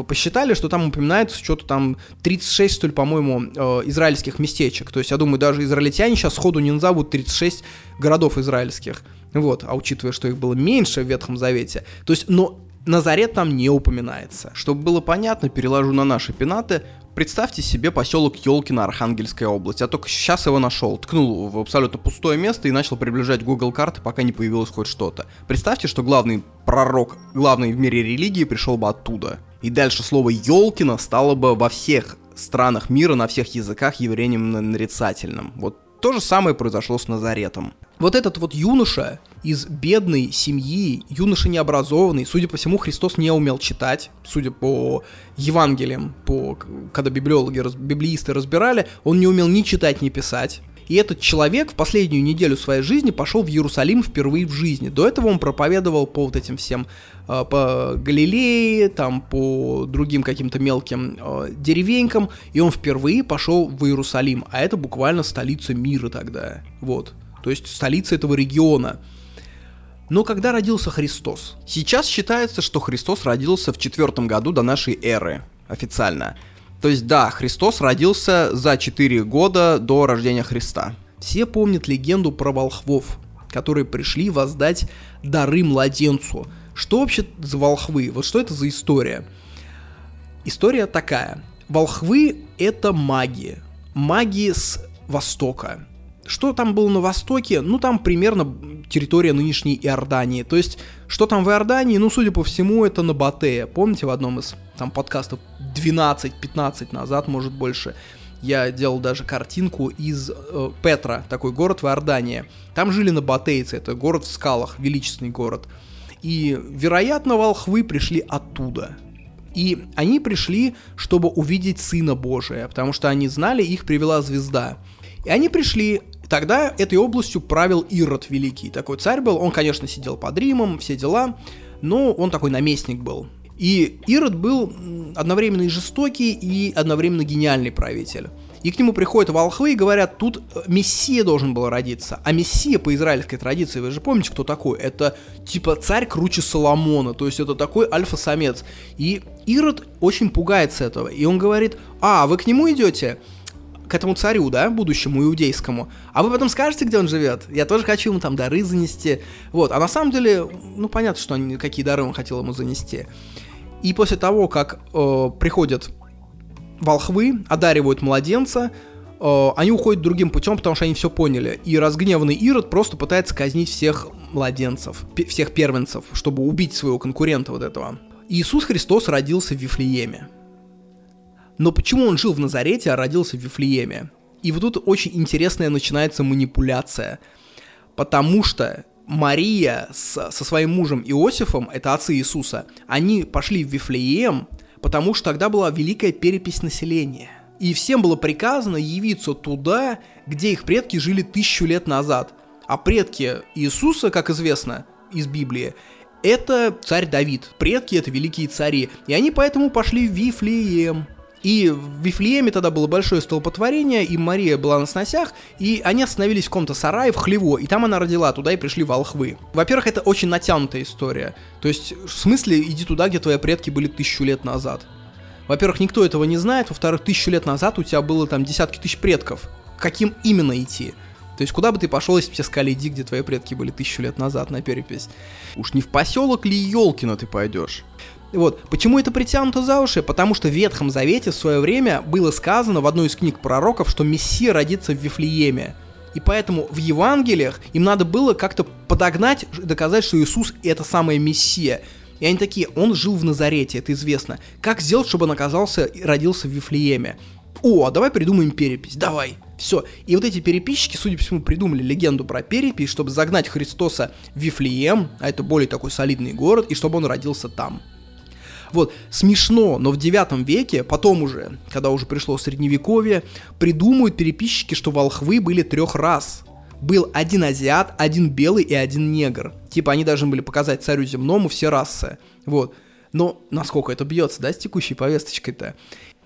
Speaker 2: посчитали, что там упоминается что-то там 36, что ли, по-моему, э, израильских местечек. То есть, я думаю, даже израильтяне сейчас сходу не назовут 36 городов израильских. Вот, а учитывая, что их было меньше в Ветхом Завете. То есть, но Назарет там не упоминается.
Speaker 1: Чтобы было понятно, переложу на наши пенаты. Представьте себе поселок Елкино, Архангельская область. Я только сейчас его нашел. Ткнул в абсолютно пустое место и начал приближать Google карты, пока не появилось хоть что-то. Представьте, что главный пророк, главный в мире религии пришел бы оттуда. И дальше слово Елкино стало бы во всех странах мира, на всех языках явлением нарицательным. Вот то же самое произошло с Назаретом.
Speaker 2: Вот этот вот юноша из бедной семьи, юноша необразованный, судя по всему, Христос не умел читать, судя по Евангелиям, по, когда библиологи, библеисты разбирали, он не умел ни читать, ни писать. И этот человек в последнюю неделю своей жизни пошел в Иерусалим впервые в жизни. До этого он проповедовал по вот этим всем, э, по Галилее, там, по другим каким-то мелким э, деревенькам, и он впервые пошел в Иерусалим, а это буквально столица мира тогда, вот, то есть столица этого региона. Но когда родился Христос?
Speaker 1: Сейчас считается, что Христос родился в четвертом году до нашей эры, официально – то есть да, Христос родился за 4 года до рождения Христа.
Speaker 2: Все помнят легенду про волхвов, которые пришли воздать дары младенцу. Что вообще за волхвы? Вот что это за история? История такая. Волхвы — это маги. Маги с Востока. Что там было на Востоке? Ну, там примерно территория нынешней Иордании. То есть, что там в Иордании? Ну, судя по всему, это на Батея. Помните, в одном из там подкастов 12-15 назад, может больше, я делал даже картинку из э, Петра, такой город в Иордании. Там жили на Батейце, это город в скалах, величественный город. И, вероятно, волхвы пришли оттуда. И они пришли, чтобы увидеть Сына Божия, потому что они знали, их привела звезда. И они пришли, Тогда этой областью правил Ирод Великий. Такой царь был, он, конечно, сидел под Римом, все дела, но он такой наместник был. И Ирод был одновременно и жестокий, и одновременно гениальный правитель. И к нему приходят волхвы и говорят, тут э, Мессия должен был родиться. А Мессия по израильской традиции, вы же помните, кто такой? Это типа царь круче Соломона, то есть это такой альфа-самец. И Ирод очень пугается этого, и он говорит, а, вы к нему идете? К этому царю, да, будущему иудейскому, а вы потом скажете, где он живет. Я тоже хочу ему там дары занести. Вот, а на самом деле, ну, понятно, что они, какие дары он хотел ему занести. И после того, как э, приходят волхвы, одаривают младенца, э, они уходят другим путем, потому что они все поняли. И разгневанный Ирод просто пытается казнить всех младенцев, всех первенцев, чтобы убить своего конкурента вот этого. Иисус Христос родился в Вифлееме. Но почему он жил в Назарете, а родился в Вифлееме? И вот тут очень интересная начинается манипуляция. Потому что Мария с, со своим мужем Иосифом, это отцы Иисуса, они пошли в Вифлеем, потому что тогда была великая перепись населения. И всем было приказано явиться туда, где их предки жили тысячу лет назад. А предки Иисуса, как известно из Библии, это царь Давид. Предки это великие цари. И они поэтому пошли в Вифлеем. И в Вифлееме тогда было большое столпотворение, и Мария была на сносях, и они остановились в каком-то сарае в хлево, и там она родила, туда и пришли волхвы. Во-первых, это очень натянутая история. То есть, в смысле, иди туда, где твои предки были тысячу лет назад. Во-первых, никто этого не знает, во-вторых, тысячу лет назад у тебя было там десятки тысяч предков. Каким именно идти? То есть куда бы ты пошел, если бы тебе сказали, иди, где твои предки были тысячу лет назад на перепись?
Speaker 1: Уж не в поселок ли Елкино ты пойдешь?
Speaker 2: Вот. Почему это притянуто за уши? Потому что в Ветхом Завете в свое время было сказано в одной из книг пророков, что Мессия родится в Вифлееме. И поэтому в Евангелиях им надо было как-то подогнать, доказать, что Иисус это самая Мессия. И они такие, он жил в Назарете, это известно. Как сделать, чтобы он оказался и родился в Вифлееме? О, а давай придумаем перепись, давай. Все. И вот эти переписчики, судя по всему, придумали легенду про перепись, чтобы загнать Христоса в Вифлеем, а это более такой солидный город, и чтобы он родился там. Вот, смешно, но в 9 веке, потом уже, когда уже пришло средневековье, придумывают переписчики, что волхвы были трех раз. был один азиат, один белый и один негр. Типа они должны были показать царю земному все расы. Вот. Но насколько это бьется, да, с текущей повесточкой-то?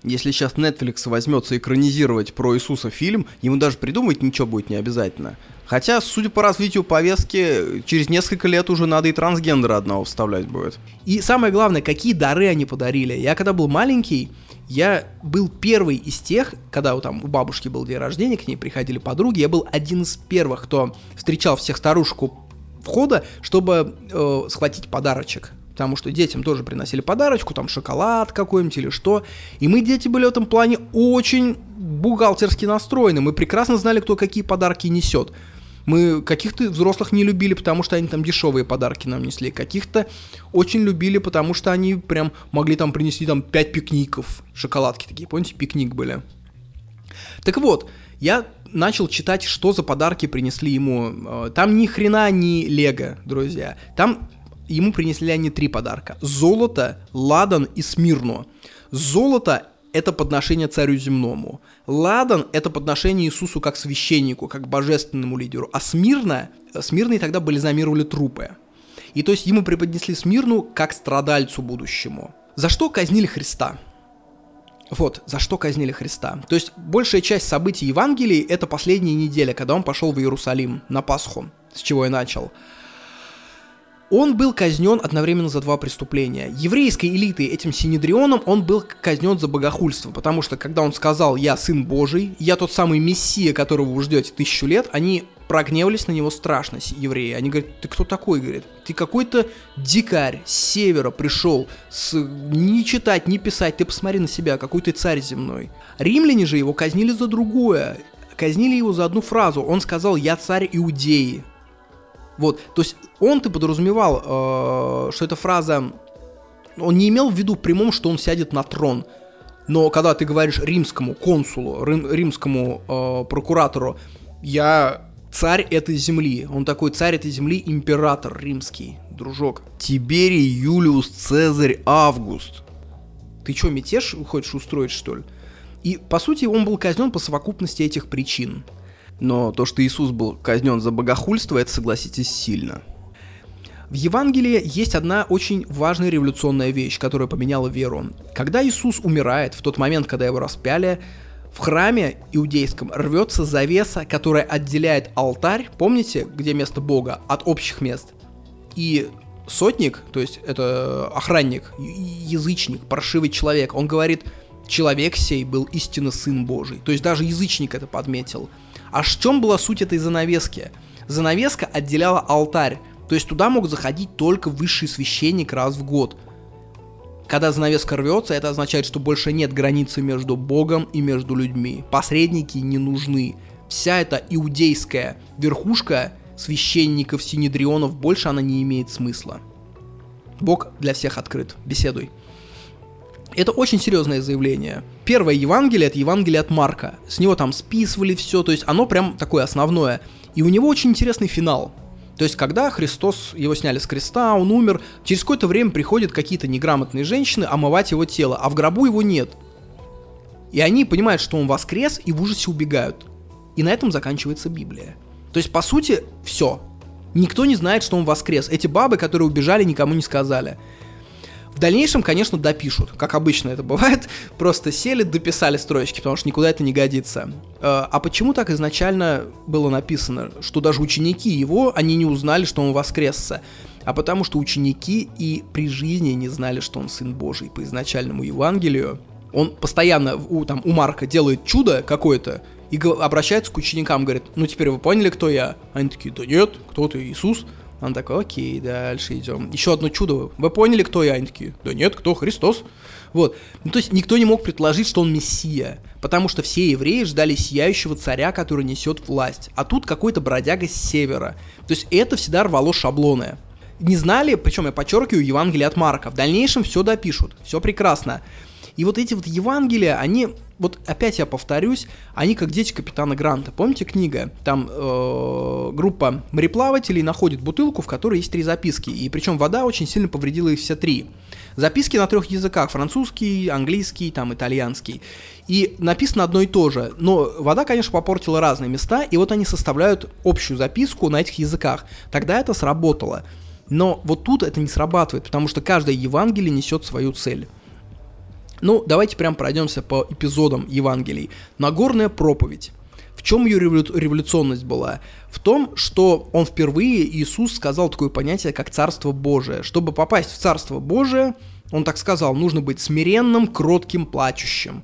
Speaker 2: Если сейчас Netflix возьмется экранизировать про Иисуса фильм, ему даже придумывать ничего будет не обязательно. Хотя, судя по развитию повестки, через несколько лет уже надо и трансгендера одного вставлять будет. И самое главное, какие дары они подарили. Я когда был маленький, я был первый из тех, когда там у бабушки был день рождения, к ней приходили подруги, я был один из первых, кто встречал всех старушек у входа, чтобы э, схватить подарочек потому что детям тоже приносили подарочку, там шоколад какой-нибудь или что. И мы, дети, были в этом плане очень бухгалтерски настроены. Мы прекрасно знали, кто какие подарки несет. Мы каких-то взрослых не любили, потому что они там дешевые подарки нам несли. Каких-то очень любили, потому что они прям могли там принести там 5 пикников. Шоколадки такие, помните, пикник были. Так вот, я начал читать, что за подарки принесли ему. Э, там ни хрена не лего, друзья. Там ему принесли они три подарка. Золото, ладан и смирно. Золото – это подношение царю земному. Ладан – это подношение Иисусу как священнику, как божественному лидеру. А смирно, смирные тогда бальзамировали трупы. И то есть ему преподнесли Смирну как страдальцу будущему. За что казнили Христа? Вот, за что казнили Христа. То есть большая часть событий Евангелий – это последняя неделя, когда он пошел в Иерусалим на Пасху, с чего я начал – он был казнен одновременно за два преступления. Еврейской элитой этим Синедрионом он был казнен за богохульство, потому что когда он сказал «Я сын Божий, я тот самый Мессия, которого вы ждете тысячу лет», они прогневались на него страшно, евреи. Они говорят, ты кто такой, говорит? Ты какой-то дикарь с севера пришел, с... не читать, не писать, ты посмотри на себя, какой ты царь земной. Римляне же его казнили за другое. Казнили его за одну фразу. Он сказал, я царь Иудеи. Вот, то есть он-то подразумевал, э, что эта фраза, он не имел в виду прямом, что он сядет на трон. Но когда ты говоришь римскому консулу, рим, римскому э, прокуратору, я царь этой земли, он такой царь этой земли, император римский, дружок. Тиберий Юлиус Цезарь Август. Ты что, мятеж хочешь устроить, что ли? И, по сути, он был казнен по совокупности этих причин. Но то, что Иисус был казнен за богохульство, это, согласитесь, сильно. В Евангелии есть одна очень важная революционная вещь, которая поменяла веру. Когда Иисус умирает, в тот момент, когда его распяли, в храме иудейском рвется завеса, которая отделяет алтарь, помните, где место Бога, от общих мест. И сотник, то есть это охранник, язычник, паршивый человек, он говорит, человек сей был истинно сын Божий. То есть даже язычник это подметил. А в чем была суть этой занавески? Занавеска отделяла алтарь, то есть туда мог заходить только высший священник раз в год. Когда занавеска рвется, это означает, что больше нет границы между Богом и между людьми. Посредники не нужны. Вся эта иудейская верхушка священников, синедрионов, больше она не имеет смысла. Бог для всех открыт. Беседуй. Это очень серьезное заявление. Первое Евангелие — это Евангелие от Марка. С него там списывали все, то есть оно прям такое основное. И у него очень интересный финал. То есть, когда Христос, его сняли с креста, он умер, через какое-то время приходят какие-то неграмотные женщины омывать его тело, а в гробу его нет. И они понимают, что он воскрес, и в ужасе убегают. И на этом заканчивается Библия. То есть, по сути, все. Никто не знает, что он воскрес. Эти бабы, которые убежали, никому не сказали. В дальнейшем, конечно, допишут, как обычно это бывает, просто сели, дописали строчки, потому что никуда это не годится. Э, а почему так изначально было написано, что даже ученики его, они не узнали, что он воскресся? А потому что ученики и при жизни не знали, что он Сын Божий по изначальному Евангелию. Он постоянно у, там, у Марка делает чудо какое-то, и обращается к ученикам, говорит, ну теперь вы поняли, кто я? Они такие, да нет, кто ты, Иисус? Он такой, окей, дальше идем. Еще одно чудо. Вы поняли, кто я? Они такие, да нет, кто? Христос. Вот. Ну, то есть никто не мог предположить, что он мессия, потому что все евреи ждали сияющего царя, который несет власть. А тут какой-то бродяга с севера. То есть это всегда рвало шаблоны. Не знали, причем я подчеркиваю Евангелие от Марка. В дальнейшем все допишут, все прекрасно. И вот эти вот Евангелия, они
Speaker 1: вот опять я повторюсь, они как дети капитана Гранта. Помните книга? Там э, группа мореплавателей находит бутылку, в которой есть три записки, и причем вода очень сильно повредила их все три. Записки на трех языках, французский, английский, там итальянский. И написано одно и то же, но вода, конечно, попортила разные места, и вот они составляют общую записку на этих языках. Тогда это сработало. Но вот тут это не срабатывает, потому что каждое Евангелие несет свою цель. Ну, давайте прям пройдемся по эпизодам Евангелий. Нагорная проповедь. В чем ее революционность была? В том, что он впервые, Иисус, сказал такое понятие, как Царство Божие. Чтобы попасть в Царство Божие, он так сказал, нужно быть смиренным, кротким, плачущим.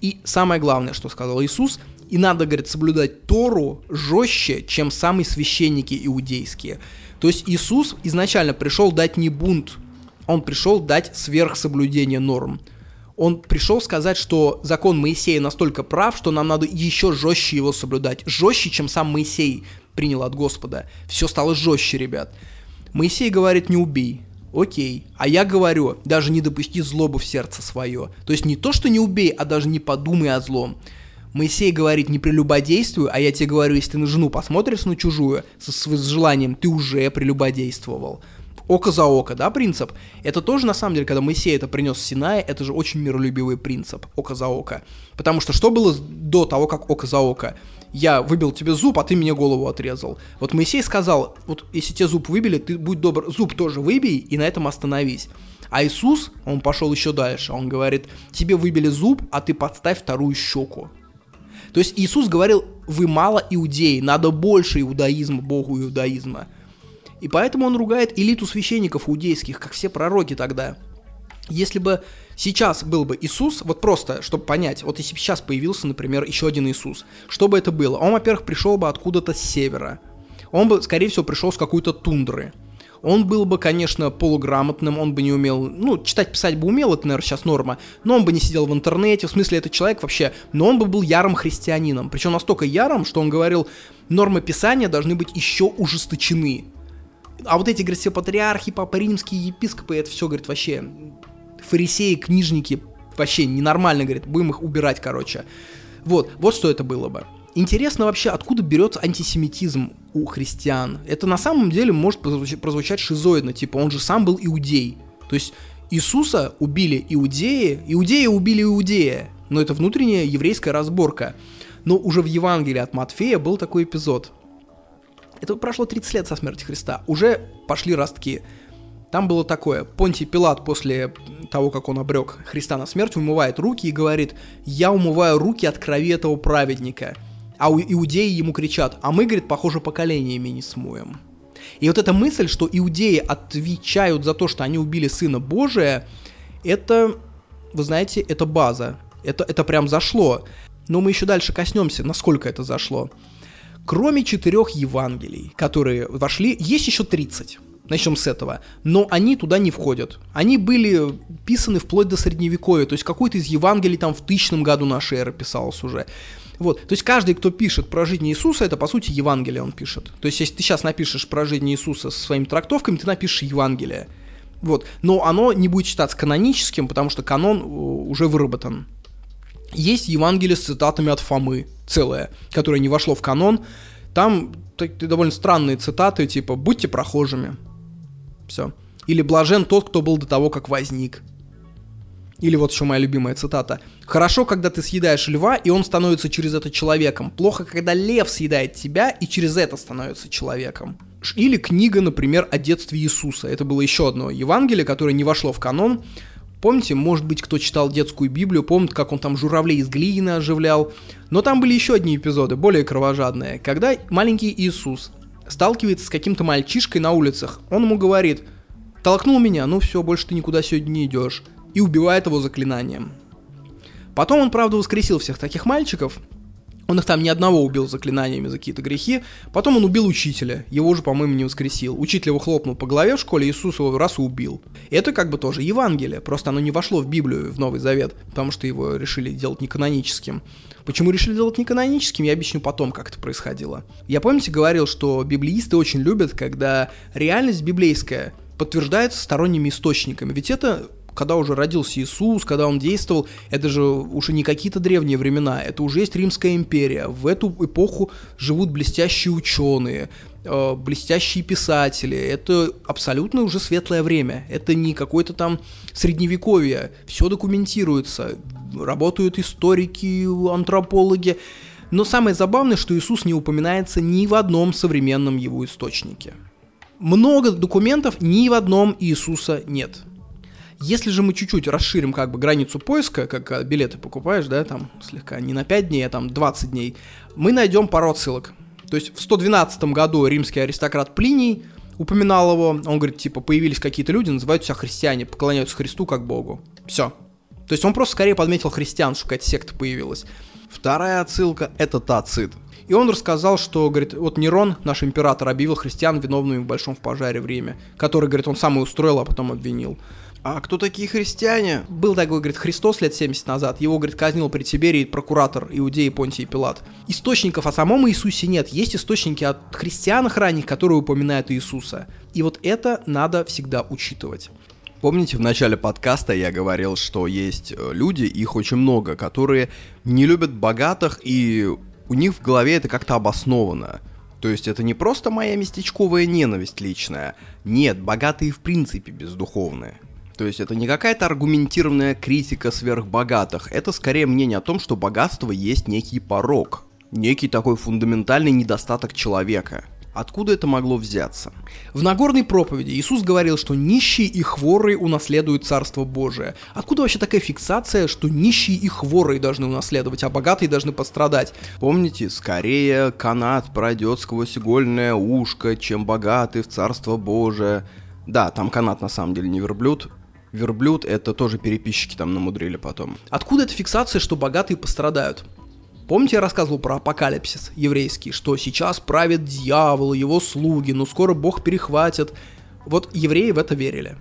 Speaker 1: И самое главное, что сказал Иисус, и надо, говорит, соблюдать Тору жестче, чем самые священники иудейские. То есть Иисус изначально пришел дать не бунт, он пришел дать сверхсоблюдение норм он пришел сказать, что закон Моисея настолько прав, что нам надо еще жестче его соблюдать. Жестче, чем сам Моисей принял от Господа. Все стало жестче, ребят. Моисей говорит, не убей. Окей. А я говорю, даже не допусти злобу в сердце свое. То есть не то, что не убей, а даже не подумай о злом. Моисей говорит, не прелюбодействуй, а я тебе говорю, если ты на жену посмотришь на чужую со своим желанием, ты уже прелюбодействовал око за око, да, принцип? Это тоже, на самом деле, когда Моисей это принес в Синае, это же очень миролюбивый принцип, око за око. Потому что что было до того, как око за око? Я выбил тебе зуб, а ты мне голову отрезал. Вот Моисей сказал, вот если тебе зуб выбили, ты будь добр, зуб тоже выбей и на этом остановись. А Иисус, он пошел еще дальше, он говорит, тебе выбили зуб, а ты подставь вторую щеку. То есть Иисус говорил, вы мало иудеи, надо больше иудаизма, богу иудаизма. И поэтому он ругает элиту священников иудейских, как все пророки тогда. Если бы сейчас был бы Иисус, вот просто, чтобы понять, вот если бы сейчас появился, например, еще один Иисус, что бы это было? Он, во-первых, пришел бы откуда-то с севера. Он бы, скорее всего, пришел с какой-то тундры. Он был бы, конечно, полуграмотным, он бы не умел, ну, читать, писать бы умел, это, наверное, сейчас норма, но он бы не сидел в интернете, в смысле, это человек вообще, но он бы был ярым христианином, причем настолько ярым, что он говорил, нормы писания должны быть еще ужесточены. А вот эти, говорит, все патриархи, папа римские, епископы, это все, говорит, вообще фарисеи, книжники, вообще ненормально, говорит, будем их убирать, короче. Вот, вот что это было бы. Интересно вообще, откуда берется антисемитизм у христиан. Это на самом деле может прозвучать шизоидно, типа он же сам был иудей. То есть Иисуса убили иудеи, иудеи убили иудея. Но это внутренняя еврейская разборка. Но уже в Евангелии от Матфея был такой эпизод. Это прошло 30 лет со смерти Христа. Уже пошли ростки. Там было такое. Понтий Пилат после того, как он обрек Христа на смерть, умывает руки и говорит, я умываю руки от крови этого праведника. А иудеи ему кричат, а мы, говорит, похоже, поколениями не смоем. И вот эта мысль, что иудеи отвечают за то, что они убили Сына Божия, это, вы знаете, это база. Это, это прям зашло. Но мы еще дальше коснемся, насколько это зашло. Кроме четырех Евангелий, которые вошли, есть еще 30. Начнем с этого. Но они туда не входят. Они были писаны вплоть до Средневековья. То есть какой-то из Евангелий там в тысячном году нашей эры писался уже. Вот, то есть каждый, кто пишет про жизнь Иисуса, это по сути Евангелие он пишет. То есть если ты сейчас напишешь про жизнь Иисуса со своими трактовками, ты напишешь Евангелие. Вот, но оно не будет считаться каноническим, потому что канон э, уже выработан. Есть Евангелие с цитатами от Фомы, целое, которое не вошло в канон. Там довольно странные цитаты, типа «будьте прохожими». Все. Или «блажен тот, кто был до того, как возник». Или вот еще моя любимая цитата. «Хорошо, когда ты съедаешь льва, и он становится через это человеком. Плохо, когда лев съедает тебя, и через это становится человеком». Или книга, например, о детстве Иисуса. Это было еще одно Евангелие, которое не вошло в канон. Помните, может быть, кто читал детскую Библию, помнит, как он там журавлей из глины оживлял. Но там были еще одни эпизоды, более кровожадные, когда маленький Иисус сталкивается с каким-то мальчишкой на улицах. Он ему говорит, толкнул меня, ну все, больше ты никуда сегодня не идешь. И убивает его заклинанием. Потом он, правда, воскресил всех таких мальчиков, он их там ни одного убил заклинаниями за какие-то грехи. Потом он убил учителя. Его же, по-моему, не воскресил. Учитель его хлопнул по голове в школе, Иисус его раз убил. Это как бы тоже Евангелие. Просто оно не вошло в Библию, в Новый Завет, потому что его решили делать неканоническим. Почему решили делать неканоническим, я объясню потом, как это происходило. Я, помните, говорил, что библеисты очень любят, когда реальность библейская подтверждается сторонними источниками. Ведь это
Speaker 2: когда уже родился Иисус, когда он действовал, это же уже не какие-то древние времена, это уже есть Римская империя. В эту эпоху живут блестящие ученые, э, блестящие писатели. Это абсолютно уже светлое время. Это не какое-то там средневековье. Все документируется. Работают историки, антропологи. Но самое забавное, что Иисус не упоминается ни в одном современном его источнике. Много документов, ни в одном Иисуса нет. Если же мы чуть-чуть расширим как бы границу поиска, как э, билеты покупаешь, да, там слегка не на 5 дней, а там 20 дней, мы найдем пару отсылок. То есть в 112 году римский аристократ Плиний упоминал его, он говорит, типа, появились какие-то люди, называют себя христиане, поклоняются Христу как Богу. Все. То есть он просто скорее подметил христиан, что какая-то секта появилась.
Speaker 1: Вторая отсылка — это Тацит.
Speaker 2: И он рассказал, что, говорит, вот Нерон, наш император, объявил христиан виновными в большом в пожаре в Риме, который, говорит, он сам и устроил, а потом обвинил.
Speaker 1: А кто такие христиане?
Speaker 2: Был такой, говорит, Христос лет 70 назад. Его, говорит, казнил при Тиберии прокуратор Иудеи Понтий Пилат. Источников о самом Иисусе нет. Есть источники от христианах ранних, которые упоминают Иисуса. И вот это надо всегда учитывать.
Speaker 1: Помните, в начале подкаста я говорил, что есть э, люди, их очень много, которые не любят богатых, и у них в голове это как-то обосновано. То есть это не просто моя местечковая ненависть личная. Нет, богатые в принципе бездуховные. То есть это не какая-то аргументированная критика сверхбогатых, это скорее мнение о том, что богатство есть некий порог, некий такой фундаментальный недостаток человека. Откуда это могло взяться?
Speaker 2: В Нагорной проповеди Иисус говорил, что нищие и хворые унаследуют Царство Божие. Откуда вообще такая фиксация, что нищие и хворые должны унаследовать, а богатые должны пострадать?
Speaker 1: Помните, скорее канат пройдет сквозь игольное ушко, чем богатый в Царство Божие. Да, там канат на самом деле не верблюд, верблюд, это тоже переписчики там намудрили потом.
Speaker 2: Откуда эта фиксация, что богатые пострадают? Помните, я рассказывал про апокалипсис еврейский, что сейчас правит дьявол, его слуги, но скоро Бог перехватит. Вот евреи в это верили.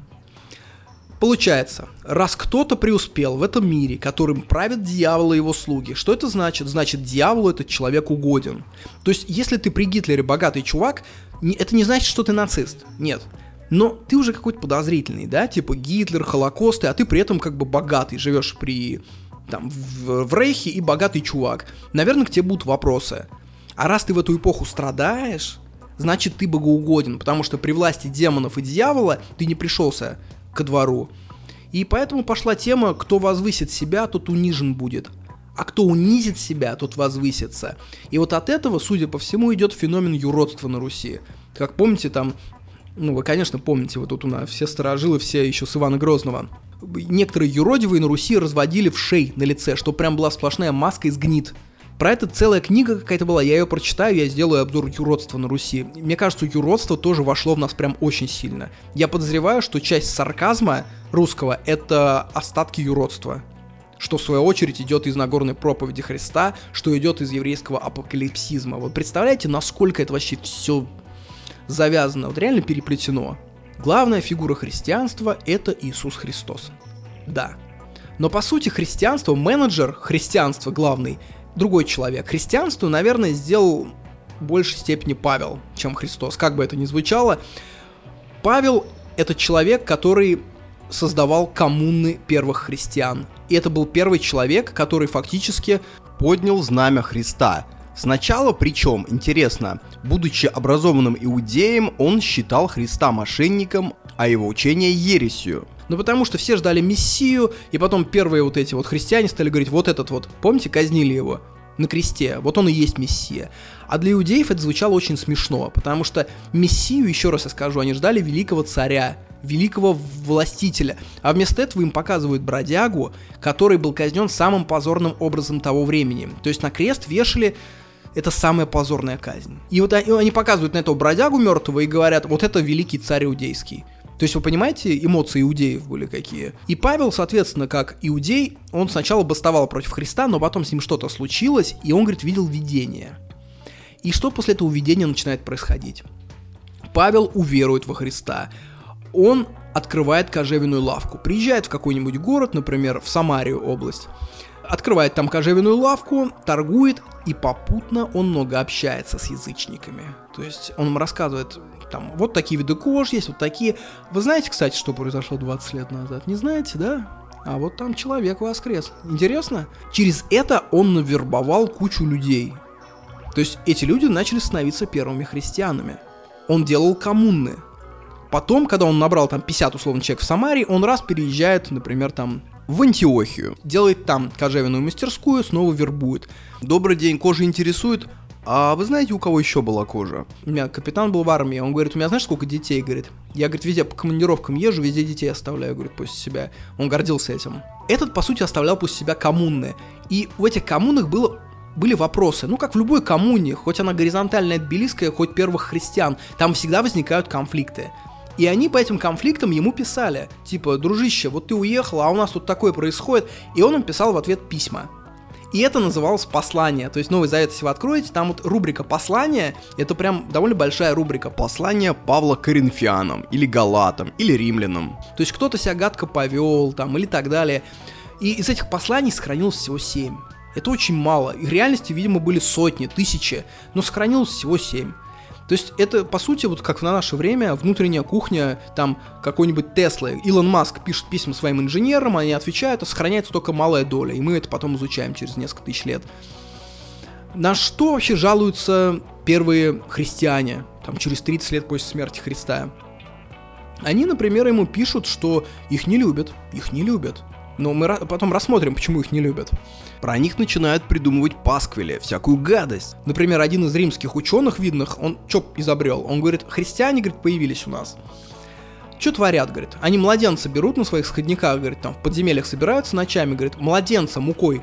Speaker 2: Получается, раз кто-то преуспел в этом мире, которым правит дьявол и его слуги, что это значит? Значит, дьяволу этот человек угоден. То есть, если ты при Гитлере богатый чувак, это не значит, что ты нацист. Нет но ты уже какой-то подозрительный, да, типа Гитлер, Холокосты, а ты при этом как бы богатый, живешь при там в, в Рейхе и богатый чувак. Наверное, к тебе будут вопросы. А раз ты в эту эпоху страдаешь, значит ты богоугоден, потому что при власти демонов и дьявола ты не пришелся ко двору. И поэтому пошла тема, кто возвысит себя, тот унижен будет. А кто унизит себя, тот возвысится. И вот от этого, судя по всему, идет феномен юродства на Руси. Как помните, там ну, вы, конечно, помните, вот тут у нас все сторожилы, все еще с Ивана Грозного. Некоторые юродивые на Руси разводили в шей на лице, что прям была сплошная маска из гнит. Про это целая книга какая-то была, я ее прочитаю, я сделаю обзор юродства на Руси. Мне кажется, юродство тоже вошло в нас прям очень сильно. Я подозреваю, что часть сарказма русского — это остатки юродства что в свою очередь идет из Нагорной проповеди Христа, что идет из еврейского апокалипсизма. Вот представляете, насколько это вообще все завязано, вот реально переплетено. Главная фигура христианства – это Иисус Христос. Да. Но по сути христианство, менеджер христианства главный, другой человек. Христианство, наверное, сделал в большей степени Павел, чем Христос, как бы это ни звучало. Павел – это человек, который создавал коммуны первых христиан. И это был первый человек, который фактически
Speaker 1: поднял знамя Христа – Сначала, причем, интересно, будучи образованным иудеем, он считал Христа мошенником, а его учение ересью.
Speaker 2: Ну потому что все ждали Мессию, и потом первые вот эти вот христиане стали говорить, вот этот вот, помните, казнили его на кресте, вот он и есть Мессия. А для иудеев это звучало очень смешно, потому что Мессию, еще раз я скажу, они ждали великого царя, великого властителя. А вместо этого им показывают бродягу, который был казнен самым позорным образом того времени. То есть на крест вешали это самая позорная казнь. И вот они, показывают на этого бродягу мертвого и говорят, вот это великий царь иудейский. То есть вы понимаете, эмоции иудеев были какие. И Павел, соответственно, как иудей, он сначала бастовал против Христа, но потом с ним что-то случилось, и он, говорит, видел видение. И что после этого видения начинает происходить? Павел уверует во Христа. Он открывает кожевенную лавку, приезжает в какой-нибудь город, например, в Самарию область,
Speaker 1: открывает там кожевенную лавку, торгует, и попутно он много общается с язычниками. То есть он им рассказывает, там, вот такие виды кож есть, вот такие. Вы знаете, кстати, что произошло 20 лет назад? Не знаете, да? А вот там человек воскрес. Интересно? Через это он навербовал кучу людей. То есть эти люди начали становиться первыми христианами. Он делал коммуны. Потом, когда он набрал там 50 условно человек в Самаре, он раз переезжает, например, там в Антиохию. Делает там кожевенную мастерскую, снова вербует. Добрый день, кожа интересует. А вы знаете, у кого еще была кожа? У меня капитан был в армии, он говорит, у меня знаешь, сколько детей, говорит? Я, говорит, везде по командировкам езжу, везде детей оставляю, говорит, после себя. Он гордился этим. Этот, по сути, оставлял после себя коммуны. И в этих коммунах было были вопросы. Ну, как в любой коммуне, хоть она горизонтальная, тбилисская, хоть первых христиан, там всегда возникают конфликты. И они по этим конфликтам ему писали, типа, дружище, вот ты уехал, а у нас тут такое происходит. И он им писал в ответ письма. И это называлось послание. То есть Новый Завет, если вы откроете, там вот рубрика послания, это прям довольно большая рубрика. Послание Павла Коринфянам, или Галатам, или Римлянам. То есть кто-то себя гадко повел, там, или так далее. И из этих посланий сохранилось всего семь. Это очень мало. И в реальности, видимо, были сотни, тысячи, но сохранилось всего семь. То есть это, по сути, вот как на наше время, внутренняя кухня, там, какой-нибудь Теслы. Илон Маск пишет письма своим инженерам, они отвечают, а сохраняется только малая доля, и мы это потом изучаем через несколько тысяч лет. На что вообще жалуются первые христиане, там, через 30 лет после смерти Христа? Они, например, ему пишут, что их не любят, их не любят. Но мы потом рассмотрим, почему их не любят. Про них начинают придумывать пасквили, всякую гадость. Например, один из римских ученых видных, он что изобрел? Он говорит, христиане, говорит, появились у нас. Что творят, говорит? Они младенца берут на своих сходниках, говорит, там в подземельях собираются ночами, говорит, младенца мукой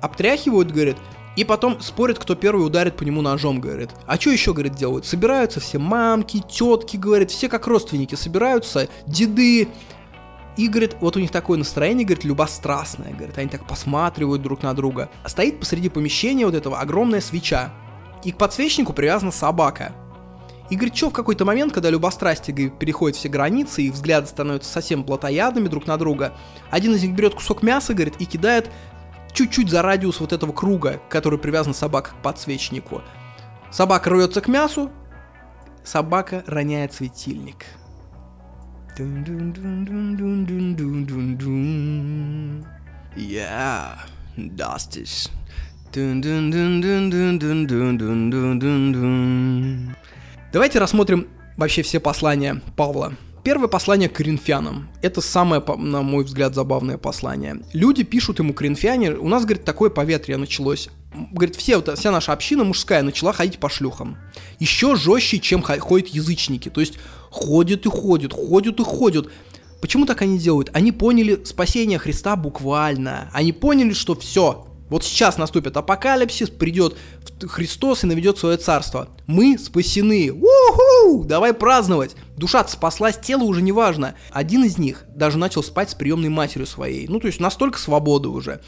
Speaker 1: обтряхивают, говорит, и потом спорят, кто первый ударит по нему ножом, говорит. А что еще, говорит, делают? Собираются все мамки, тетки, говорит, все как родственники собираются, деды, и, говорит, вот у них такое настроение, говорит, любострастное, говорит, они так посматривают друг на друга. Стоит посреди помещения вот этого огромная свеча, и к подсвечнику привязана собака. И, говорит, что в какой-то момент, когда любострастие говорит, переходит все границы, и взгляды становятся совсем плотоядными друг на друга, один из них берет кусок мяса, говорит, и кидает чуть-чуть за радиус вот этого круга, который привязан собака к подсвечнику. Собака рвется к мясу, собака роняет светильник. Yeah, ist. Давайте рассмотрим вообще все послания Павла. Первое послание к коринфянам. Это самое, на мой взгляд, забавное послание. Люди пишут ему коринфяне, у нас, говорит, такое поветрие началось. Говорит, все, вот, вся наша община мужская начала ходить по шлюхам. Еще жестче, чем ходят язычники. То есть ходят и ходят, ходят и ходят. Почему так они делают? Они поняли спасение Христа буквально. Они поняли, что все, вот сейчас наступит апокалипсис, придет Христос и наведет свое царство. Мы спасены. Уху! Давай праздновать. Душа спаслась, тело уже не важно. Один из них даже начал спать с приемной матерью своей. Ну, то есть настолько свободы уже.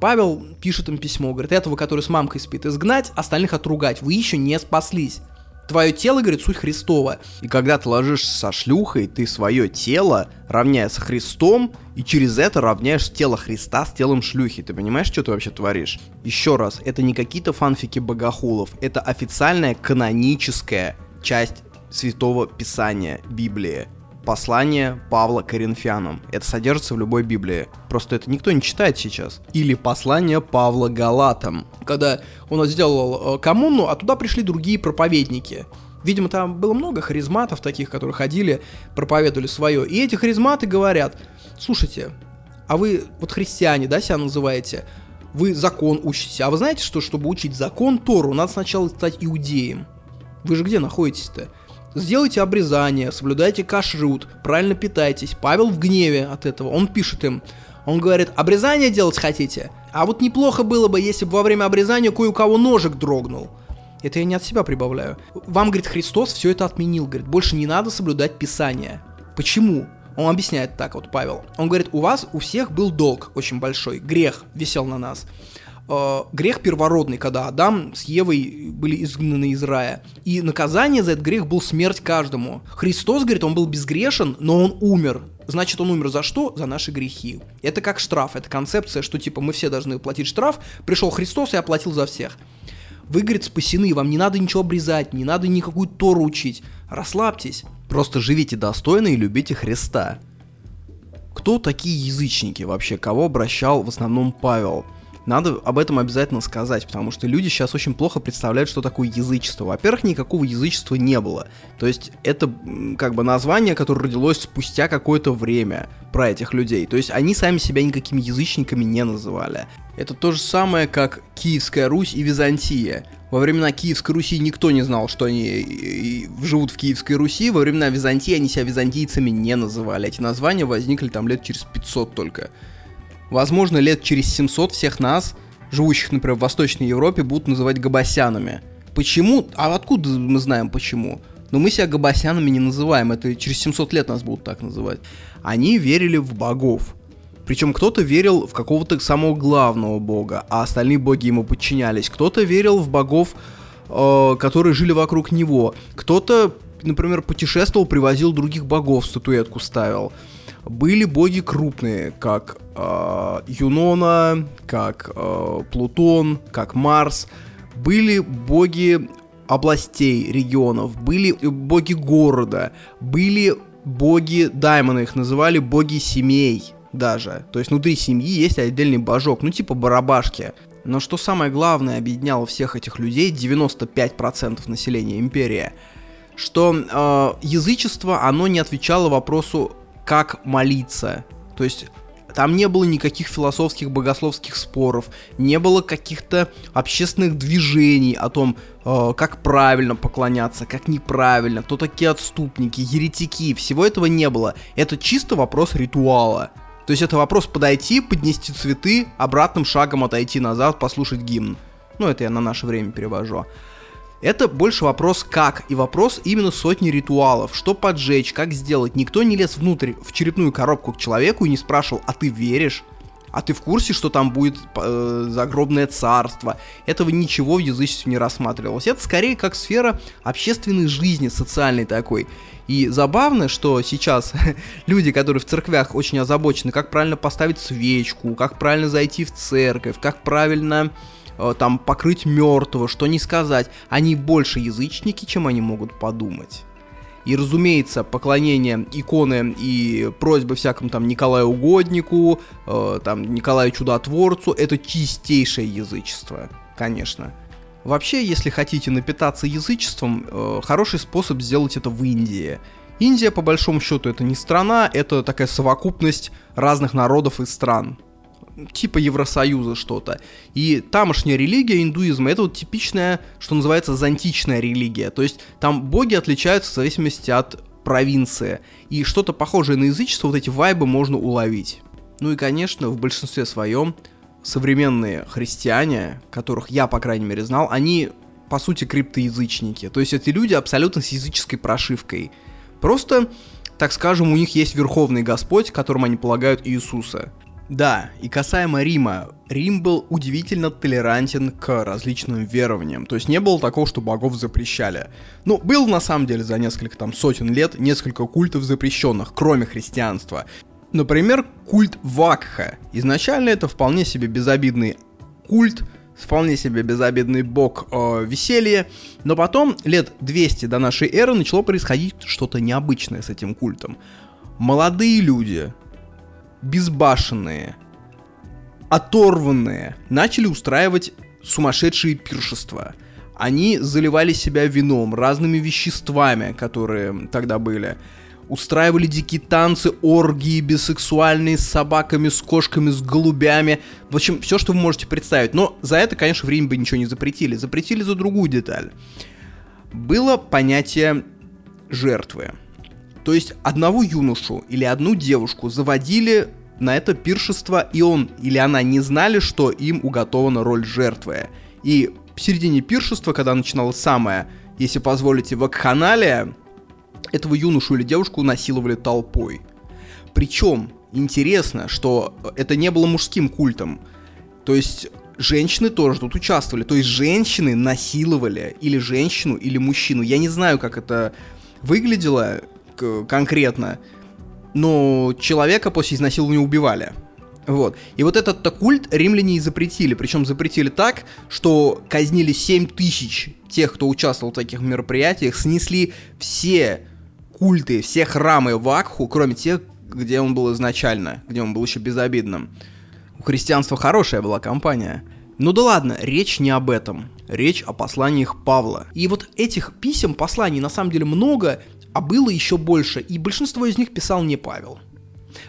Speaker 1: Павел пишет им письмо, говорит, этого, который с мамкой спит, изгнать, остальных отругать. Вы еще не спаслись. Твое тело, говорит, суть Христова. И когда ты ложишься со шлюхой, ты свое тело равняешь с Христом, и через это равняешь тело Христа с телом шлюхи. Ты понимаешь, что ты вообще творишь? Еще раз, это не какие-то фанфики богохулов, это официальная каноническая часть Святого Писания, Библии послание Павла Коринфянам. Это содержится в любой Библии. Просто это никто не читает сейчас. Или послание Павла Галатам. Когда он сделал э, коммуну, а туда пришли другие проповедники. Видимо, там было много харизматов таких, которые ходили, проповедовали свое. И эти харизматы говорят, слушайте, а вы вот христиане, да, себя называете, вы закон учите. А вы знаете, что чтобы учить закон Тору, надо сначала стать иудеем. Вы же где находитесь-то? Сделайте обрезание, соблюдайте кашрут, правильно питайтесь. Павел в гневе от этого. Он пишет им, он говорит, обрезание делать хотите? А вот неплохо было бы, если бы во время обрезания кое у кого ножик дрогнул. Это я не от себя прибавляю. Вам, говорит, Христос все это отменил, говорит, больше не надо соблюдать Писание. Почему? Он объясняет так вот, Павел. Он говорит, у вас у всех был долг очень большой, грех висел на нас э, грех первородный, когда Адам с Евой были изгнаны из рая. И наказание за этот грех был смерть каждому. Христос, говорит, он был безгрешен, но он умер. значит он умер за что? За наши грехи. Это как штраф, это концепция, что типа мы все должны платить штраф, пришел Христос и оплатил за всех. Вы, говорит, спасены, вам не надо ничего обрезать, не надо никакую Тору учить. Расслабьтесь.
Speaker 2: Просто живите достойно и любите Христа. Кто такие язычники вообще? Кого обращал в основном Павел? Надо об этом обязательно сказать, потому что люди сейчас очень плохо представляют, что такое язычество. Во-первых, никакого язычества не было. То есть это как бы название, которое родилось спустя какое-то время про этих людей. То есть они сами себя никакими язычниками не называли. Это то же самое, как Киевская Русь и Византия. Во времена Киевской Руси никто не знал, что они живут в Киевской Руси. Во времена Византии они себя византийцами не называли. Эти названия возникли там лет через 500 только. Возможно, лет через 700 всех нас, живущих, например, в Восточной Европе, будут называть габасянами. Почему? А откуда мы знаем почему? Но мы себя габасянами не называем, это через 700 лет нас будут так называть. Они верили в богов. Причем кто-то верил в какого-то самого главного бога, а остальные боги ему подчинялись. Кто-то верил в богов, э, которые жили вокруг него. Кто-то, например, путешествовал, привозил других богов, статуэтку ставил. Были боги крупные, как э, Юнона, как э, Плутон, как Марс. Были боги областей, регионов, были боги города, были боги, Даймона их называли, боги семей даже. То есть внутри семьи есть отдельный божок, ну типа барабашки. Но что самое главное объединяло всех этих людей, 95% населения империи, что э, язычество, оно не отвечало вопросу как молиться. То есть там не было никаких философских, богословских споров, не было каких-то общественных движений о том, э, как правильно поклоняться, как неправильно, кто такие отступники, еретики, всего этого не было. Это чисто вопрос ритуала. То есть это вопрос подойти, поднести цветы, обратным шагом отойти назад, послушать гимн. Ну, это я на наше время перевожу. Это больше вопрос как, и вопрос именно сотни ритуалов, что поджечь, как сделать. Никто не лез внутрь в черепную коробку к человеку и не спрашивал, а ты веришь? А ты в курсе, что там будет э, загробное царство? Этого ничего в язычестве не рассматривалось. Это скорее как сфера общественной жизни, социальной такой. И забавно, что сейчас люди, которые в церквях очень озабочены, как правильно поставить свечку, как правильно зайти в церковь, как правильно Э, там покрыть мертвого, что не сказать. Они больше язычники, чем они могут подумать. И, разумеется, поклонение иконы и просьбы всякому там Николаю Угоднику, э, там Николаю Чудотворцу, это чистейшее язычество, конечно. Вообще, если хотите напитаться язычеством, э, хороший способ сделать это в Индии. Индия, по большому счету, это не страна, это такая совокупность разных народов и стран типа Евросоюза что-то. И тамошняя религия, индуизм, это вот типичная, что называется, зантичная религия. То есть там боги отличаются в зависимости от провинции. И что-то похожее на язычество, вот эти вайбы можно уловить. Ну и, конечно, в большинстве своем современные христиане, которых я, по крайней мере, знал, они, по сути, криптоязычники. То есть эти люди абсолютно с языческой прошивкой. Просто, так скажем, у них есть Верховный Господь, которому они полагают Иисуса. Да, и касаемо Рима, Рим был удивительно толерантен к различным верованиям, то есть не было такого, что богов запрещали. Ну, был на самом деле за несколько там сотен лет несколько культов запрещенных, кроме христианства. Например, культ Вакха. Изначально это вполне себе безобидный культ, вполне себе безобидный бог э, веселья, но потом, лет 200 до нашей эры, начало происходить что-то необычное с этим культом. Молодые люди, безбашенные, оторванные, начали устраивать сумасшедшие пиршества. Они заливали себя вином, разными веществами, которые тогда были. Устраивали дикие танцы, оргии бисексуальные с собаками, с кошками, с голубями. В общем, все, что вы можете представить. Но за это, конечно, в Риме бы ничего не запретили. Запретили за другую деталь. Было понятие жертвы. То есть одного юношу или одну девушку заводили на это пиршество, и он или она не знали, что им уготована роль жертвы. И в середине пиршества, когда начиналось самое, если позволите, вакханалия, этого юношу или девушку насиловали толпой. Причем интересно, что это не было мужским культом. То есть женщины тоже тут участвовали. То есть женщины насиловали или женщину, или мужчину. Я не знаю, как это выглядело конкретно.
Speaker 1: но человека после изнасилования убивали. Вот. И вот этот-то культ римляне и запретили. Причем запретили так, что казнили 7 тысяч тех, кто участвовал в таких мероприятиях, снесли все культы, все храмы Вакху, кроме тех, где он был изначально, где он был еще безобидным. У христианства хорошая была компания. Ну да ладно, речь не об этом. Речь о посланиях Павла. И вот этих писем, посланий на самом деле много, а было еще больше. И большинство из них писал не Павел.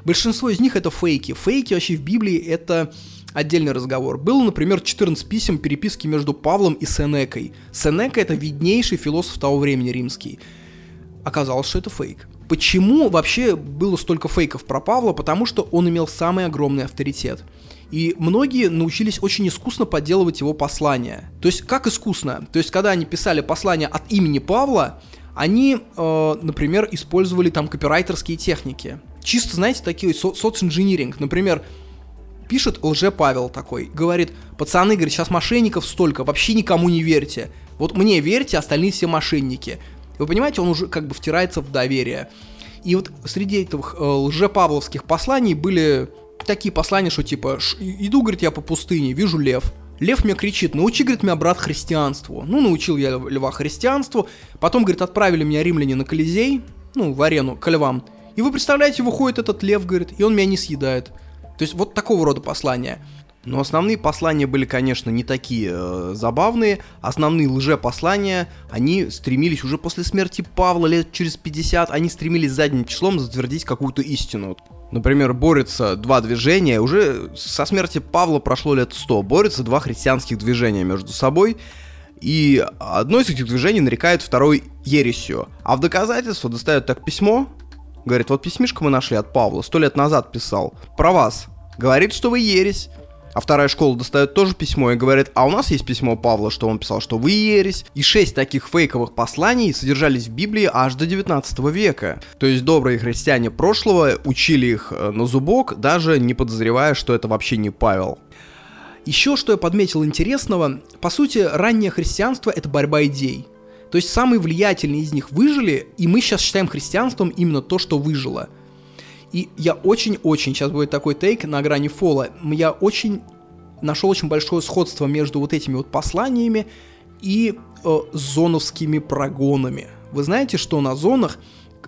Speaker 1: Большинство из них это фейки. Фейки вообще в Библии это отдельный разговор. Было, например, 14 писем переписки между Павлом и Сенекой. Сенека это виднейший философ того времени римский. Оказалось, что это фейк. Почему вообще было столько фейков про Павла? Потому что он имел самый огромный авторитет. И многие научились очень искусно подделывать его послания. То есть, как искусно? То есть, когда они писали послание от имени Павла, они, э, например, использовали там копирайтерские техники. Чисто, знаете, такие со- социнжиниринг. Например, пишет лже Павел такой, говорит, пацаны, говорит, сейчас мошенников столько, вообще никому не верьте. Вот мне верьте, остальные все мошенники. Вы понимаете, он уже как бы втирается в доверие. И вот среди этих э, лжепавловских посланий были такие послания, что типа, иду, говорит, я по пустыне, вижу лев. Лев мне кричит, научи, говорит, меня брат христианству. Ну, научил я льва христианству. Потом, говорит, отправили меня римляне на Колизей, ну, в арену, к львам. И вы представляете, выходит этот лев, говорит, и он меня не съедает. То есть вот такого рода послания. Но основные послания были, конечно, не такие э, забавные. Основные лжепослания, они стремились уже после смерти Павла лет через 50, они стремились задним числом затвердить какую-то истину. Например, борются два движения, уже со смерти Павла прошло лет 100, борются два христианских движения между собой, и одно из этих движений нарекает второй ересью. А в доказательство достают так письмо, говорит, вот письмишко мы нашли от Павла, сто лет назад писал, про вас. Говорит, что вы ересь. А вторая школа достает тоже письмо и говорит, а у нас есть письмо Павла, что он писал, что вы ересь. И шесть таких фейковых посланий содержались в Библии аж до 19 века. То есть добрые христиане прошлого учили их э, на зубок, даже не подозревая, что это вообще не Павел. Еще что я подметил интересного, по сути, раннее христианство это борьба идей. То есть самые влиятельные из них выжили, и мы сейчас считаем христианством именно то, что выжило. И я очень-очень, сейчас будет такой тейк на грани фола, я очень нашел очень большое сходство между вот этими вот посланиями и э, зоновскими прогонами. Вы знаете, что на зонах,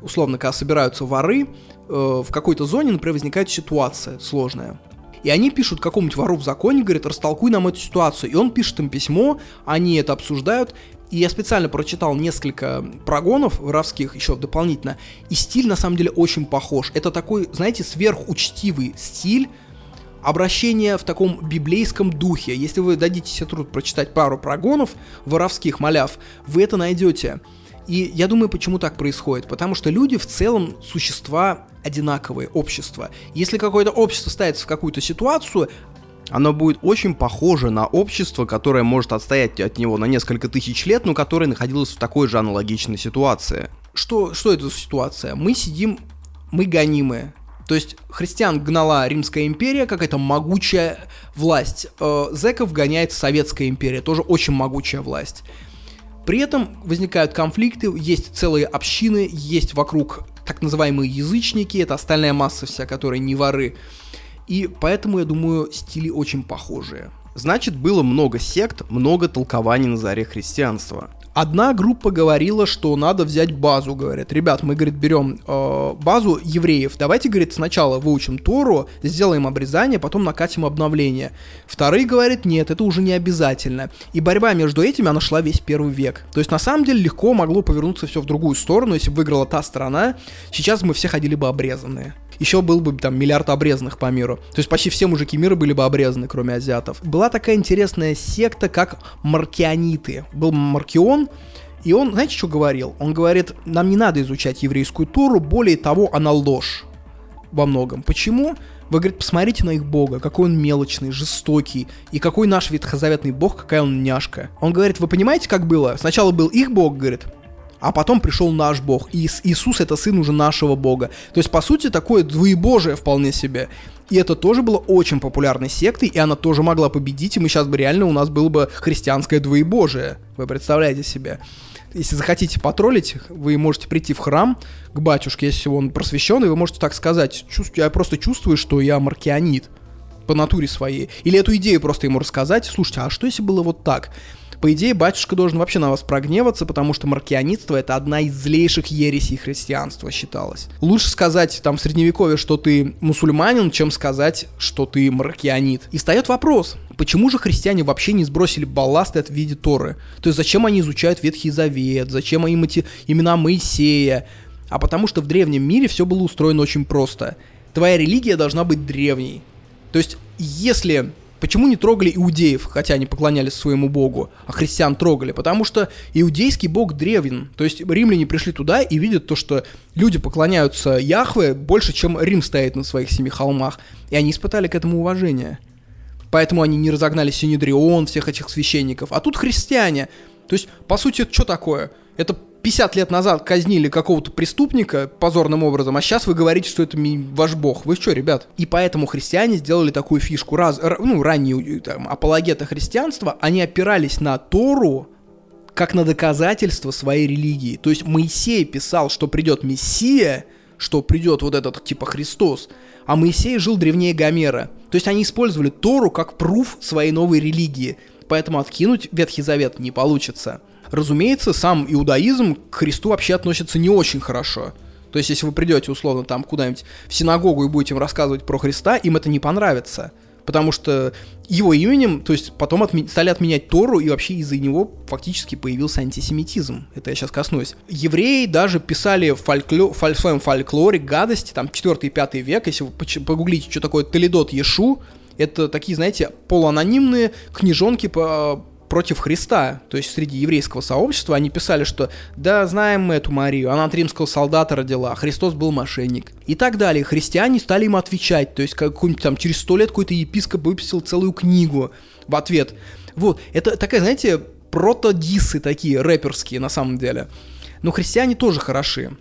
Speaker 1: условно, когда собираются воры, э, в какой-то зоне, например, возникает ситуация сложная. И они пишут какому-нибудь вору в законе, говорят, растолкуй нам эту ситуацию. И он пишет им письмо, они это обсуждают, и я специально прочитал несколько прогонов воровских еще дополнительно, и стиль на самом деле очень похож. Это такой, знаете, сверхучтивый стиль, обращение в таком библейском духе. Если вы дадите себе труд прочитать пару прогонов воровских, маляв, вы это найдете. И я думаю, почему так происходит. Потому что люди в целом существа одинаковые, общество. Если какое-то общество ставится в какую-то ситуацию, оно будет очень похоже на общество, которое может отстоять от него на несколько тысяч лет, но которое находилось в такой же аналогичной ситуации. Что, что это за ситуация? Мы сидим, мы гонимые. То есть христиан гнала Римская империя, какая-то могучая власть. Э, зеков гоняет Советская империя, тоже очень могучая власть. При этом возникают конфликты, есть целые общины, есть вокруг так называемые язычники, это остальная масса вся, которая не воры. И поэтому, я думаю, стили очень похожие. Значит, было много сект, много толкований на заре христианства. Одна группа говорила, что надо взять базу, говорят, ребят, мы, говорит, берем э, базу евреев, давайте, говорит, сначала выучим Тору, сделаем обрезание, потом накатим обновление. Вторые говорят, нет, это уже не обязательно. И борьба между этими, она шла весь первый век. То есть, на самом деле, легко могло повернуться все в другую сторону, если бы выиграла та сторона, сейчас мы все ходили бы обрезанные еще был бы там миллиард обрезанных по миру. То есть почти все мужики мира были бы обрезаны, кроме азиатов. Была такая интересная секта, как маркиониты. Был Маркион, и он, знаете, что говорил? Он говорит, нам не надо изучать еврейскую Тору, более того, она ложь во многом. Почему? Вы, говорит, посмотрите на их бога, какой он мелочный, жестокий, и какой наш ветхозаветный бог, какая он няшка. Он говорит, вы понимаете, как было? Сначала был их бог, говорит, а потом пришел наш Бог. И Иисус это сын уже нашего Бога. То есть, по сути, такое двоебожие вполне себе. И это тоже было очень популярной сектой, и она тоже могла победить, и мы сейчас бы реально, у нас было бы христианское двоебожие. Вы представляете себе? Если захотите потроллить, вы можете прийти в храм к батюшке, если он просвещенный, вы можете так сказать, чувствую, я просто чувствую, что я маркианит по натуре своей. Или эту идею просто ему рассказать, слушайте, а что если было вот так? По идее, батюшка должен вообще на вас прогневаться, потому что маркианитство это одна из злейших ересей христианства считалось. Лучше сказать там в средневековье, что ты мусульманин, чем сказать, что ты маркианит. И встает вопрос, почему же христиане вообще не сбросили балласты от виде Торы? То есть зачем они изучают Ветхий Завет, зачем им эти имена Моисея? А потому что в древнем мире все было устроено очень просто. Твоя религия должна быть древней. То есть, если Почему не трогали иудеев, хотя они поклонялись своему богу, а христиан трогали? Потому что иудейский бог древен. То есть римляне пришли туда и видят то, что люди поклоняются Яхве больше, чем Рим стоит на своих семи холмах. И они испытали к этому уважение. Поэтому они не разогнали Синедрион, всех этих священников. А тут христиане. То есть, по сути, что такое? Это 50 лет назад казнили какого-то преступника позорным образом, а сейчас вы говорите, что это ваш бог. Вы что, ребят? И поэтому христиане сделали такую фишку. Раз, ну, ранние там, апологеты христианства, они опирались на Тору, как на доказательство своей религии. То есть Моисей писал, что придет Мессия, что придет вот этот типа Христос, а Моисей жил древнее Гомера. То есть они использовали Тору как пруф своей новой религии. Поэтому откинуть Ветхий Завет не получится. Разумеется, сам иудаизм к Христу вообще относится не очень хорошо. То есть, если вы придете, условно, там куда-нибудь в синагогу и будете им рассказывать про Христа, им это не понравится. Потому что его именем, то есть потом отме- стали отменять Тору, и вообще из-за него фактически появился антисемитизм. Это я сейчас коснусь. Евреи даже писали в, фолькло- в своем фольклоре гадости, там 4-5 век, если вы погуглите, что такое Толедот Ешу, это такие, знаете, полуанонимные книжонки по против Христа, то есть среди еврейского сообщества, они писали, что «да, знаем мы эту Марию, она от римского солдата родила, Христос был мошенник». И так далее. Христиане стали им отвечать, то есть какой-нибудь там через сто лет какой-то епископ выписал целую книгу в ответ. Вот, это такая, знаете, протодисы такие, рэперские на самом деле. Но христиане тоже хороши.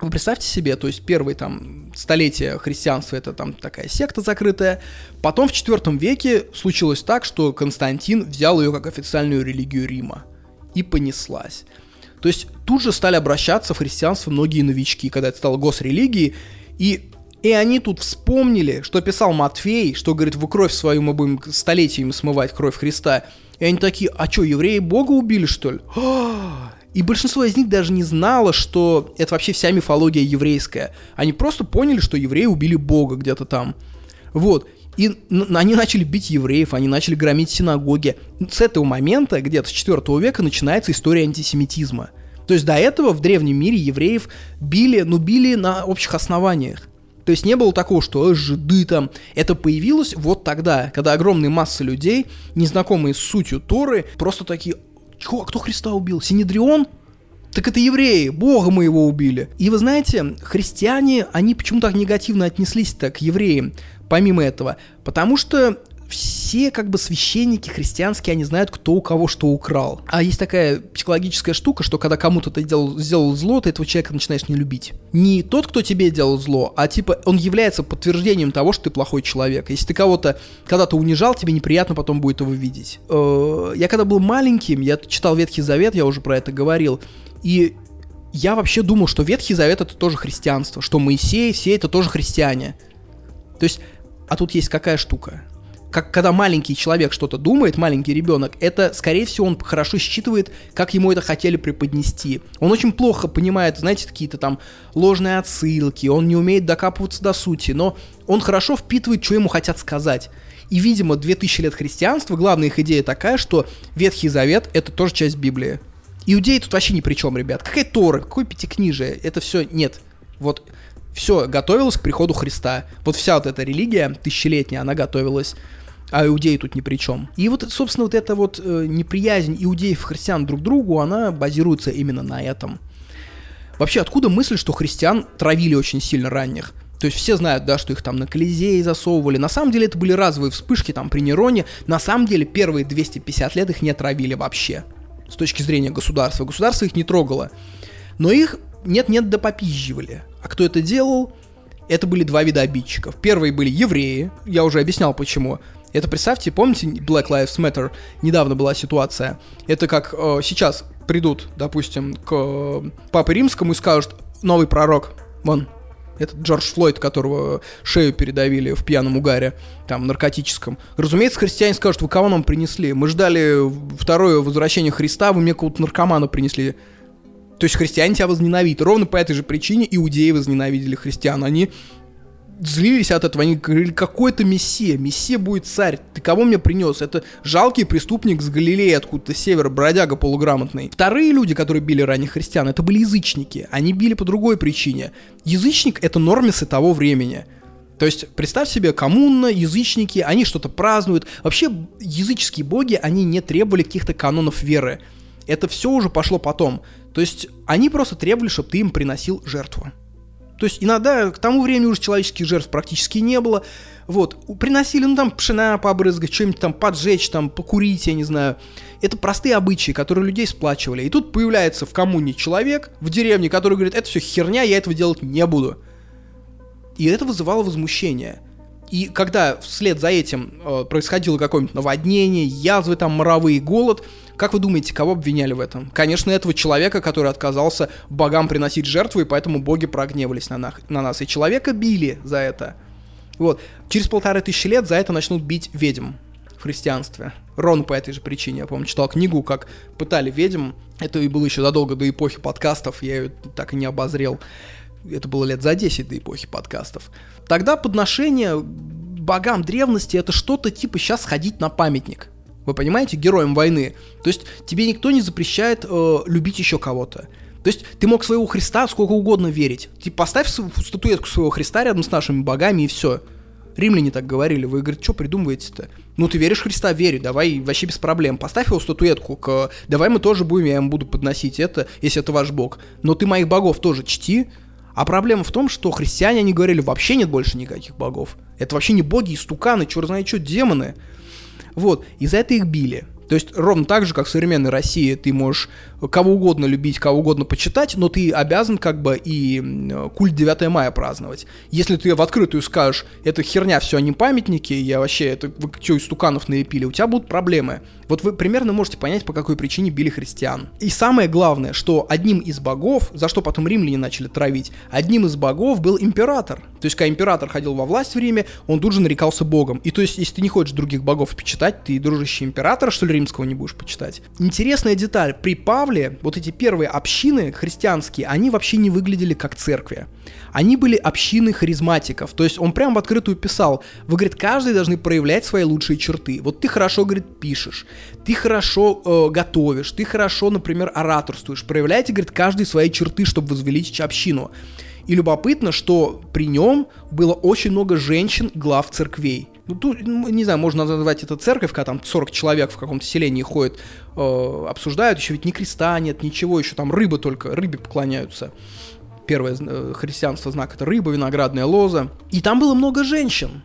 Speaker 1: Вы представьте себе, то есть первые там столетия христианства это там такая секта закрытая. Потом в IV веке случилось так, что Константин взял ее как официальную религию Рима. И понеслась. То есть тут же стали обращаться в христианство многие новички, когда это стало госрелигией. И, и они тут вспомнили, что писал Матфей, что говорит, вы кровь свою мы будем столетиями смывать, кровь Христа. И они такие, а что, евреи Бога убили, что ли? И большинство из них даже не знало, что это вообще вся мифология еврейская. Они просто поняли, что евреи убили Бога где-то там. Вот. И они начали бить евреев, они начали громить синагоги. С этого момента, где-то с 4 века, начинается история антисемитизма. То есть до этого в древнем мире евреев били, ну били на общих основаниях. То есть не было такого, что э, жиды там. Это появилось вот тогда, когда огромные массы людей, незнакомые с сутью Торы, просто такие, Чего, кто Христа убил? Синедрион? Так это евреи, Бога мы его убили. И вы знаете, христиане, они почему так негативно отнеслись-то к евреям, помимо этого? Потому что все как бы священники христианские, они знают, кто у кого что украл. А есть такая психологическая штука, что когда кому-то ты делал, сделал зло, ты этого человека начинаешь не любить. Не тот, кто тебе делал зло, а типа он является подтверждением того, что ты плохой человек. Если ты кого-то когда-то унижал, тебе неприятно потом будет его видеть. Э, я когда был маленьким, я читал Ветхий Завет, я уже про это говорил, и я вообще думал, что Ветхий Завет это тоже христианство, что Моисей, все это тоже христиане. То есть, а тут есть какая штука? Как когда маленький человек что-то думает, маленький ребенок, это, скорее всего, он хорошо считывает, как ему это хотели преподнести. Он очень плохо понимает, знаете, какие-то там ложные отсылки, он не умеет докапываться до сути, но он хорошо впитывает, что ему хотят сказать. И, видимо, 2000 лет христианства, главная их идея такая, что Ветхий Завет — это тоже часть Библии. Иудеи тут вообще ни при чем, ребят. Какая Тора, какое пятикнижие, это все нет. Вот все готовилось к приходу Христа. Вот вся вот эта религия тысячелетняя, она готовилась а иудеи тут ни при чем. И вот, собственно, вот эта вот э, неприязнь иудеев и христиан друг к другу, она базируется именно на этом. Вообще, откуда мысль, что христиан травили очень сильно ранних? То есть все знают, да, что их там на Колизее засовывали. На самом деле это были разовые вспышки там при Нероне. На самом деле первые 250 лет их не отравили вообще. с точки зрения государства. Государство их не трогало. Но их нет-нет да попизживали. А кто это делал? Это были два вида обидчиков. Первые были евреи, я уже объяснял почему. Это, представьте, помните, Black Lives Matter, недавно была ситуация. Это как э, сейчас придут, допустим, к э, Папе Римскому и скажут, новый пророк, вон, этот Джордж Флойд, которого шею передавили в пьяном угаре, там, наркотическом. Разумеется, христиане скажут, вы кого нам принесли? Мы ждали второе возвращение Христа, вы мне какого-то наркомана принесли. То есть христиане тебя возненавидят. Ровно по этой же причине иудеи возненавидели христиан. Они злились от этого, они говорили, какой это мессия, мессия будет царь, ты кого мне принес? Это жалкий преступник с Галилеи, откуда-то север, бродяга полуграмотный. Вторые люди, которые били ранних христиан, это были язычники, они били по другой причине. Язычник — это нормисы того времени. То есть, представь себе, коммуна, язычники, они что-то празднуют. Вообще, языческие боги, они не требовали каких-то канонов веры. Это все уже пошло потом. То есть, они просто требовали, чтобы ты им приносил жертву. То есть иногда к тому времени уже человеческих жертв практически не было. Вот, приносили, ну там пшена побрызгать, что-нибудь там поджечь, там покурить, я не знаю. Это простые обычаи, которые людей сплачивали. И тут появляется в коммуне человек в деревне, который говорит, это все херня, я этого делать не буду. И это вызывало возмущение. И когда вслед за этим э, происходило какое-нибудь наводнение, язвы там, моровые, голод, как вы думаете, кого обвиняли в этом? Конечно, этого человека, который отказался богам приносить жертвы, и поэтому боги прогневались на, на, на нас. И человека били за это. Вот. Через полторы тысячи лет за это начнут бить ведьм в христианстве. Ровно по этой же причине. Я помню, читал книгу, как пытали ведьм. Это и было еще задолго до эпохи подкастов, я ее так и не обозрел. Это было лет за 10 до эпохи подкастов. Тогда подношение богам древности это что-то типа сейчас ходить на памятник. Вы понимаете, героям войны. То есть тебе никто не запрещает э, любить еще кого-то. То есть ты мог своего Христа сколько угодно верить. Ты поставь статуэтку своего Христа рядом с нашими богами и все. Римляне так говорили. Вы, говорите, что придумываете-то? Ну, ты веришь в Христа, верю, давай вообще без проблем. Поставь его статуэтку, к... давай мы тоже будем, я ему буду подносить это, если это ваш бог. Но ты моих богов тоже чти, а проблема в том, что христиане, они говорили, вообще нет больше никаких богов. Это вообще не боги, истуканы, черт знает что, демоны. Вот, и за это их били. То есть ровно так же, как в современной России, ты можешь кого угодно любить, кого угодно почитать, но ты обязан как бы и культ 9 мая праздновать. Если ты в открытую скажешь, это херня, все, они памятники, я вообще, это вы что, из туканов налепили, у тебя будут проблемы. Вот вы примерно можете понять, по какой причине били христиан. И самое главное, что одним из богов, за что потом римляне начали травить, одним из богов был император. То есть, когда император ходил во власть в Риме, он тут же нарекался богом. И то есть, если ты не хочешь других богов почитать, ты, дружище императора, что ли, римского не будешь почитать. Интересная деталь. При Павле вот эти первые общины христианские, они вообще не выглядели как церкви. Они были общины харизматиков. То есть он прям в открытую писал. Вы, говорит, каждый должны проявлять свои лучшие черты. Вот ты хорошо, говорит, пишешь, ты хорошо э, готовишь, ты хорошо, например, ораторствуешь. Проявляйте, говорит, каждый свои черты, чтобы возвеличить общину. И любопытно, что при нем было очень много женщин глав церквей. Ну, тут, ну, не знаю, можно назвать это церковь, когда там 40 человек в каком-то селении ходят, э, обсуждают, еще ведь ни креста нет, ничего, еще там рыбы только, рыбе поклоняются. Первое э, христианство знак это рыба, виноградная лоза. И там было много женщин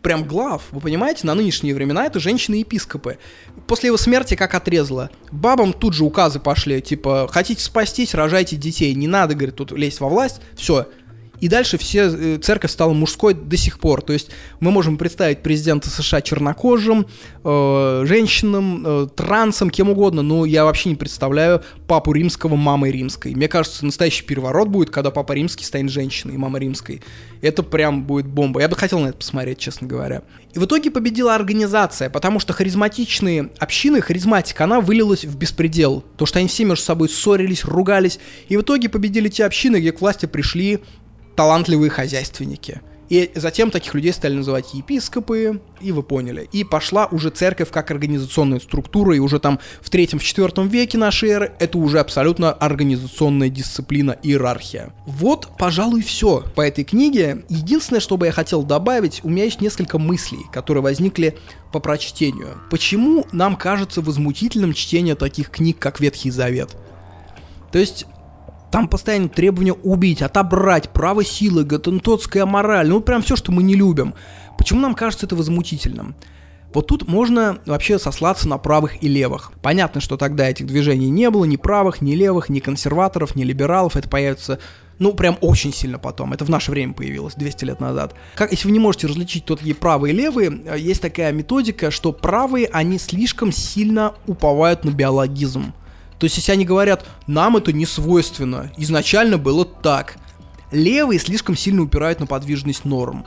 Speaker 1: прям глав. Вы понимаете, на нынешние времена это женщины-епископы. После его смерти как отрезало. Бабам тут же указы пошли, типа, хотите спастись, рожайте детей. Не надо, говорит, тут лезть во власть. Все, и дальше все, э, церковь стала мужской до сих пор. То есть мы можем представить президента США чернокожим, э, женщинам, э, трансом, кем угодно, но я вообще не представляю папу римского мамой римской. Мне кажется, настоящий переворот будет, когда папа римский станет женщиной, мама римской. Это прям будет бомба. Я бы хотел на это посмотреть, честно говоря. И в итоге победила организация, потому что харизматичные общины, харизматика, она вылилась в беспредел. То, что они все между собой ссорились, ругались. И в итоге победили те общины, где к власти пришли талантливые хозяйственники. И затем таких людей стали называть епископы, и вы поняли. И пошла уже церковь как организационная структура, и уже там в третьем, в четвертом веке нашей эры это уже абсолютно организационная дисциплина, иерархия. Вот, пожалуй, все по этой книге. Единственное, что бы я хотел добавить, у меня есть несколько мыслей, которые возникли по прочтению. Почему нам кажется возмутительным чтение таких книг, как Ветхий Завет? То есть там постоянно требования убить, отобрать, право силы, готентотская мораль, ну прям все, что мы не любим. Почему нам кажется это возмутительным? Вот тут можно вообще сослаться на правых и левых. Понятно, что тогда этих движений не было, ни правых, ни левых, ни консерваторов, ни либералов. Это появится, ну, прям очень сильно потом. Это в наше время появилось, 200 лет назад. Как, если вы не можете различить, кто такие правые и левые, э, есть такая методика, что правые, они слишком сильно уповают на биологизм. То есть, если они говорят, нам это не свойственно, изначально было так. Левые слишком сильно упирают на подвижность норм.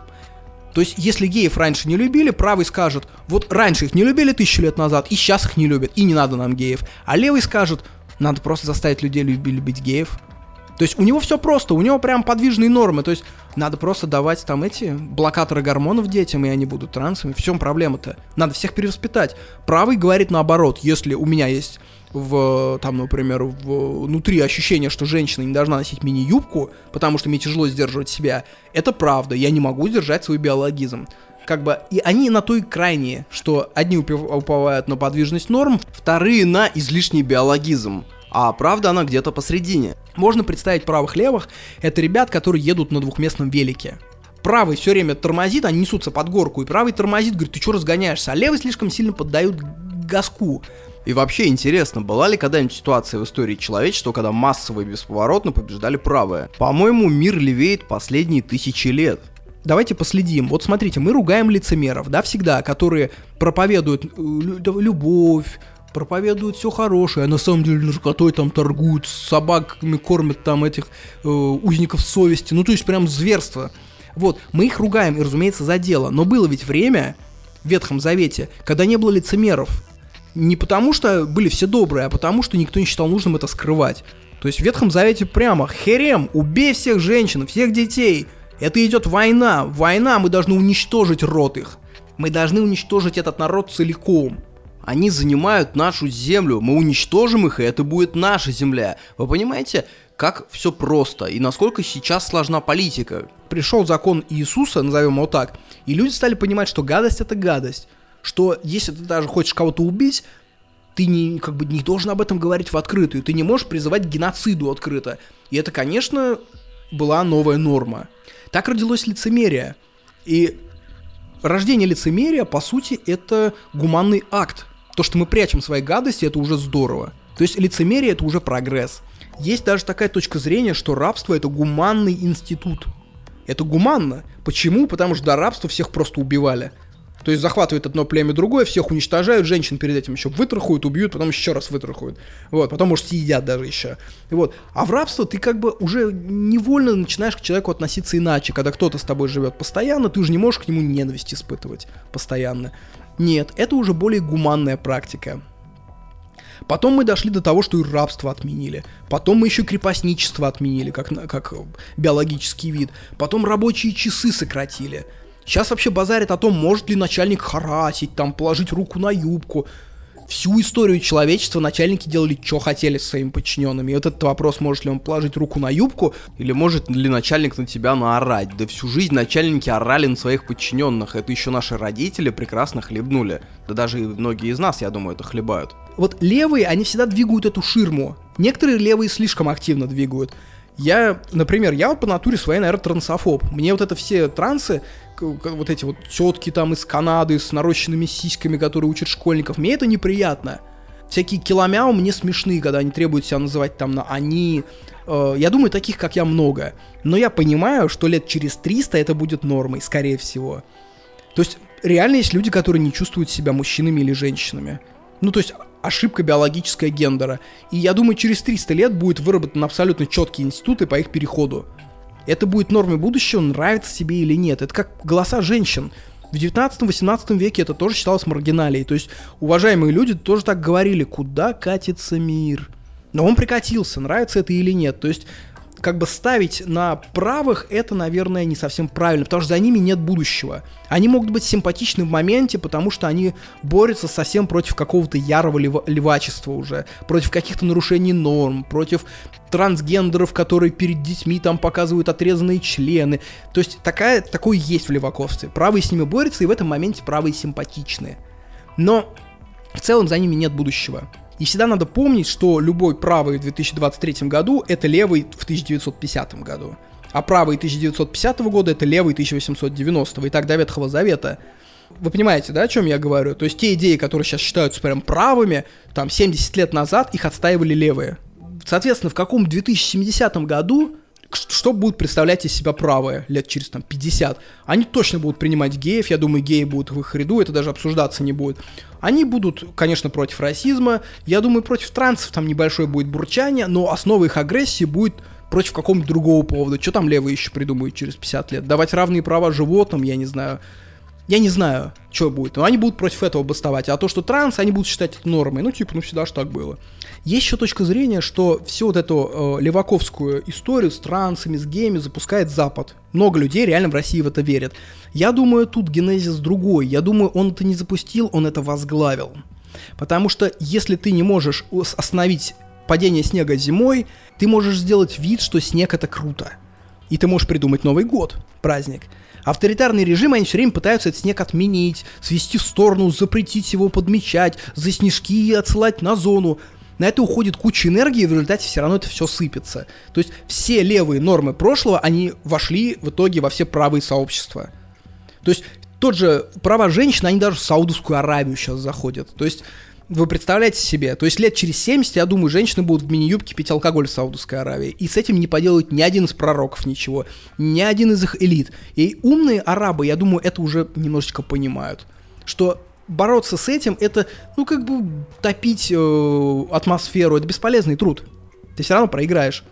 Speaker 1: То есть, если геев раньше не любили, правый скажет, вот раньше их не любили тысячу лет назад, и сейчас их не любят, и не надо нам геев. А левый скажет, надо просто заставить людей люби- любить геев. То есть у него все просто, у него прям подвижные нормы. То есть надо просто давать там эти блокаторы гормонов детям, и они будут трансами. В чем проблема-то? Надо всех перевоспитать. Правый говорит наоборот, если у меня есть в, там, например, в, внутри ощущение, что женщина не должна носить мини-юбку, потому что мне тяжело сдерживать себя, это правда, я не могу сдержать свой биологизм. Как бы, и они на той крайние, что одни уповают на подвижность норм, вторые на излишний биологизм. А правда она где-то посредине. Можно представить правых-левых, это ребят, которые едут на двухместном велике правый все время тормозит, они несутся под горку, и правый тормозит, говорит, ты что разгоняешься, а левый слишком сильно поддают газку.
Speaker 2: И вообще интересно, была ли когда-нибудь ситуация в истории человечества, когда массово и бесповоротно побеждали правые? По-моему, мир левеет последние тысячи лет.
Speaker 1: Давайте последим. Вот смотрите, мы ругаем лицемеров, да, всегда, которые проповедуют э, любовь, проповедуют все хорошее, а на самом деле наркотой там торгуют, собаками кормят там этих э, узников совести, ну то есть прям зверство. Вот, мы их ругаем, и разумеется, за дело, но было ведь время в Ветхом Завете, когда не было лицемеров, не потому что были все добрые, а потому что никто не считал нужным это скрывать. То есть в Ветхом Завете прямо «Херем, убей всех женщин, всех детей!» Это идет война. Война, мы должны уничтожить род их. Мы должны уничтожить этот народ целиком.
Speaker 2: Они занимают нашу землю, мы уничтожим их, и это будет наша земля. Вы понимаете, как все просто и насколько сейчас сложна политика?
Speaker 1: Пришел закон Иисуса, назовем его так, и люди стали понимать, что гадость это гадость что если ты даже хочешь кого-то убить, ты не, как бы не должен об этом говорить в открытую, ты не можешь призывать к геноциду открыто. И это, конечно, была новая норма. Так родилось лицемерие. И рождение лицемерия, по сути, это гуманный акт. То, что мы прячем свои гадости, это уже здорово. То есть лицемерие это уже прогресс. Есть даже такая точка зрения, что рабство это гуманный институт. Это гуманно. Почему? Потому что до рабства всех просто убивали. То есть захватывает одно племя другое, всех уничтожают, женщин перед этим еще вытрахуют, убьют, потом еще раз вытрахуют. Вот, потом, может, съедят даже еще. Вот. А в рабство ты как бы уже невольно начинаешь к человеку относиться иначе. Когда кто-то с тобой живет постоянно, ты уже не можешь к нему ненависть испытывать постоянно. Нет, это уже более гуманная практика. Потом мы дошли до того, что и рабство отменили. Потом мы еще крепостничество отменили, как, как биологический вид. Потом рабочие часы сократили. Сейчас вообще базарят о том, может ли начальник харасить, там, положить руку на юбку. Всю историю человечества начальники делали, что хотели с своими подчиненными. И вот этот вопрос, может ли он положить руку на юбку,
Speaker 2: или может ли начальник на тебя наорать. Да всю жизнь начальники орали на своих подчиненных. Это еще наши родители прекрасно хлебнули. Да даже и многие из нас, я думаю, это хлебают.
Speaker 1: Вот левые, они всегда двигают эту ширму. Некоторые левые слишком активно двигают. Я, например, я вот по натуре своей, наверное, трансофоб. Мне вот это все трансы, вот эти вот тетки там из Канады с нарощенными сиськами, которые учат школьников, мне это неприятно. Всякие киломяу мне смешные, когда они требуют себя называть там на «они». Э, я думаю, таких, как я, много. Но я понимаю, что лет через 300 это будет нормой, скорее всего. То есть реально есть люди, которые не чувствуют себя мужчинами или женщинами. Ну, то есть ошибка биологическая гендера. И я думаю, через 300 лет будет выработан абсолютно четкие институты по их переходу. Это будет нормой будущего, нравится себе или нет. Это как голоса женщин. В 19-18 веке это тоже считалось маргиналией. То есть уважаемые люди тоже так говорили, куда катится мир. Но он прикатился, нравится это или нет. То есть как бы ставить на правых, это, наверное, не совсем правильно, потому что за ними нет будущего. Они могут быть симпатичны в моменте, потому что они борются совсем против какого-то ярого лев- левачества уже, против каких-то нарушений норм, против трансгендеров, которые перед детьми там показывают отрезанные члены. То есть такая, такое есть в леваковстве. Правые с ними борются, и в этом моменте правые симпатичные. Но в целом за ними нет будущего. И всегда надо помнить, что любой правый в 2023 году — это левый в 1950 году. А правый 1950 года — это левый 1890 и так до Ветхого Завета. Вы понимаете, да, о чем я говорю? То есть те идеи, которые сейчас считаются прям правыми, там 70 лет назад их отстаивали левые. Соответственно, в каком 2070 году что будет представлять из себя правые лет через там 50? Они точно будут принимать геев, я думаю, геи будут в их ряду, это даже обсуждаться не будет. Они будут, конечно, против расизма, я думаю, против трансов там небольшое будет бурчание, но основа их агрессии будет против какого-нибудь другого повода. Что там левые еще придумают через 50 лет? Давать равные права животным, я не знаю. Я не знаю, что будет, но они будут против этого бастовать. А то, что транс, они будут считать это нормой. Ну, типа, ну всегда же так было. Есть еще точка зрения, что всю вот эту э, леваковскую историю с трансами, с геями запускает Запад. Много людей реально в России в это верят. Я думаю, тут генезис другой. Я думаю, он это не запустил, он это возглавил. Потому что если ты не можешь остановить падение снега зимой, ты можешь сделать вид, что снег это круто. И ты можешь придумать Новый год, праздник. Авторитарные режимы, они все время пытаются этот снег отменить, свести в сторону, запретить его подмечать, за снежки отсылать на зону. На это уходит куча энергии, и в результате все равно это все сыпется. То есть все левые нормы прошлого, они вошли в итоге во все правые сообщества. То есть тот же права женщин, они даже в Саудовскую Аравию сейчас заходят. То есть вы представляете себе, то есть лет через 70, я думаю, женщины будут в мини-юбке пить алкоголь в Саудовской Аравии. И с этим не поделает ни один из пророков ничего, ни один из их элит. И умные арабы, я думаю, это уже немножечко понимают. Что бороться с этим, это, ну, как бы топить э, атмосферу, это бесполезный труд. Ты все равно проиграешь.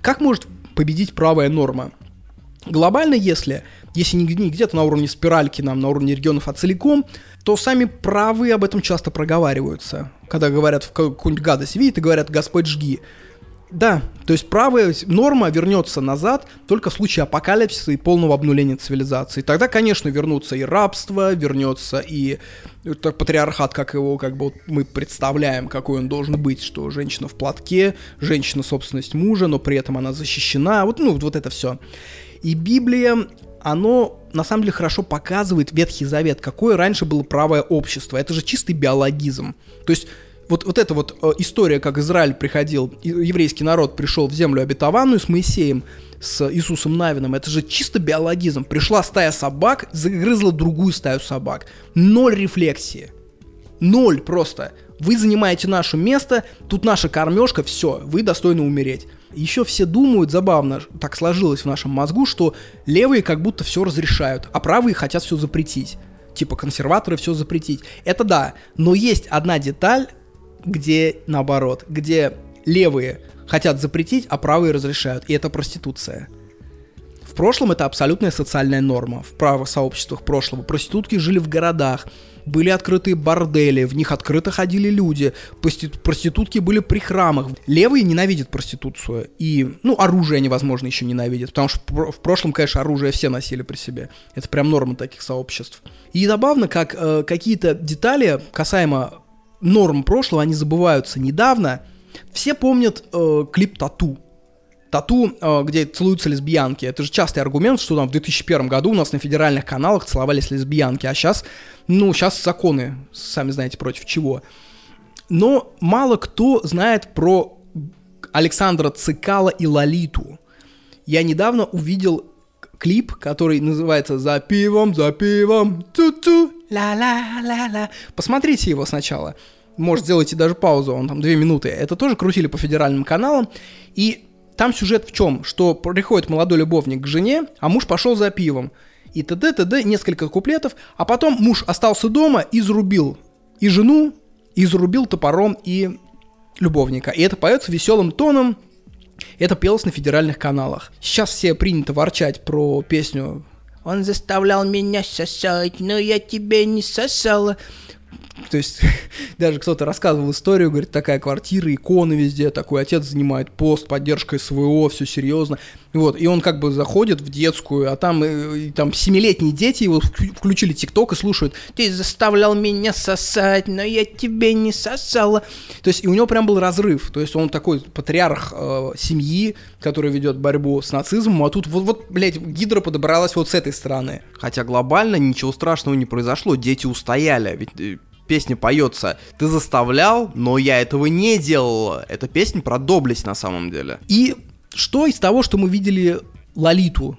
Speaker 1: Как может победить правая норма? Глобально, если, если не где-то на уровне спиральки, нам на уровне регионов, а целиком, то сами правые об этом часто проговариваются. Когда говорят в какую-нибудь гадость видят и говорят «Господь, жги». Да, то есть правая норма вернется назад только в случае апокалипсиса и полного обнуления цивилизации. Тогда, конечно, вернутся и рабство, вернется и так, патриархат, как его как бы вот мы представляем, какой он должен быть, что женщина в платке, женщина собственность мужа, но при этом она защищена, вот, ну, вот это все. И Библия, оно на самом деле хорошо показывает Ветхий Завет, какое раньше было правое общество. Это же чистый биологизм. То есть вот, вот эта вот э, история, как Израиль приходил, еврейский народ пришел в землю обетованную с Моисеем, с Иисусом Навином, это же чисто биологизм. Пришла стая собак, загрызла другую стаю собак. Ноль рефлексии. Ноль просто. Вы занимаете наше место, тут наша кормежка, все, вы достойны умереть. Еще все думают, забавно, так сложилось в нашем мозгу, что левые как будто все разрешают, а правые хотят все запретить. Типа консерваторы все запретить. Это да, но есть одна деталь, где наоборот, где левые хотят запретить, а правые разрешают, и это проституция. В прошлом это абсолютная социальная норма. В правых сообществах прошлого проститутки жили в городах, были открытые бордели, в них открыто ходили люди, проститутки были при храмах. Левые ненавидят проституцию, и, ну, оружие они, возможно, еще ненавидят, потому что в прошлом, конечно, оружие все носили при себе. Это прям норма таких сообществ. И забавно, как э, какие-то детали касаемо норм прошлого, они забываются недавно. Все помнят э, клип «Тату». Тату, э, где целуются лесбиянки. Это же частый аргумент, что там в 2001 году у нас на федеральных каналах целовались лесбиянки, а сейчас, ну, сейчас законы, сами знаете, против чего. Но мало кто знает про Александра Цикала и Лолиту. Я недавно увидел клип, который называется «За пивом, за пивом, ту-ту, ла-ла-ла-ла». Посмотрите его сначала. Может, сделайте даже паузу, он там две минуты. Это тоже крутили по федеральным каналам. И там сюжет в чем? Что приходит молодой любовник к жене, а муж пошел за пивом. И т.д. т.д. несколько куплетов. А потом муж остался дома и зарубил и жену, и зарубил топором и любовника. И это поется веселым тоном, это пелось на федеральных каналах. Сейчас все принято ворчать про песню «Он заставлял меня сосать, но я тебе не сосала». То есть даже кто-то рассказывал историю, говорит, такая квартира, иконы везде, такой отец занимает пост, поддержка СВО, все серьезно. Вот, и он как бы заходит в детскую, а там, э, и, там семилетние дети его включили ТикТок и слушают, ты заставлял меня сосать, но я тебе не сосала. То есть и у него прям был разрыв, то есть он такой патриарх э, семьи, который ведет борьбу с нацизмом, а тут вот, вот, блядь, Гидра подобралась вот с этой стороны.
Speaker 2: Хотя глобально ничего страшного не произошло, дети устояли, ведь э, песня поется «Ты заставлял, но я этого не делала». Эта песня про доблесть на самом деле.
Speaker 1: И что из того, что мы видели Лолиту?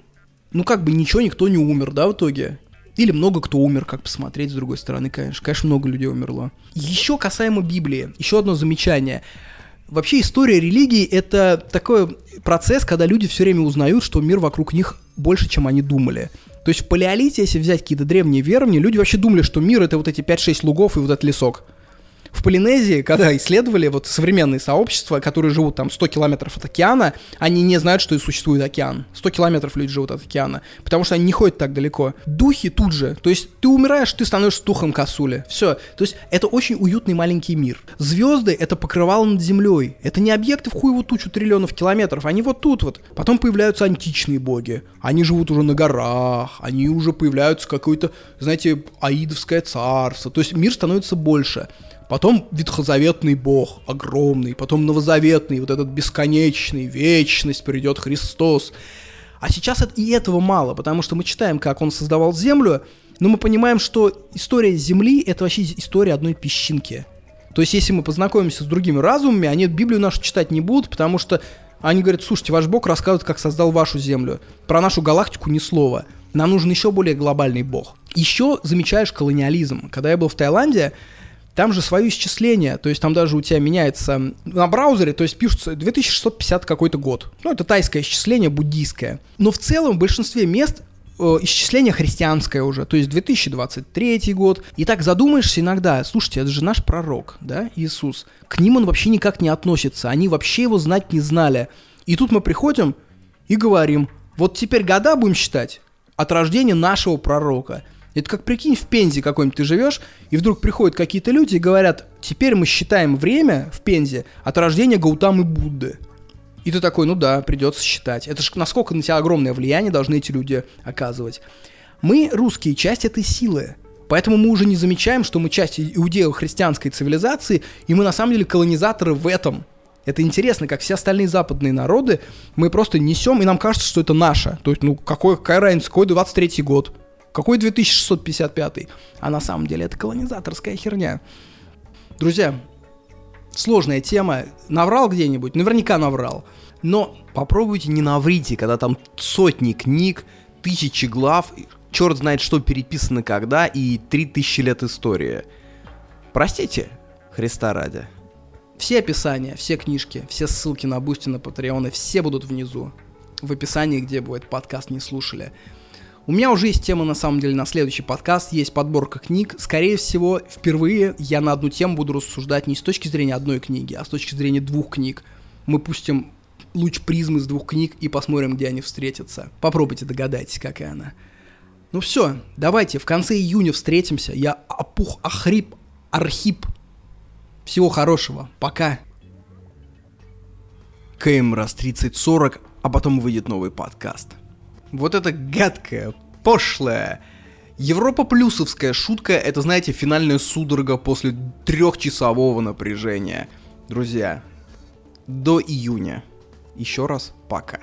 Speaker 1: Ну как бы ничего, никто не умер, да, в итоге? Или много кто умер, как посмотреть с другой стороны, конечно. Конечно, много людей умерло. Еще касаемо Библии, еще одно замечание. Вообще история религии — это такой процесс, когда люди все время узнают, что мир вокруг них больше, чем они думали. То есть в палеолите, если взять какие-то древние верования, люди вообще думали, что мир — это вот эти 5-6 лугов и вот этот лесок. В Полинезии, когда исследовали вот современные сообщества, которые живут там 100 километров от океана, они не знают, что и существует океан. 100 километров люди живут от океана, потому что они не ходят так далеко. Духи тут же. То есть ты умираешь, ты становишься духом косули. Все. То есть это очень уютный маленький мир. Звезды — это покрывало над землей. Это не объекты в хуеву тучу триллионов километров. Они вот тут вот. Потом появляются античные боги. Они живут уже на горах. Они уже появляются какое-то, знаете, аидовское царство. То есть мир становится больше. Потом ветхозаветный Бог, огромный, потом новозаветный, вот этот бесконечный, вечность, придет Христос. А сейчас и этого мало, потому что мы читаем, как он создавал Землю, но мы понимаем, что история Земли — это вообще история одной песчинки. То есть, если мы познакомимся с другими разумами, они Библию нашу читать не будут, потому что они говорят, слушайте, ваш Бог рассказывает, как создал вашу Землю. Про нашу галактику ни слова. Нам нужен еще более глобальный Бог. Еще замечаешь колониализм. Когда я был в Таиланде, там же свое исчисление, то есть там даже у тебя меняется на браузере, то есть пишется 2650 какой-то год. Ну, это тайское исчисление, буддийское. Но в целом в большинстве мест э, исчисление христианское уже, то есть 2023 год. И так задумаешься иногда, слушайте, это же наш пророк, да, Иисус. К ним он вообще никак не относится, они вообще его знать не знали. И тут мы приходим и говорим, вот теперь года будем считать от рождения нашего пророка – это как прикинь, в Пензе какой-нибудь ты живешь, и вдруг приходят какие-то люди и говорят, теперь мы считаем время в Пензе от рождения Гаутамы Будды. И ты такой, ну да, придется считать. Это же насколько на тебя огромное влияние должны эти люди оказывать. Мы, русские, часть этой силы. Поэтому мы уже не замечаем, что мы часть иудео-христианской цивилизации, и мы на самом деле колонизаторы в этом. Это интересно, как все остальные западные народы, мы просто несем, и нам кажется, что это наше. То есть, ну, какой, какая разница, какой 23-й год. Какой 2655? А на самом деле это колонизаторская херня. Друзья, сложная тема. Наврал где-нибудь? Наверняка наврал. Но попробуйте не наврите, когда там сотни книг, тысячи глав, черт знает что переписано когда и три тысячи лет истории. Простите, Христа ради. Все описания, все книжки, все ссылки на Boosty, на Патреоны, все будут внизу. В описании, где будет подкаст «Не слушали». У меня уже есть тема, на самом деле, на следующий подкаст, есть подборка книг. Скорее всего, впервые я на одну тему буду рассуждать не с точки зрения одной книги, а с точки зрения двух книг. Мы пустим луч призмы из двух книг и посмотрим, где они встретятся. Попробуйте догадайтесь, какая она. Ну все, давайте в конце июня встретимся. Я опух, охрип, архип. Всего хорошего. Пока. КМ раз 3040, а потом выйдет новый подкаст. Вот это гадкая, пошлая, Европа плюсовская шутка, это, знаете, финальная судорога после трехчасового напряжения. Друзья, до июня. Еще раз пока.